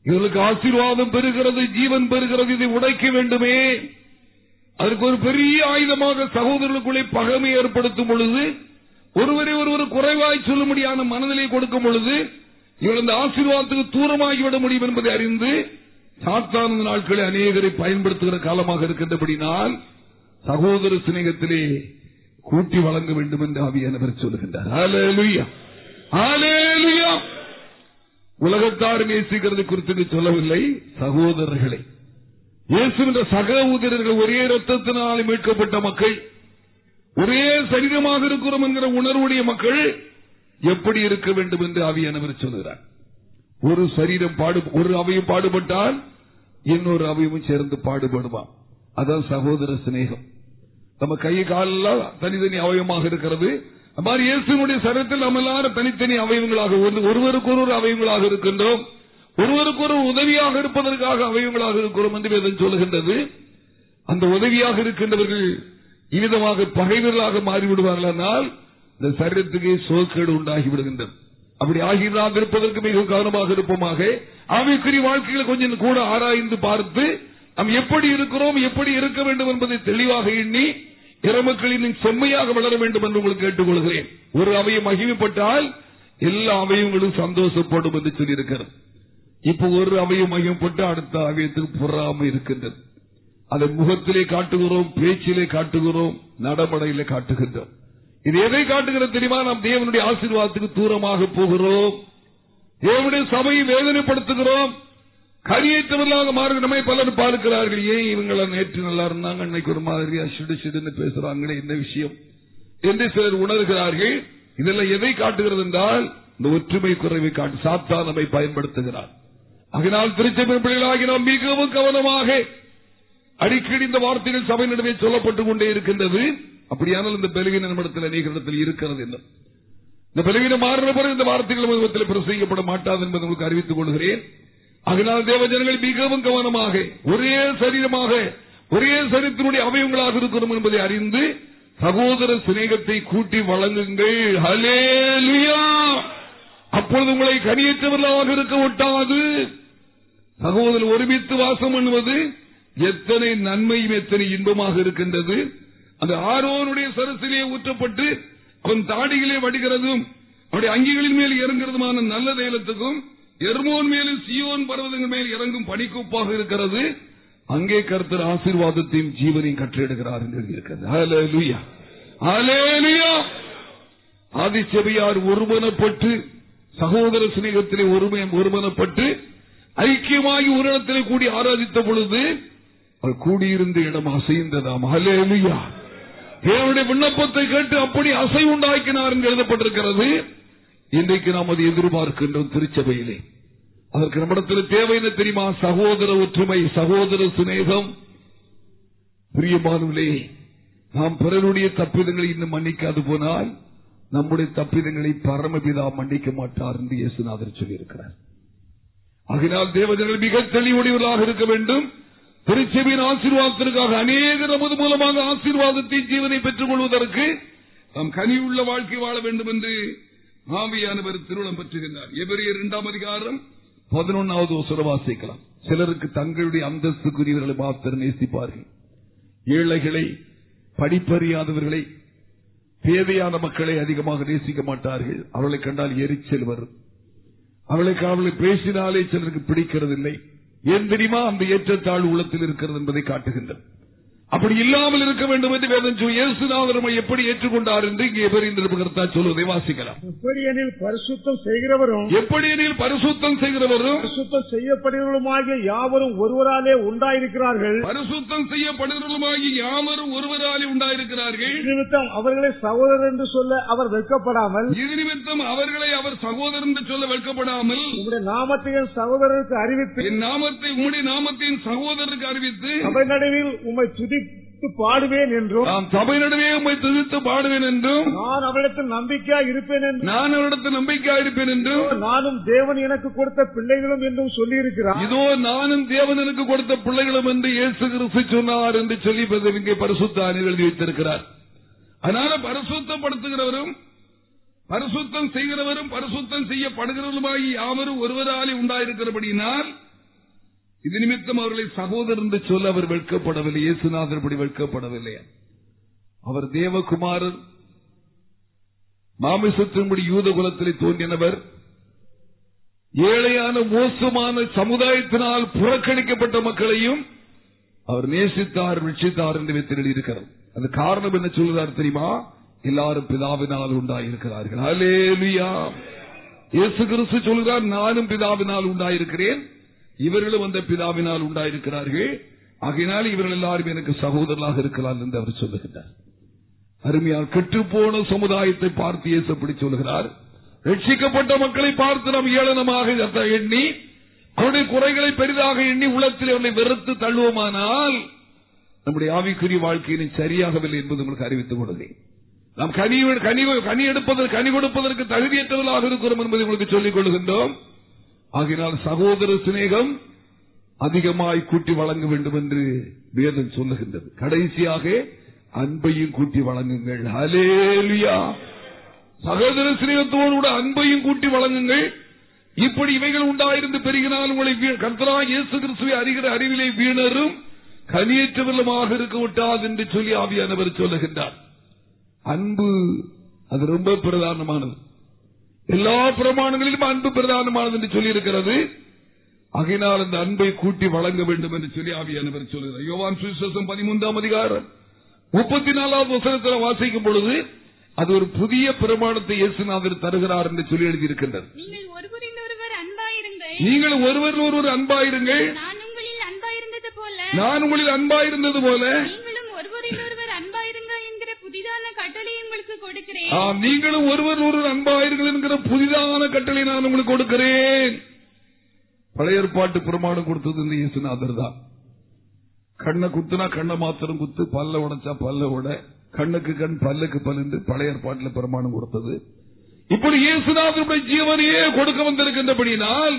இவர்களுக்கு ஆசீர்வாதம் பெறுகிறது ஜீவன் பெறுகிறது இதை உடைக்க வேண்டுமே. அதற்கு ஒரு பெரிய ஆயுதமாக சகோதரர்களுக்குள்ளே பகமை ஏற்படுத்தும் பொழுது ஒருவரை ஒருவர் குறைவாய் சொல்லும்படியான மனநிலை கொடுக்கும் பொழுது இவர்கள் இந்த ஆசீர்வாதத்துக்கு தூரமாகிவிட முடியும் என்பதை அறிந்து சாத்தான நாட்களை அநேகரை பயன்படுத்துகிற காலமாக இருக்கின்றபடினால் சகோதர சிநேகத்திலே கூட்டி வழங்க வேண்டும் என்று ஆவியானவர் சொல்லுகின்றார். உலகத்தார் நேசிக்கிறது குறித்து சொல்லவில்லை சகோதரர்களை. இயேசுகின்ற சகோதரர்கள் ஒரே ரத்தத்தினால் மீட்கப்பட்ட மக்கள் ஒரே சரீரமாக இருக்கிறோம் என்கிற உணர்வுடைய மக்கள் எப்படி இருக்க வேண்டும் என்று ஆவியானவர் சொல்லுகிறார். ஒரு சரீரம் பாடு ஒரு அவையும் பாடுபட்டால் இன்னொரு அவையும் சேர்ந்து பாடுபடுவான். அதான் சகோதர சிநேகம். நம்ம கை காலெல்லாம் தனித்தனி அவயமாக இருக்கிறது. அது மாதிரி இயேசுனுடைய சரத்தில் நம்ம எல்லாரும் தனித்தனி அவயவங்களாக ஒருவருக்கு ஒரு அவயவங்களாக இருக்கின்றோம். ஒருவருக்கு ஒரு உதவியாக இருப்பதற்காக அவயவங்களாக இருக்கிறோம் என்று வேதம் சொல்லுகின்றது. அந்த உதவியாக இருக்கின்றவர்கள் இவ்விதமாக பகைவர்களாக மாறிவிடுவார்களானால் இந்த சரீரத்துக்கு சோக்கேடு உண்டாகி விடுகின்றது. அப்படி ஆகிறாக இருப்பதற்கு மிக கவனமாக இருப்போமாக. ஆவிக்குரிய வாழ்க்கைகளை கொஞ்சம் கூட ஆராய்ந்து பார்த்து நாம் எப்படி இருக்கிறோம் எப்படி இருக்க வேண்டும் என்பதை தெளிவாக எண்ணி இறமக்களின் செம்மையாக வளர வேண்டும் என்று உங்களுக்கு கேட்டுக்கொள்கிறேன். ஒரு அவையை மகிமைப்பட்டால் எல்லா அவையங்களும் சந்தோஷப்படும் என்று சொல்லியிருக்கிறது. இப்ப ஒரு அவையை மகிமைப்பட்டு அடுத்த அவையத்துக்கு புறாம இருக்கின்றது. அதை முகத்திலே காட்டுகிறோம் பேச்சிலே காட்டுகிறோம் நடமடையிலே காட்டுகின்றோம். இது எதை காட்டுகிறது தெரியுமா? நாம் தேவனுடைய ஆசீர்வாதத்துக்கு தூரமாக போகிறோம். தேவனுடைய சபையை வேதனைப்படுத்துகிறோம். கரியற்றவர்களாக மாறுகிற நம்மை பலர் பார்க்கிறார்கள். ஏன் இவங்கள நேற்று நல்லா இருந்தாங்க அன்னைக்கு ஒரு மாதிரியா சிடு சிடுன்னு பேசுறாங்களே என்ன விஷயம்? என்று சிலர் உணர்கிறார்கள். இதெல்லாம் எதை காட்டுகிறது என்றால் இந்த ஒற்றுமை குறைவை காட்டு சாத்தா நம்மை பயன்படுத்துகிறார். அதனால் திருச்சபை பிள்ளைகளாகி நாம் மிகவும் கவனமாக அடிக்கடி இந்த வார்த்தைகள் சபை நடுவே சொல்லப்பட்டுக் கொண்டே இருக்கின்றது. அப்படியானால் இந்த பலகீன நம்மிடத்தில் அநேகரிடத்தில் இருக்கிறது என்ன இந்த பலவீனம் மாறின பிறகு இந்த வார்த்தைகள் முகத்தில் பிரசங்கிக்கப்பட மாட்டாது என்பதை உங்களுக்கு அறிவித்துக் கொள்கிறேன். அதனால் தேவ ஜனங்கள் மிகவும் கவனமாக ஒரே சரீரமாக ஒரே சரீரத்தினுடைய அவயங்களாக இருக்கிறோம் என்பதை அறிந்து சகோதர சிநேகத்தை கூட்டி வழங்குங்கள். அப்பொழுது உங்களை கனியற்றவர்களாக இருக்க ஒட்டாது. சகோதரர் ஒருமித்து வாசம் பண்ணுவது எத்தனை நன்மையும் எத்தனை இன்பமாக இருக்கின்றது. அந்த ஆரோனுடைய சரசிலே ஊற்றப்பட்டு அவன் தாடிகளே வடிகிறதும் அவருடைய அங்கிகளின் மேல் இறங்குறதுமான நல்ல தைலத்துக்கும் எர்மோன் மேலும் சியோன் பர்வதங்கள் மேல் இறங்கும் பனிக்கூப்பாக இருக்கிறது. அங்கே கருத்தர் ஆசீர்வாதத்தையும் ஜீவனையும் கற்றிடுகிறார் என்று எழுதியிருக்கிறது. ஆதிச்சபையார் ஒருமனப்பட்டு சகோதர சிநேகத்திலே ஒருமையம் ஒருமனப்பட்டு ஐக்கியமாகி ஒரு இடத்திலே கூடி ஆராதித்த பொழுது அவர் கூடியிருந்த இடம் அசைந்ததாம். அலேலியா தேவனுடைய விண்ணப்பத்தை கேட்டு அப்படி அசை உண்டாக்கினார் என்று எழுதப்பட்டிருக்கிறது. இன்றைக்கு நாம் அதை எதிர்பார்க்கின்றோம் திருச்சபையிலே. அதற்கு நம்மிடத்தில் தேவை என்ன தெரியுமா? சகோதர ஒற்றுமை சகோதர சிநேகம். பிரியமானவர்களே நாம் பிறருடைய தப்பிதங்களை இன்னும் மன்னிக்காது போனால் நம்முடைய தப்பிதங்களை பரமபிதா மன்னிக்க மாட்டார் என்று இயேசுநாதர் சொல்லியிருக்கிறார். ஆகினால் தேவதர்கள் மிக தெளிவுடையவர்களாக இருக்க வேண்டும். திருச்செவியின் ஆசீர்வாதத்திற்காக அநேக நமது மூலமாக ஆசீர்வாதத்தை ஜீவனை பெற்றுக் கொள்வதற்கு நாம் கனியுள்ள வாழ்க்கை வாழ வேண்டும் என்று ஆவியானவர் திருமணம் பெற்றுகின்றார் எவரிய இரண்டாம் அதிகாரம் பதினொன்னாவது ஒசர வாசிக்கலாம். சிலருக்கு தங்களுடைய அந்தஸ்துக்குரியவர்களை மாத்திரம் நேசிப்பார்கள். ஏழைகளை படிப்பறியாதவர்களை தேவையான மக்களை அதிகமாக நேசிக்க மாட்டார்கள். அவர்களை கண்டால் எரிச்சல் வரும். அவளுக்கு அவளை பேசினாலே சிலருக்கு பிடிக்கிறதில்லை. ஏன் தெரியுமா? அந்த ஏற்றத்தாழ் உள்ளத்தில் இருக்கிறது என்பதை காட்டுகின்றது. அப்படி இல்லாமல் இருக்க வேண்டும் என்று வேதம் இயேசுநாதர் நம்மை எப்படி ஏற்றுக்கொண்டார் என்று இங்கே சொல்வதை வாசிக்கலாம். எப்படியெனில் பரிசுத்தம் செய்கிறவரும் எப்படி எனில் பரிசுத்தம் செய்கிறவரும்? பரிசுத்தம் செய்யப்படுகிறவருமாகிய யாவரும் ஒருவராலே உண்டாயிருக்கிறார்கள். பரிசுத்தம் செய்யப்படுகிறவருமாகி யாவரும் ஒருவராலே உண்டாயிருக்கிறார்கள். நிமித்தம் அவர்களை சகோதரர் என்று சொல்ல அவர் வெட்கப்படாமல் இது நிமித்தம் அவர்களை அவர் சகோதரன் என்று சொல்ல வெட்கப்படாமல் உங்களுடைய நாமத்தை என் சகோதரருக்கு அறிவித்து என் நாமத்தை உம்முடைய நாமத்தின் சகோதரருக்கு அறிவித்து சபை நடுவில் உம்மை துதித்து பாடுவேன் என்றும் நான் சபை நடுவே உம்மை துதித்து பாடுவேன் என்றும் நான் அவரிடத்தில் நம்பிக்கையா இருப்பேன் என்றும் நான் அவரிடத்தில் நம்பிக்கையா இருப்பேன் என்றும் நானும் தேவன் எனக்கு கொடுத்த பிள்ளைகளும் என்றும் சொல்லியிருக்கிறார். இதோ நானும் தேவனுக்கு கொடுத்த பிள்ளைகளும் என்று இயேசு கிறிஸ்து சொன்னார் என்று சொல்லி இங்கே பரிசுத்தான எழுதி வைத்திருக்கிறார். அதனால பரிசுத்தப்படுத்துகிறவரும் பரிசுத்தம் செய்கிறவரும் பரிசுத்தம் செய்யப்படுகிறவருமாகி யாவரும் ஒருவராலே உண்டாயிருக்கிறபடியினால் இது நிமித்தம் அவர்களை சகோதரர் என்று சொல்ல அவர் வெட்கப்படவில்லை இயேசுநாதர் படி வெட்கப்படவில்லை. அவர் தேவகுமாரர் மாமிசத்தின்படி யூத குலத்திலே தோன்றினவர். ஏழையான மோசமான சமுதாயத்தினால் புறக்கணிக்கப்பட்ட மக்களையும் அவர் நேசித்தார் ரட்சித்தார் என்று வைத்து இருக்கிறார். அது காரணம் என்ன சொல்கிறார் தெரியுமா? எல்லாரும் பிதாவினால் உண்டாயிருக்கிறார்கள். அலேலியா இயேசு கிறிஸ்து சொல்கிறார் நானும் பிதாவினால் உண்டாயிருக்கிறேன். இவர்களும் அந்த பிதாவினால் உண்டாயிருக்கிறார்கள். ஆகையினால் இவர்கள் எல்லாரும் எனக்கு சகோதரர்களாக இருக்கலாம் என்று அவர் சொல்லுகிறார் அருமையால் கெட்டுப்போன சமுதாயத்தை பார்த்து இயேசு சொல்லுகிறார். சொல்கிறார் ரட்சிக்கப்பட்ட மக்களை பார்த்து நாம் ஏளனமாக எண்ணி அவருடைய குறைகளை பெரிதாக எண்ணி உள்ளத்தில் அவர்களை வெறுத்து தள்ளுவோமானால் நம்முடைய ஆவிக்குரிய வாழ்க்கையினை சரியாகவில்லை என்பது உங்களுக்கு அறிவித்துக் கொள்கிறேன். நாம் கனி கனி கனி எடுப்பதற்கு கனி கொடுப்பதற்கு தகுதியற்றவர்களாக இருக்கிறோம் என்பதை உங்களுக்கு சொல்லிக் கொள்கின்றோம். ஆகினால் சகோதர சிநேகம் அதிகமாய் கூட்டி வழங்க வேண்டும் என்று வேதம் சொல்லுகின்றது. கடைசியாக அன்பையும் கூட்டி வழங்குங்கள். ஹலேலியா சகோதர சிநேகத்தோடு கூட அன்பையும் கூட்டி வழங்குங்கள். இப்படி இவைகள் உண்டாயிருந்து பெருகினால் உங்களை வீ- இயேசு கிறிஸ்துவை அறிகிற அறிவிலே வீணரும் கனியற்றவர்களுமாக இருக்க விட்டாது என்று சொல்லி ஆவியானவர் சொல்லுகின்றார். அன்பு அது ரொம்ப பிரதானமானது. எல்லா பிரமாணங்களிலும் அன்பு பிரதானமானது என்று சொல்லி இருக்கிறது ஆகையினால் அந்த அன்பை கூட்டி வழங்க வேண்டும் என்று சொல்லி ஆவியானவர் சொல்கிறார் யோவான் சுவிசேஷம் பதிமூன்றாம் அதிகாரம் முப்பத்தி நாலாவது வசனத்தில் வாசிக்கும் பொழுது அது ஒரு புதிய பிரமாணத்தை இயேசுநாதர் தருகிறார் என்று சொல்லி எழுதியிருக்கின்றது. நீங்கள் ஒருவர் ஒருவர் அன்பாயிருங்கள். நான் உங்களில் அன்பாயிருந்தது போல. உங்களுக்கு கொடுக்கிறேன். நீங்களும் ஒருவர் ஒருவர் அன்பாயிருங்கள் என்கிற புதிதான கட்டளை நான் உங்களுக்கு கொடுக்கிறேன். பழைய ஏற்பாட்டு பிரமாணம் கொடுத்தது இந்த இயேசுநாதர் தான். கண்ணை குத்துனா கண்ணை மாத்திரம் குத்து பல்ல உடைச்சா பல்ல உட கண்ணுக்கு கண் பல்லுக்கு பல் என்று பழைய ஏற்பாட்டில் பிரமாணம் கொடுத்தது. இப்படி இயேசுநாதருடைய ஜீவனையே கொடுக்க வந்திருக்கின்றபடியினால்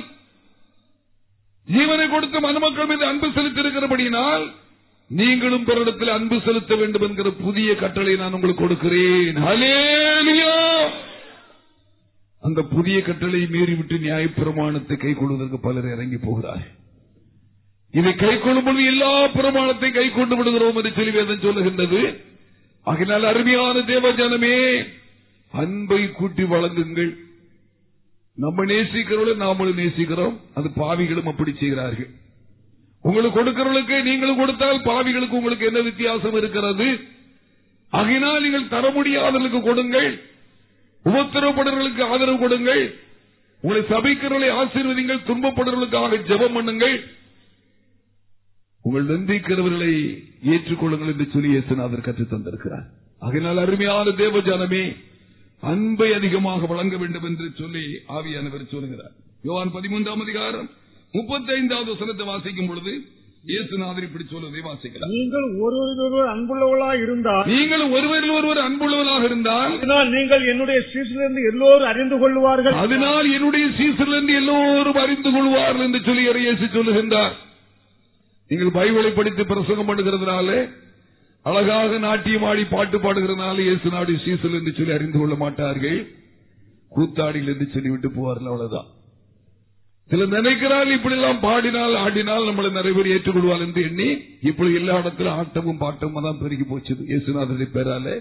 ஜீவனை கொடுத்து மனுமக்கள் மீது அன்பு செலுத்தியிருக்கிறபடியினால் நீங்களும் பிறரிடத்தில் அன்பு செலுத்த வேண்டும் என்கிற புதிய கட்டளை நான் உங்களுக்கு கொடுக்கிறேன். அந்த புதிய கட்டளை மீறிவிட்டு நியாயப்பிரமாணத்தை கை கொள்வதற்கு பலர் இறங்கி போகிறார்கள். இதை கை கொள்ளும்போது எல்லா பிரமாணத்தையும் கை கொண்டு விடுகிறோம் என்று சொல்லி வேதம் சொல்லுகின்றது. ஆகினால் அருமையான தேவஜனமே அன்பை கூட்டி வழங்குங்கள். நம்ம நேசிக்கிறவர்கள் நாமளும் நேசிக்கிறோம். அது பாவிகளும் அப்படி செய்கிறார்கள். உங்களுக்கு கொடுக்கிறவர்களுக்கு நீங்களும் கொடுத்தால் பாவிகளுக்கு உங்களுக்கு என்ன வித்தியாசம் இருக்கிறது? ஆகினால் நீங்கள் தர முடியாதவர்களுக்கு கொடுங்கள். உபத்திரப்படுறவர்களுக்கு ஆதரவு கொடுங்கள். உங்களை சபைக்கிறவர்களை ஆசீர்வதிங்கள் துன்பப்படுறவர்களுக்காக ஜபம் பண்ணுங்கள். உங்கள் நந்திக்கிறவர்களை ஏற்றுக்கொள்ளுங்கள் என்று சொல்லி இயேசுநாதர் கற்றுத் தந்திருக்கிறார். ஆகையினால் அருமையான தேவஜானமே அன்பை அதிகமாக வழங்க வேண்டும் என்று சொல்லி ஆவியானவர் சொல்லுகிறார். யோவான் பதிமூன்றாம் அதிகாரம் முப்பத்தி ஐந்தாவது வசனத்தை வாசிக்கும் பொழுது இயேசுநாதர் இப்படி சொல்வதை வாசிக்கலாம். நீங்கள் ஒருவரில் அன்புள்ளவர்களாக இருந்தால் நீங்கள் ஒருவரில் ஒருவர் அன்புள்ளவராக இருந்தால் அதனால் நீங்கள் என்னுடைய சீசிலிருந்து எல்லோரும் அறிந்து கொள்வார்கள் அதனால் என்னுடைய சீசரிலிருந்து எல்லோரும் அறிந்து கொள்வார்கள் என்று சொல்லி இயேசு சொல்லுகின்றார். நீங்கள் பைபிளை படித்து பிரசங்கம் பண்ணுகிறதுனால அழகாக நாட்டியம் ஆடி பாட்டு பாடுகிறதுனால இயேசு நாடு சீசல் என்று சொல்லி அறிந்து கொள்ள மாட்டார்கள். கூத்தாடிகள் என்று சொல்லிவிட்டு போவார்கள் அவ்வளவுதான். சில நினைக்கிறாள் இப்படி எல்லாம் பாடினால் ஆடினால் நம்மளை நிறைய பேர் ஏற்றுக்கொள்வாள் என்று எண்ணி இப்படி எல்லா இடத்துல ஆட்டமும் பாட்டமும் தான் பெருகி போச்சு இயேசுநாதரை பேராலே.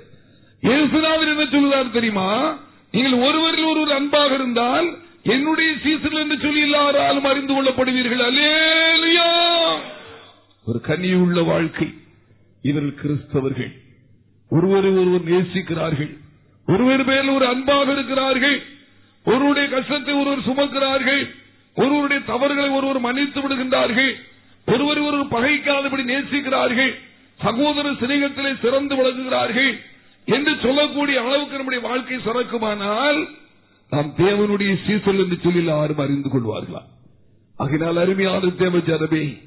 இயேசுநாதன் என்ன சொல்லுவார் தெரியுமா? நீங்கள் ஒருவரில் ஒருவர் அன்பாக இருந்தால் என்னுடைய சீசன் என்று சொல்லி எல்லாராலும் அறிந்து கொள்ளப்படுவீர்கள். அல்லேலுயா! ஒரு கனியுள்ள வாழ்க்கை. இவர்கள் கிறிஸ்தவர்கள். ஒருவரை ஒருவர் நேசிக்கிறார்கள். ஒருவர் மேல் ஒரு அன்பாக இருக்கிறார்கள். ஒருவருடைய கஷ்டத்தை ஒருவர் சுமக்கிறார்கள். ஒருவருடைய தவறுகளை ஒருவர் மன்னித்து விடுகின்றார்கள். ஒருவர் ஒருவர் பகைக்காதபடி நேசிக்கிறார்கள். சகோதர சிநேகத்திலே சிறந்து விளங்குகிறார்கள். என்று சொல்லக்கூடிய அளவுக்கு நம்முடைய வாழ்க்கை சிறக்குமானால் நாம் தேவனுடைய சீசல் என்று சொல்லி யாரும் அறிந்து கொள்வார்களா? ஆகினால் அருமையான தேவ ஜனமே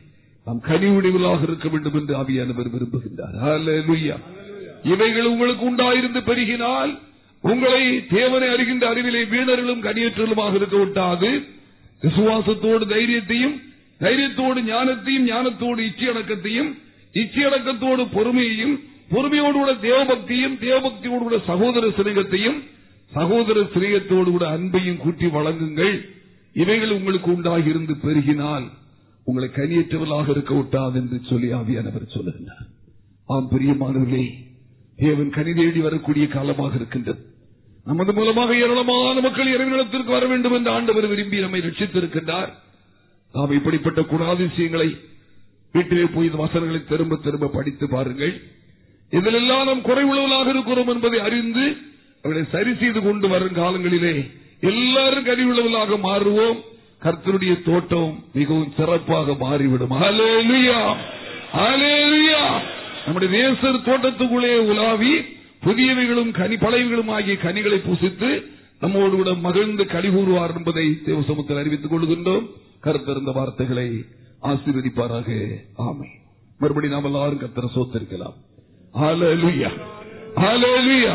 நாம் கனிவுடையவர்களாக இருக்க வேண்டும் என்று ஆவியானவர் விரும்புகின்றார். இவைகள் உங்களுக்கு உண்டாயிருந்து பெருகினால் உங்களை தேவனை அறிகின்ற அறிவிலே வீணர்களும் கனியற்றலுமாக இருக்க விட்டாது. விசுவாசத்தோடு தைரியத்தையும் தைரியத்தோடு ஞானத்தையும் ஞானத்தோடு இச்சையடக்கத்தையும் இச்சையடக்கத்தோடு பொறுமையையும் பொறுமையோடு கூட தேவபக்தியும் தேவபக்தியோடு கூட சகோதர சிநேகத்தையும் சகோதர சிநேகத்தோடு கூட அன்பையும் கூட்டி வழங்குங்கள். இவைகள் உங்களுக்கு உண்டாகி இருந்து பெருகினால் உங்களை கனியற்றவர்களாக இருக்க விட்டாது என்று சொல்லி ஆவியானவர் சொல்லுகின்றார். ஆம் பிரியமானவர்களே தேவன் கனி தேடி வரக்கூடிய காலமாக இருக்கின்றது. நமது மூலமாக ஏராளமான மக்கள் இறைவனிடத்திற்கு வர வேண்டும் என்று ஆண்டவர் விரும்பி நம்மை ரட்சித்திருக்கின்றார் நாம் இப்படிப்பட்ட குணாதிசயங்களை வீட்டிலே போய் வசனங்களை திரும்ப திரும்ப படித்து பாருங்கள் இதிலெல்லாம் நாம் குறைவுள்ளவர்களாக இருக்கிறோம் என்பதை அறிந்து அவர்களை சரி செய்து கொண்டு வரும் காலங்களிலே எல்லாரும் கறிவுள்ளவர்களாக மாறுவோம் கர்த்தருடைய தோட்டம் மிகவும் சிறப்பாக மாறிவிடும் ஹalleluya. ஹalleluya. நம்முடைய நேசர் தோட்டத்துக்குள்ளே உலாவி புதியவைகளும் கனி பழையவைகளும் ஆகிய கனிகளை பூசித்து நம்மோடு கூட மகிழ்ந்து கழிகூறுவார் என்பதை தேவசமத்தில் அறிவித்துக் கொள்கின்றோம். கருத்திருந்த வார்த்தைகளை ஆசீர்வதிப்பாராக. ஆமை மறுபடி நாம் எல்லாரும் கத்திர சோத்திருக்கலாம். ஹalleluya ஹalleluya